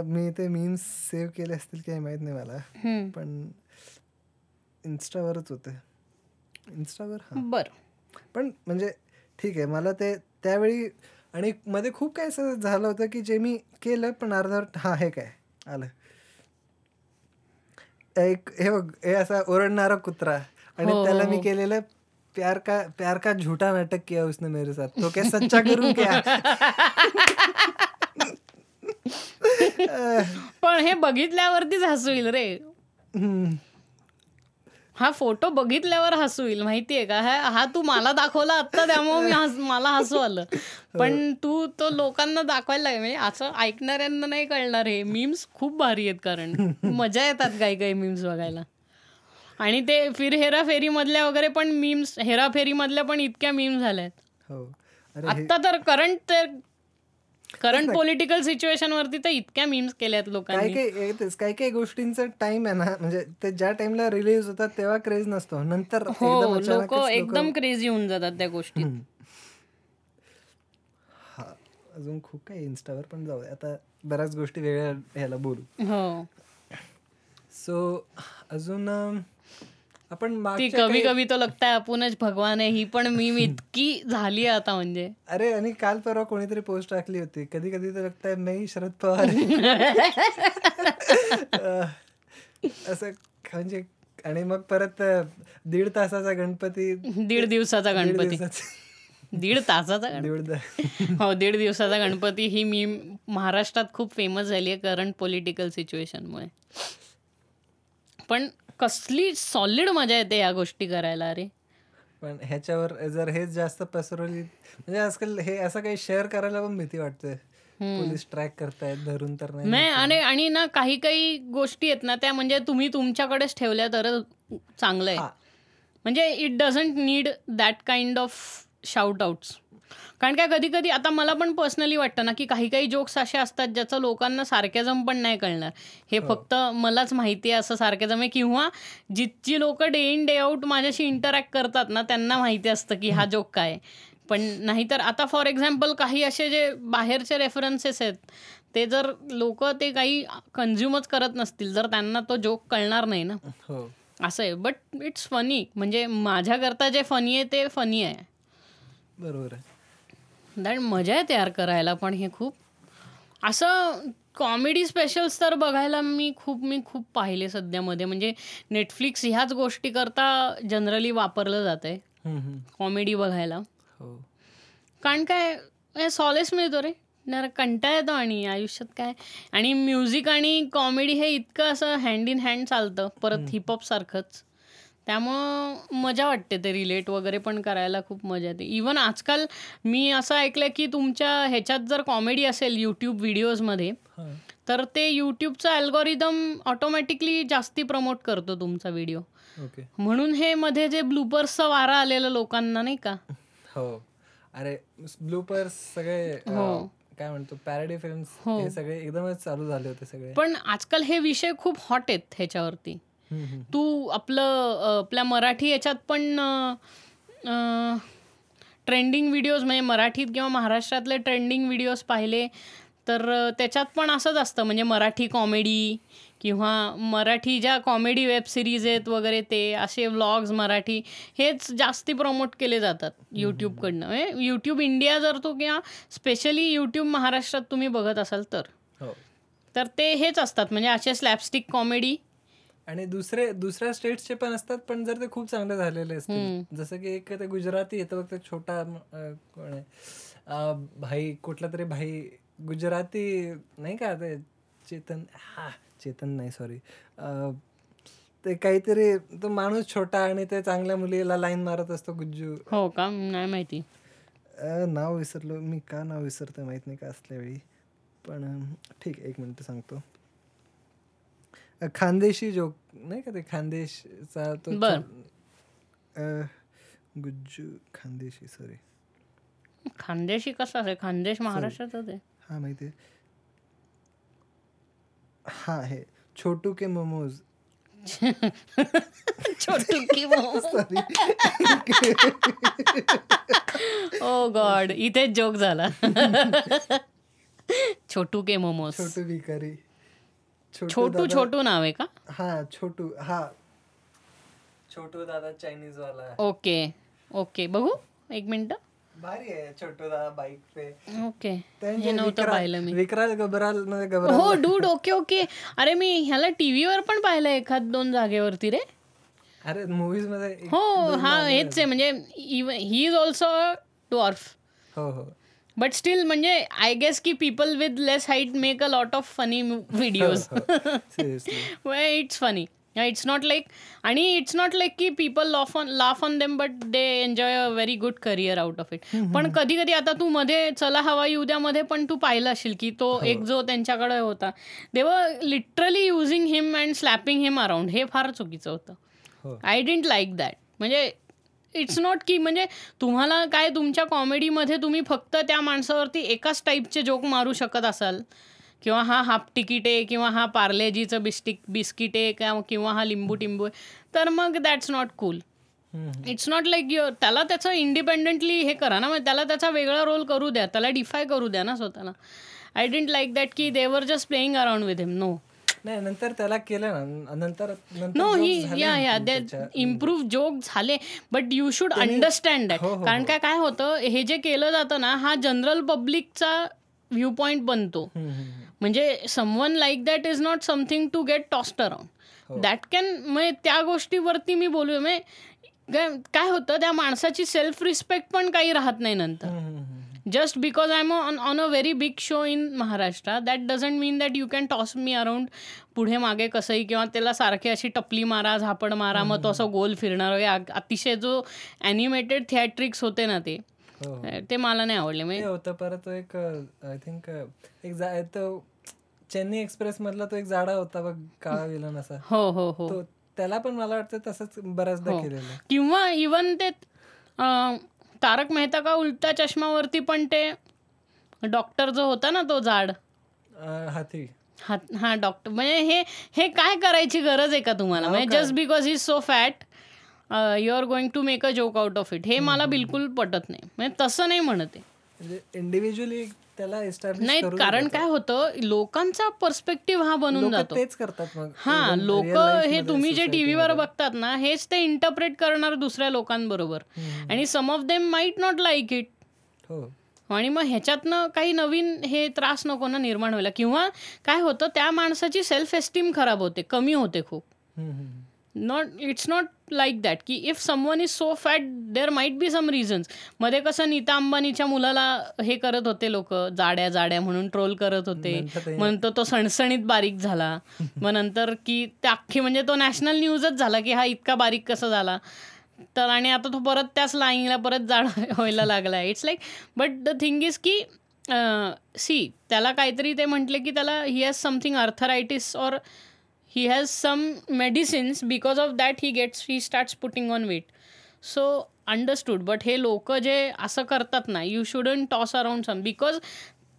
मी ते मीम्स सेव्ह केले असतील काही माहीत नाही मला. पण इन्स्टावरच होते. इन्स्टावर हा. बर. पण म्हणजे ठीक आहे मला ते त्यावेळी आणि मध्ये खूप काय असं झालं होतं की जे मी केलं पण अर्धवट हा हे काय? आलं. एक हे बघ हे असा ओरडणारा कुत्रा आणि हो, त्याला हो, मी हो. केलेलं प्यार का प्यार का झूठा नाटक किया उसने मेरे साथ तो क्या सच्चा करून क्या <laughs> पण हे बघितल्यावरतीच हसू येईल रे हम्म. हा फोटो बघितल्यावर हसू येईल माहितीये का? हा हा तू मला दाखवला आत्ता त्यामुळे मी मला हसू आलं. पण तू तो लोकांना दाखवायला लागेल म्हणजे असं ऐकणाऱ्यांना नाही कळणार हे. मीम्स खूप भारी आहेत कारण. मजा येतात काही काही मीम्स बघायला. आणि ते फिर हेराफेरी मधल्या वगैरे पण मीम्स हेराफेरी मधल्या पण इतक्या मीम्स झाल्यात. हो. अरे हे आत्ता तर करंट तर करंट पॉलिटिकल सिच्युएशन वरती तर इतक्या मीम्स केल्यात लोकांनी. काय तेच काही काही गोष्टींचा टाइम आहे ना म्हणजे ते ज्या टाइमला रिलीज होतात तेव्हा क्रेज नसतो. नंतर हो एकदम लोक एकदम क्रेझी होऊन जातात त्या. हा अजून खूप काही इन्स्टावर पण जाऊ. आता बऱ्याच गोष्टी वेगळ्या ह्याला बोलू. हो. सो अजून आपण ती मागच्या कभी तो लगता है आपणच भगवान आहे ही पण मी इतकी झाली आता म्हणजे. अरे आणि काल परवा कोणीतरी पोस्ट टाकली होती. कधी कधी तर लगता है मैं शरद पवार <laughs> असं म्हणजे आणि मग परत दीड तासाचा गणपती दीड दिवसाचा गणपती. दीड तासाचा <laughs> हो दीड दिवसाचा गणपती ही मी महाराष्ट्रात खूप फेमस झाली आहे करंट पॉलिटिकल सिच्युएशनमुळे पण कसली सॉलिड मजा येते या गोष्टी करायला अरे. पण ह्याच्यावर जर हेच जास्त पसरवली म्हणजे आजकाल हे असं काही शेअर करायला पण भीती वाटते. पोलीस ट्रॅक करतायत धरून तर नाही आणि आणि ना काही काही गोष्टी आहेत ना त्या म्हणजे तुम्ही तुमच्याकडेच ठेवल्या तर चांगलं आहे. म्हणजे it doesn't need that kind of shout outs कारण काय कधी कधी आता मला पण पर्सनली वाटतं ना की काही काही जोक्स असे असतात ज्याचं लोकांना सारख्याजम पण नाही कळणार. हे फक्त मलाच माहिती आहे असं सारख्याजम आहे. किंवा जितकी लोक डे इन डे आउट माझ्याशी इंटरॅक्ट करतात ना त्यांना माहिती असतं की हा जोक काय आहे. पण नाहीतर आता फॉर एक्झाम्पल काही असे जे बाहेरचे रेफरन्सेस आहेत ते जर लोक ते काही कन्झ्युमच करत नसतील तर त्यांना तो जोक कळणार नाही ना. हो. असं आहे. बट इट्स फनी म्हणजे माझ्याकरता जे फनी आहे ते फनी आहे. बरोबर आहे. दॅट मजा आहे तयार करायला पण हे खूप असं कॉमेडी स्पेशल्स तर बघायला मी खूप मी खूप पाहिले सध्यामध्ये. म्हणजे नेटफ्लिक्स ह्याच गोष्टी करता जनरली वापरलं जात आहे. कॉमेडी बघायला. हो. कारण काय सॉलेस मिळतो रे. कंटाळा येतो आणि आयुष्यात काय. आणि म्युझिक आणि कॉमेडी हे इतकं असं हँड इन हँड चालतं. परत हिपहॉप सारखंच. त्यामुळं मजा वाटते ते रिलेट वगैरे पण करायला खूप मजा येते इवन आजकाल मी असं ऐकलं की तुमच्या ह्याच्यात जर कॉमेडी असेल यूट्यूब व्हिडिओजमध्ये हा. तर ते यूट्यूबचा अल्गोरिदम ऑटोमॅटिकली जास्ती प्रमोट करतो तुमचा व्हिडिओ ओके म्हणून हे मध्ये जे ब्लूपर्सचा वारा आलेला लोकांना नाही का हो अरे ब्लूपर्स सगळे अं, हो. काय म्हणतो पॅरडी फिल्म्स हो. हे सगळे एकदमच चालू झाले होते सगळे पण आजकाल हे विषय खूप हॉट आहेत ह्याच्यावरती. तू आपलं आपल्या मराठी याच्यात पण ट्रेंडिंग व्हिडिओज म्हणजे मराठीत किंवा महाराष्ट्रातले ट्रेंडिंग व्हिडिओज पाहिले तर त्याच्यात पण असंच असतं. म्हणजे मराठी कॉमेडी किंवा मराठी ज्या कॉमेडी वेब सिरीज आहेत वगैरे ते असे व्लॉग्स मराठी हेच जास्ती प्रमोट केले जातात यूट्यूबकडनं म्हणजे यूट्यूब इंडिया जर तो किंवा स्पेशली यूट्यूब महाराष्ट्रात तुम्ही बघत असाल तर. हो. तर ते हेच असतात. म्हणजे असे स्लॅपस्टिक कॉमेडी आणि दुसरे दुसऱ्या स्टेट्सचे पण असतात पण जर ते खूप चांगले झालेले असतील. जसं की एक ते गुजराती येतं ते छोटा कोण आहे? भाई कुठला तरी भाई गुजराती नाही का ते चेतन हा चेतन नाही सॉरी ते काहीतरी तो माणूस छोटा आणि ते चांगल्या मुलीला लाईन मारत असतो गुज्जू. हो का? नाही माहिती. नाव विसरलो. मी का नाव विसरतो माहीत नाही का असल्या वेळी. पण ठीक आहे एक मिनिट सांगतो. खानदेशी जोक नाही का ते खानदेशचा तो गुज्जू खानदेशी सॉरी खानदेशी कसं असेल खानदेश महाराष्ट्रात आहे? हा माहिती आहे हा हे छोटू के मोमोज. <laughs> छोटू की ओ गॉड Oh इथेच जोक झाला. <laughs> छोटू के मोमोज. छोटू भिकारी. छोटू छोटू नाव आहे का? हा छोटू हा. छोटू दादा चायनीज वाला ओके ओके. बघू एक मिनिट. भारी आहे छोटू दादा बाईक पे. ओके. हे नव्हतं पाहिलं मी. विक्राल गबराल मध्ये गबराल हो डूड ओके ओके. अरे मी ह्याला टीव्हीवर पण पाहिलं एखाद दोन जागेवरती रे. अरे मूवीजमध्ये हो हा हेच आहे म्हणजे ही इज ऑल्सो डॉर्फ हो हो. बट स्टील म्हणजे आय गेस की people with less height make a lot of funny videos it's funny it's not like आणि इट्स नॉट लाईक की people laugh on laugh on them but they enjoy a very good career out of it पण कधी कधी आता तू मध्ये चला हवा उद्यामध्ये पण तू पाहिलं असेल की तो एक जो त्यांच्याकडे होता. They're literally using him and slapping him around हे फार चुकीचं होतं. हो. आय डिंट लाईक दॅट म्हणजे इट्स नॉट की म्हणजे तुम्हाला काय तुमच्या कॉमेडीमध्ये तुम्ही फक्त त्या माणसावरती एकाच टाईपचे जोक मारू शकत असाल. किंवा हा हाफ तिकीट आहे किंवा हा पार्लेजीचं बिस्टिक बिस्किट आहे किंवा हा लिंबू टिंबू आहे. तर मग that's not cool. It's not like you त्याला त्याचं इंडिपेंडेंटली हे करा ना त्याला त्याचा वेगळा रोल करू द्या. त्याला डिफाय करू द्या ना स्वतःला. आय डिंट लाईक दॅट की they're just playing around with him no नाही नंतर त्याला केलं ना नंतर नो ही या या. इम्प्रूव्ह जोक झाले but you should understand that कारण हो. काय काय होतं हे जे केलं जातं ना हा जनरल पब्लिकचा व्ह्यू पॉईंट बनतो. म्हणजे someone like that is not something to get tossed. Around that can म्हणजे त्या गोष्टीवरती मी बोलू म्हणजे काय होतं त्या माणसाची सेल्फ रिस्पेक्ट पण काही राहत नाही नंतर just because I am on on a very big show in Maharashtra that doesn't mean that you can toss me around पुढे मागे कसंही किंवा त्याला सारखी अशी टपली मारा झापड मारा मग तो असं गोल फिरणार वगैरे अतिशय जो ॲनिमेटेड थिएट्रिक्स होते ना ते हो हो. ते मला नाही आवडले म्हणजे होतं परत तो एक आय थिंक एक तो चेन्नई एक्सप्रेस मधला तो एक जाडा होता बघ काळा विलन असा हो हो हो तो त्याला पण मला वाटतं तसंच बऱ्याचदा हो. केलेलं. किंवा इवन ते तारक मेहता का उलटा चष्मावरती पण ते डॉक्टर जो होता ना तो जाड. अं, हाती हा हा डॉक्टर म्हणजे हे हे काय करायची गरज आहे का तुम्हाला? म्हणजे just because is so fat you are going to make a joke out of it हे मला बिलकुल पटत नाही. म्हणजे तसं नाही म्हणत आहे म्हणजे इंडिव्हिज्युअली त्याला एस्टॅब्लिश नाही करू कारण काय होतं लोकांचा पर्स्पेक्टिव्ह हा बनून जातो. तेच करतात मग. हा लोक हे तुम्ही जे टीव्हीवर. बघतात ना हेच ते इंटरप्रेट करणार दुसऱ्या लोकांबरोबर. आणि some of them might not like it आणि मग ह्याच्यातनं काही नवीन हे त्रास नको ना निर्माण व्हायला. किंवा काय होतं त्या माणसाची सेल्फ एस्टीम खराब होते कमी होते खूप. Not it's not like that की if someone is so fat there might be some रिझन्समध्ये कसं नीता अंबानीच्या मुलाला हे करत होते लोक जाड्या जाड्या म्हणून ट्रोल करत होते. नंतर ते- तो सणसणीत बारीक झाला. <laughs> मग नंतर की त्या अख्खी म्हणजे तो नॅशनल न्यूजच झाला की हा इतका बारीक कसा झाला. तर आणि आता तो परत त्याच लाईनला परत जाड <laughs> व्हायला लागला. It's like but the thing is की सी त्याला काहीतरी ते म्हटले की त्याला he has something arthritis or he has some medicines because of that he gets he starts putting on weight. So understood. But हे लोक जे असं करतात ना you shouldn't toss around some because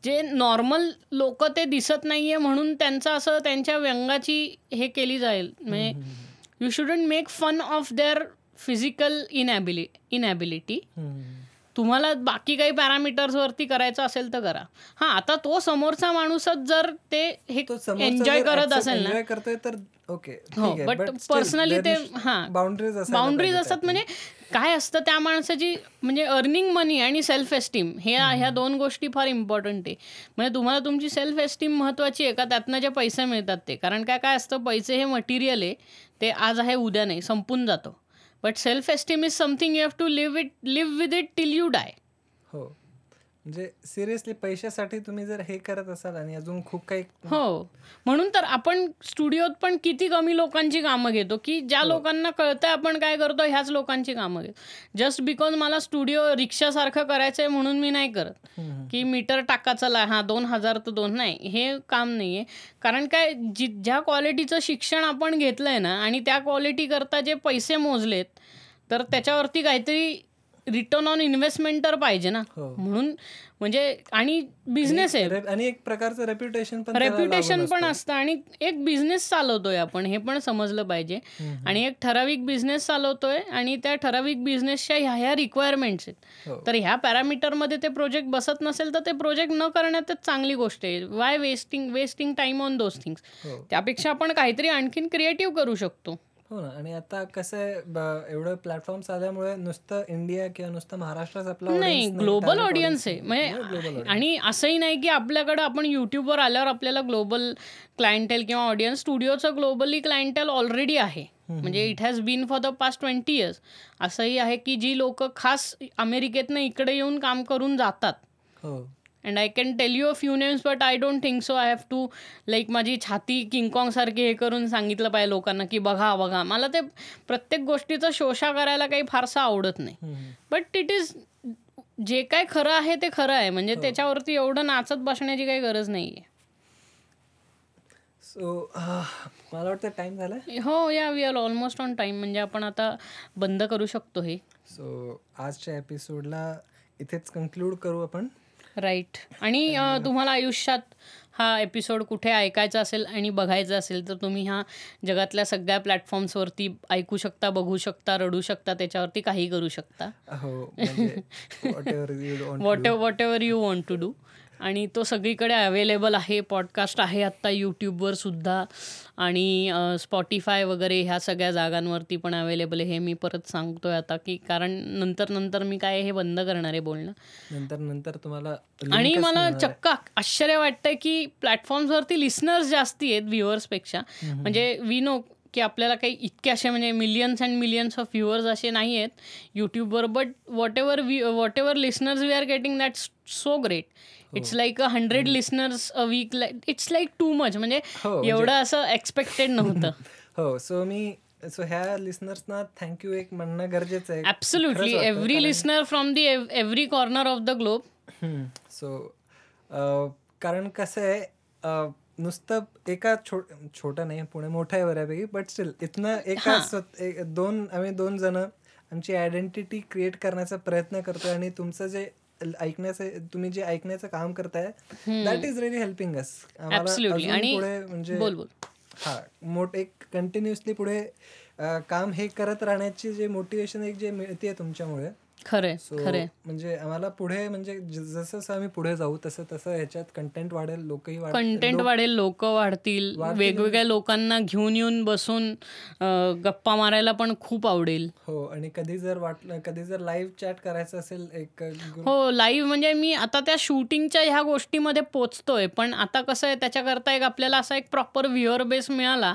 जे नॉर्मल लोक ते दिसत नाहीये म्हणून त्यांचं असं त्यांच्या व्यंगाची हे केली जाईल. म्हणजे you shouldn't make fun of their physical inability inability. तुम्हाला बाकी काही पॅरामीटर्सवरती करायचं असेल तर करा. हां आता तो समोरचा माणूसच जर ते हे एन्जॉय करत असेल ना. करतोय तर ओके हो बट पर्सनली ते हां बाउंड्रीज बाउंड्रीज असतात म्हणजे काय असतं त्या माणसाची म्हणजे अर्निंग मनी आणि सेल्फ एस्टीम हे ह्या दोन गोष्टी फार इम्पॉर्टंट आहे. म्हणजे तुम्हाला तुमची सेल्फ एस्टीम महत्वाची आहे का? त्यातनं जे पैसे मिळतात ते. कारण काय काय असतं पैसे हे मटेरियल आहे ते आज आहे उद्या नाही संपून जातं. but self esteem is something you have to live it live with it till you die oh. म्हणजे सिरियसली पैशासाठी तुम्ही जर हे करत असाल आणि अजून खूप काही हो. म्हणून तर आपण स्टुडिओत पण किती कमी लोकांची कामं घेतो की ज्या लोकांना कळतंय आपण काय करतो ह्याच लोकांची कामं घेतो. जस्ट बिकॉज मला स्टुडिओ रिक्षासारखं करायचं आहे म्हणून मी नाही करत. की मीटर टाका चला हां दोन हजार तर दोन नाही हे काम नाही आहे कारण काय जि ज्या क्वालिटीचं शिक्षण आपण घेतलं आहे ना आणि त्या क्वालिटी करता जे पैसे मोजलेत तर त्याच्यावरती काहीतरी रिटर्न ऑन इन्व्हेस्टमेंट तर पाहिजे ना हो. म्हणून म्हणजे आणि बिझनेस आहे आणि एक प्रकारचं रेप्युटेशन पण रेप्युटेशन पण असतं. आणि एक बिझनेस चालवतोय आपण हे पण समजलं पाहिजे. आणि एक ठराविक बिझनेस चालवतोय आणि त्या ठराविक बिझनेसच्या ह्या ह्या रिक्वायरमेंट्स आहेत हो. तर ह्या पॅरामीटरमध्ये ते प्रोजेक्ट बसत नसेल तर ते प्रोजेक्ट न करण्यातच चांगली गोष्ट आहे why wasting wasting time on those things. त्यापेक्षा आपण काहीतरी आणखीन क्रिएटिव्ह करू शकतो हो ना. आणि आता कसं आहे एवढं प्लॅटफॉर्म्स आल्यामुळे नुसतं इंडिया किंवा नुसतं महाराष्ट्रच आपला नाही ग्लोबल ऑडियन्स आहे. म्हणजे global आणि असंही नाही की आपल्याकडे आपण युट्यूबवर आल्यावर आपल्याला ग्लोबल क्लायंटेल किंवा ऑडियन्स स्टुडिओचं ग्लोबली क्लायंटेल ऑलरेडी आहे. म्हणजे it has been for the past twenty years असंही आहे की जी लोक खास अमेरिकेतनं इकडे येऊन काम करून जातात. हो. And I can tell you a few names but I don't think so I have to like माझी छाती किंगकॉंग सारखी हे करून सांगितलं पाहिजे लोकांना की बघा बघा. मला ते प्रत्येक गोष्टीचा शोषा करायला काही फारसं आवडत नाही. बट इट इज जे काय खरं आहे ते खरं आहे. म्हणजे त्याच्यावरती एवढं नाचत बसण्याची काही गरज नाही आहे सो मला वाटतं टाइम झालाय हो या we are almost on time म्हणजे आपण आता बंद करू शकतो हे. सो आजच्या एपिसोडला इथेच कन्क्लूड करू आपण. राईट. आणि तुम्हाला आयुष्यात हा एपिसोड कुठे ऐकायचा असेल आणि बघायचा असेल तर तुम्ही ह्या जगातल्या सगळ्या प्लॅटफॉर्म्सवरती ऐकू शकता बघू शकता रडू शकता त्याच्यावरती काही करू शकता. Whatever you want to do आणि तो सगळीकडे अवेलेबल आहे पॉडकास्ट आहे आत्ता यूट्यूबवर सुद्धा. आणि स्पॉटीफाय वगैरे ह्या सगळ्या जागांवरती पण अवेलेबल आहे. हे मी परत सांगतोय आता की कारण नंतर नंतर मी काय हे बंद करणार आहे बोलणं. नंतर नंतर तुम्हाला आणि मला. चक्क आश्चर्य वाटतंय की प्लॅटफॉर्म्सवरती लिस्नर्स जास्ती आहेत व्ह्युअर्सपेक्षा म्हणजे वी नो की आपल्याला काही इतके असे म्हणजे millions and millions of viewers असे नाही आहेत यूट्यूबवर but whatever we whatever listeners we are getting that so great it's like a hundred listeners a week like it's like too much म्हणजे एवढं असं एक्सपेक्टेड नव्हतं. <laughs> हो सो मी सो ह्या लिस्नर्सना थँक्यू एक म्हणणं गरजेचं आहे. Absolutely every listener from the every corner of the globe so कारण कसं आहे नुसतं एका छो छोटं नाही पुणे मोठं आहे बऱ्यापैकी बट स्टील इथनं एका दोन आम्ही दोन जण आमची आयडेंटिटी क्रिएट करण्याचा प्रयत्न करतोय आणि तुमचं जे ऐकण्याचं तुम्ही जे ऐकण्याचं काम करताय that is really helping us पुढे म्हणजे बोल बोल. हा मोठ एक कंटिन्युअसली पुढे काम हे करत राहण्याची जे मोटिवेशन एक जे मिळते तुमच्यामुळे खरंय खरंय. म्हणजे आम्हाला पुढे म्हणजे जसं जसं आम्ही पुढे जाऊ तसं तसं ह्याच्यात कंटेंट वाढेल लोकही कंटेंट वाढेल लोक वाढतील. वेगवेगळ्या लोकांना घेऊन येऊन बसून गप्पा मारायला पण खूप आवडेल. हो आणि कधी जर वाटलं कधी जर लाईव्ह चॅट करायचं असेल एक हो लाईव्ह म्हणजे मी आता त्या शूटिंगच्या ह्या गोष्टीमध्ये पोचतोय पण आता कसं आहे त्याच्याकरता एक आपल्याला असा एक प्रॉपर व्ह्युअर बेस मिळाला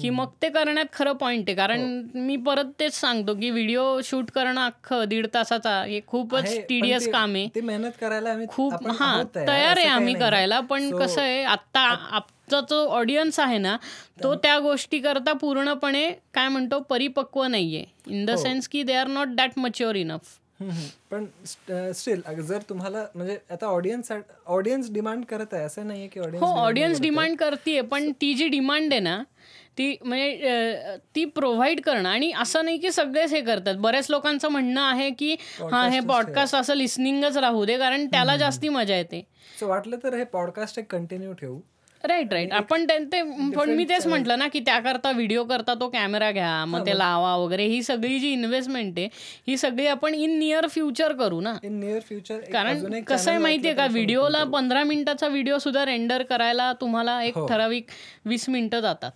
की मग ते करण्यात खरं पॉईंट आहे. कारण मी परत तेच सांगतो की व्हिडिओ शूट करणं अख्खं दीड तासाचा हे खूपच टीडियस काम आहे. ते मेहनत करायला आम्ही खूप हा तयार आहे आम्ही. करायला पण कसं आहे आता आमचा जो ऑडियन्स आहे ना तो त्या गोष्टी करता पूर्णपणे काय म्हणतो परिपक्व नाहीये. इन द सेन्स की they are not that mature enough. पण स्टील जर तुम्हाला म्हणजे आता ऑडियन्स ऑडियन्स डिमांड करत आहे असं नाहीये की हो ऑडियन्स ऑडियन्स डिमांड करते पण ती जी डिमांड आहे ना ती म्हणजे ती प्रोव्हाइड करणं. आणि असं नाही की सगळेच हे करतात. बऱ्याच लोकांचं म्हणणं आहे की हा हे पॉडकास्ट असं लिस्निंगच राहू दे कारण त्याला जास्ती मजा येते. सो वाटलं तर हे पॉडकास्ट एक कंटिन्यू ठेवू. राईट राईट आपण ते पण मी तेच म्हटलं ना की त्याकरता व्हिडिओ करता तो कॅमेरा घ्या मग ते लावा वगैरे ही सगळी जी इन्व्हेस्टमेंट आहे ही सगळी आपण इन नियर फ्युचर करू ना. इन नियर फ्युचर कारण कसं आहे माहितीये का व्हिडिओला पंधरा मिनिटाचा व्हिडिओ सुद्धा रेंडर करायला तुम्हाला एक ठराविक वीस मिनिटं जातात.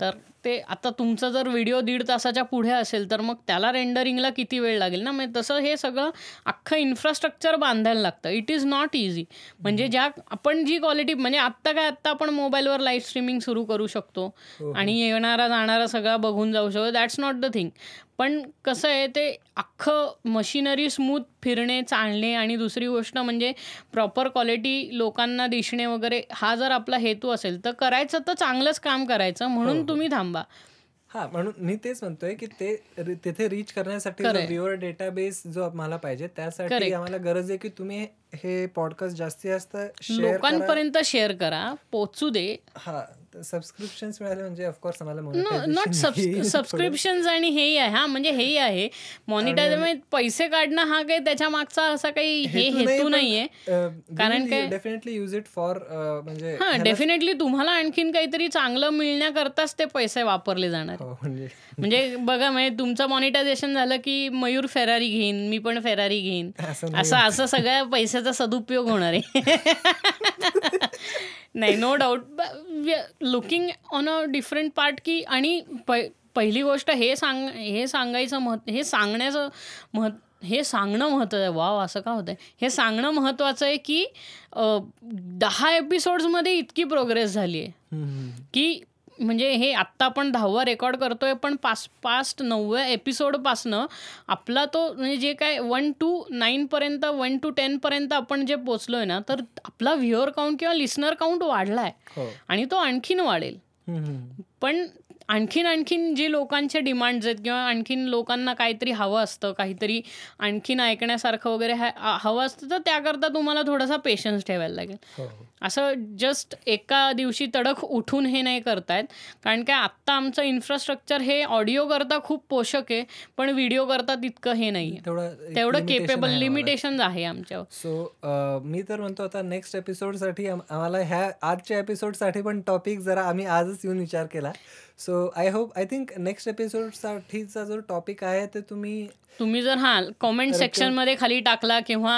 तर ते आता तुमचा जर व्हिडिओ दीड तासाच्या पुढे असेल तर मग त्याला रेंडरिंगला किती वेळ लागेल ना? म्हणजे तसं हे सगळं अख्खं इन्फ्रास्ट्रक्चर बांधायला लागतं. इट इज नॉट इझी म्हणजे ज्या आपण जी क्वालिटी म्हणजे आत्ता काय आत्ता आपण मोबाईलवर लाईव्ह स्ट्रीमिंग सुरू करू शकतो आणि येणारा जाणारा सगळा बघून जाऊ शकतो. दॅट्स नॉट द थिंग पण कसं आहे ते अख्खं मशिनरी स्मूथ फिरणे चालणे आणि दुसरी गोष्ट म्हणजे प्रॉपर क्वालिटी लोकांना दिसणे वगैरे हा जर आपला हेतू असेल तर करायचं तर चांगलंच काम करायचं म्हणून तुम्ही थांबा. हा म्हणून मी तेच म्हणतोय की ते तिथे रीच करण्यासाठी व्ह्युअर डेटाबेस जो आम्हाला पाहिजे त्यासाठी आम्हाला गरज आहे की तुम्ही हे पॉडकास्ट जास्तीत जास्त लोकांपर्यंत शेअर करा पोचू दे. हा. सबस्क्रिप्शन मिळाले म्हणजे ऑफकोर्स आम्हाला नॉट सबस्क्रिप्शन <laughs> आणि हेही आहे. हा म्हणजे हेही आहे. मॉनिटायझर पैसे काढणं हा काही त्याच्या मागचा असा काही हे हेतू नाहीये. कारण काय डेफिनेटली युज इट फॉर म्हणजे हा डेफिनेटली तुम्हाला आणखीन काहीतरी चांगलं मिळण्याकरताच ते पैसे वापरले जाणार. हो, म्हणजे म्हणजे बघा म्हणजे तुमचं मॉनिटायझेशन झालं की मयूर फेरारी घेईन मी पण फेरारी घेईन. असं असं सगळ्या पैशाचा सदुपयोग होणार आहे. <laughs> नाही no doubt looking on a different part की आणि पहिली गोष्ट हे सांग हे सांगायचं महत् हे सांगण्याचं महत् हे सांगणं महत्त्वाचं आहे. वाव असं का होतंय? हे सांगणं महत्त्वाचं आहे की दहा एपिसोड्समध्ये इतकी प्रोग्रेस झाली आहे. की म्हणजे हे आत्ता आपण दहावा रेकॉर्ड करतोय पण पास पास्ट नवव्या एपिसोडपासनं आपला तो म्हणजे जे काय वन टू नाईनपर्यंत वन टू टेनपर्यंत आपण जे पोचलोय ना तर आपला व्ह्युअर काउंट किंवा लिस्नर काउंट वाढलाय. हो. आणि तो आणखीन वाढेल. पण आणखीन आणखीन जे लोकांचे डिमांड्स आहेत किंवा आणखीन लोकांना काहीतरी हवं असतं काहीतरी आणखीन ऐकण्यासारखं वगैरे हा- हवं असतं तर त्याकरता तुम्हाला थोडासा पेशन्स ठेवायला लागेल. हो. असं जस्ट एका दिवशी तडक उठून हे नाही करतायत. कारण काय आत्ता आमचं इन्फ्रास्ट्रक्चर हे ऑडिओ करता खूप पोषक आहे पण व्हिडिओ करता तितकं हे नाही तेवढं केपेबल. लिमिटेशन आहे आमच्यावर. सो मी तर म्हणतो आता नेक्स्ट एपिसोडसाठी आम- आम्हाला ह्या आजच्या एपिसोडसाठी पण टॉपिक जरा आम्ही आजच येऊन विचार केला. So I hope I think next एपिसोडसाठीचा जो टॉपिक आहे ते तुम्ही तुम्ही जर हां कॉमेंट सेक्शनमध्ये खाली टाकला किंवा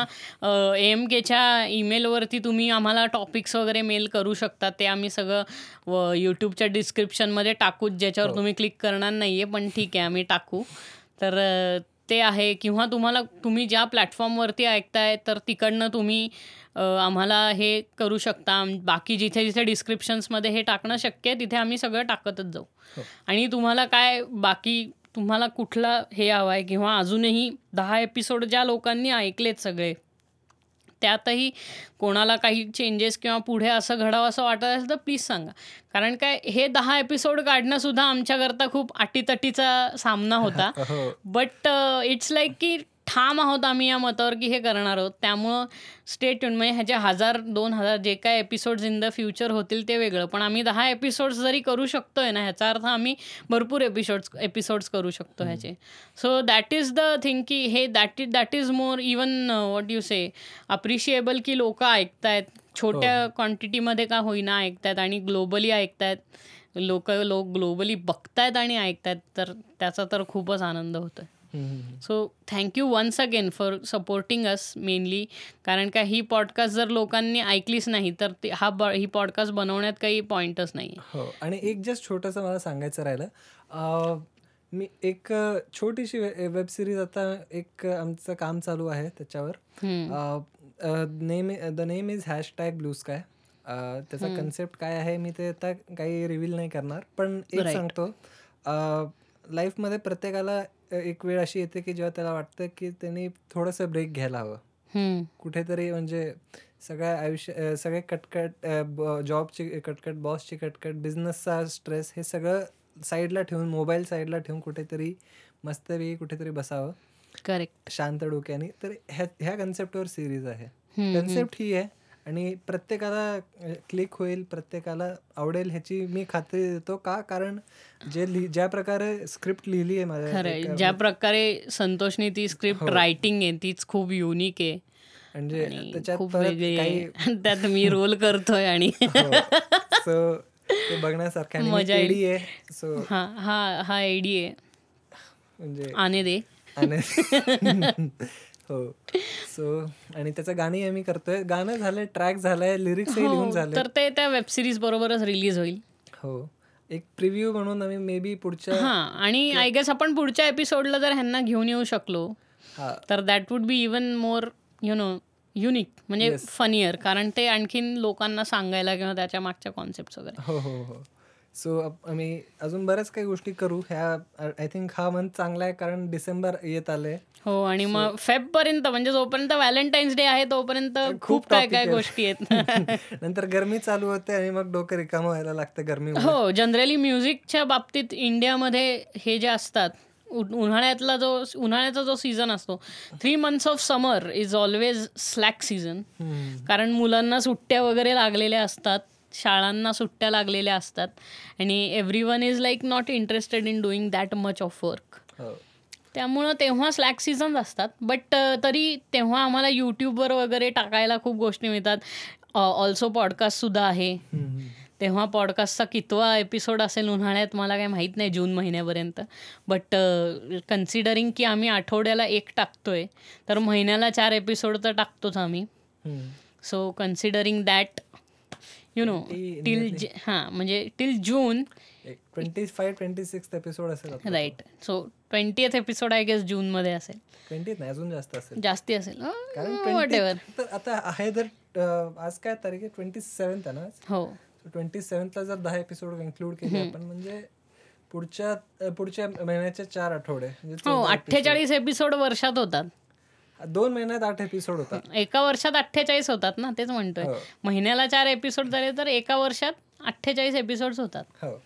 एम केच्या ईमेलवरती तुम्ही आम्हाला टॉपिक्स वगैरे मेल करू शकता ते आम्ही सगळं यूट्यूबच्या डिस्क्रिप्शनमध्ये टाकूच ज्याच्यावर तुम्ही क्लिक करणार नाही आहे पण ठीक आहे आम्ही टाकू. तर ते आहे. किंवा तुम्हाला तुम्ही ज्या प्लॅटफॉर्मवरती ऐकताय तर तिकडनं तुम्ही आम्हाला हे करू शकता. आम- बाकी जिथे जिथे डिस्क्रिप्शन्समध्ये हे टाकणं शक्य आहे तिथे आम्ही सगळं टाकतच जाऊ. हो. आणि तुम्हाला काय बाकी तुम्हाला कुठला हे हवं आहे किंवा अजूनही दहा एपिसोड ज्या लोकांनी ऐकलेत सगळे त्यातही कोणाला काही चेंजेस किंवा पुढे असं घडावं असं वाटत असेल तर प्लीज सांगा. कारण काय हे दहा एपिसोड काढणंसुद्धा आमच्याकरता खूप अटीतटीचा सामना होता. बट इट्स लाईक की ठाम आहोत आम्ही या मतावर की हे करणार आहोत. त्यामुळं स्टेट म्हणजे ह्याचे हजार दोन हजार जे काय एपिसोड्स इन द फ्युचर होतील ते वेगळं. पण आम्ही दहा एपिसोड्स जरी करू शकतोय ना ह्याचा अर्थ आम्ही भरपूर एपिसोड्स एपिसोड्स करू शकतो ह्याचे. So that is the thing की हे that is that is more even what you say appreciable की लोक ऐकतायत. छोट्या क्वांटिटीमध्ये का होईना ऐकतायत आणि ग्लोबली ऐकतायत. लोक लोक ग्लोबली बघतायत आणि ऐकतायत. तर त्याचा तर खूपच आनंद होतोय. So thank you once again for supporting us mainly कारण का ही पॉडकास्ट जर लोकांनी ऐकलीच नाही तर ते हा ब ही पॉडकास्ट बनवण्यात काही पॉईंटच नाही हो आणि एक जस्ट छोटंसं मला सांगायचं राहिलं. अं, मी एक छोटीशी वेब सिरीज आता एक आमचं काम चालू आहे त्याच्यावर. Name the name is hashtag blue sky त्याचा कन्सेप्ट काय आहे मी ते आता काही रिव्हील नाही करणार. पण एक. सांगतो. लाईफमध्ये प्रत्येकाला एक वेळ अशी येते की जेव्हा त्याला वाटतं की त्यांनी थोडंसं ब्रेक घ्यायला हवं. कुठेतरी म्हणजे सगळ्या आयुष्य सगळे कटकट जॉबची कटकट बॉसची कटकट बिझनेसचा स्ट्रेस हे सगळं साईडला ठेवून मोबाईल साईडला ठेवून कुठेतरी मस्तपैकी कुठेतरी बसावं. करेक्ट शांत डोक्याने. तर ह्या ह्या कन्सेप्टवर सिरीज आहे. कन्सेप्ट ही आहे. आणि प्रत्येकाला क्लिक होईल प्रत्येकाला आवडेल ह्याची मी खात्री देतो. का? कारण जे लिहि ज्या प्रकारे स्क्रिप्ट लिहिली आहे माझ्या एका- ज्या प्रकारे संतोषनी ती स्क्रिप्ट हो. रायटिंग आहे तीच खूप युनिक आहे. म्हणजे आणि त्याच्यात खूप परत वेगळी काही आहे <laughs> त्यात मी रोल करतोय आणि सो ते बघण्यासारखं आणि मी मजा येईल. AD आहे. सो हा हा हा आयडी आहे. म्हणजे आने दे. आणि <laughs> <laughs> हो सो आणि त्याचं गाणी आम्ही करतोय. गाणं झालंय ट्रॅक झालंय लिरिक्सही लिहून हो, झाले तर ते त्या वेब सिरीज बरोबरच रिलीज होईल. हो. एक प्रिव्ह्यू म्हणून आम्ही मे बी पुढच्या हा आणि आय गेस आपण पुढच्या एपिसोडला जर ह्यांना घेऊन येऊ शकलो तर that would be even more you know unique म्हणजे. फनियर कारण ते आणखीन लोकांना सांगायला किंवा त्याच्या मागच्या कॉन्सेप्ट वगैरे. हो हो हो. सो आम्ही अजून बऱ्याच काही गोष्टी करू. ह्या आय थिंक हा मंथ चांगला आहे कारण डिसेंबर येत आले हो आणि मग फेब पर्यंत म्हणजे जोपर्यंत व्हॅलेंटाईन्स डे आहे तोपर्यंत खूप काय काय. गोष्टी आहेत <laughs> नंतर गरमी चालू होते आणि मग डोकं रिकामं व्हायला लागतं गरमी हो जनरली म्युझिकच्या बाबतीत इंडियामध्ये हे जे असतात उन्हाळ्यातला जो उन्हाळ्याचा जो सीझन असतो three months of summer is always slack season कारण मुलांना सुट्ट्या वगैरे लागलेल्या असतात. शाळांना सुट्ट्या लागलेल्या असतात. आणि every one is like not interested in doing that much of work त्यामुळं तेव्हा स्लॅक सीझन्स असतात. बट तरी तेव्हा आम्हाला यूट्यूबवर वगैरे टाकायला खूप गोष्टी मिळतात. ऑल्सो पॉडकास्टसुद्धा आहे. तेव्हा पॉडकास्टचा कितवा एपिसोड असेल उन्हाळ्यात मला काही माहीत नाही जून महिन्यापर्यंत. बट कन्सिडरिंग की आम्ही आठवड्याला एक टाकतोय तर महिन्याला चार एपिसोड तर टाकतोच आम्ही. So considering that you know till हां म्हणजे till June twenty five twenty six episode असेल right so twentieth episode I guess जूनमध्ये असेल. ट्वेंटी नाही अजून जास्त असेल. जास्ती असेल. कारण वॉट एव्हर 20 तर आता आहे अं, आज काय तारीख आहे? ट्वेंटी सेव्हन्थ आहे ना हो. ट्वेंटी सेव्हन्थला जर दहा एपिसोड इन्क्लूड केले आपण म्हणजे पुढच्या पुढच्या महिन्याचे चार आठवडे म्हणजे हो अठ्ठेचाळीस एपिसोड वर्षात होतात. दोन महिन्यात आठ एपिसोड होतात. एका वर्षात अठ्ठेचाळीस होतात ना तेच म्हणतोय. हो. महिन्याला चार एपिसोड झाले तर एका वर्षात अठ्ठेचाळीस एपिसोड होतात. हो.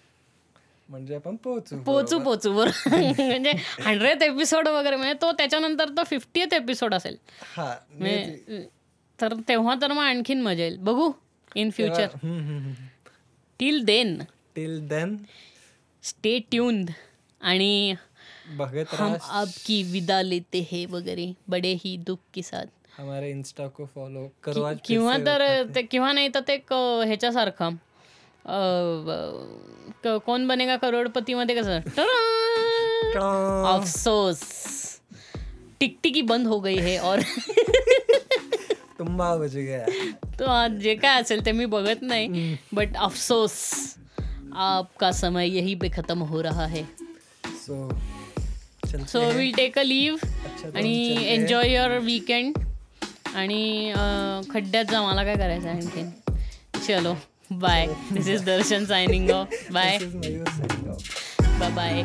म्हणजे आपण पोहोचू. पोचू पोचू बरोबर. <laughs> म्हणजे हंड्रेड एपिसोड वगैरे म्हणजे तो त्याच्यानंतर तो फिफ्टीएथ एपिसोड असेल. हा म्हणजे, तर तेव्हा तर मग आणखीन मजा येईल. बघू in future till then till then stay tuned आणि हम आपकी विदा लेते हैं वगैरे बडे ही दुख के साथ। हमारे इंस्टा को फॉलो करो आज किंवा से तर ते किंवा नाही तर ते ह्याच्यासारखं कोण बनेगा करोडपती मध्ये कसं! अफसोस। टिकटिकी बंद हो गई है और तुम्बा बज गया। तो आज जे काय असेल ते मी बघत नाही बट अफसोस। आपका समय यही पे खत्म हो रहा है। सो चलते so will take a leave आणि. एन्जॉय युअर वीकेंड आणि खड्ड्यात जा मला काय करायचं आहे आणखीन? चलो bye this is Darshan signing off bye This is Mayur signing off. Bye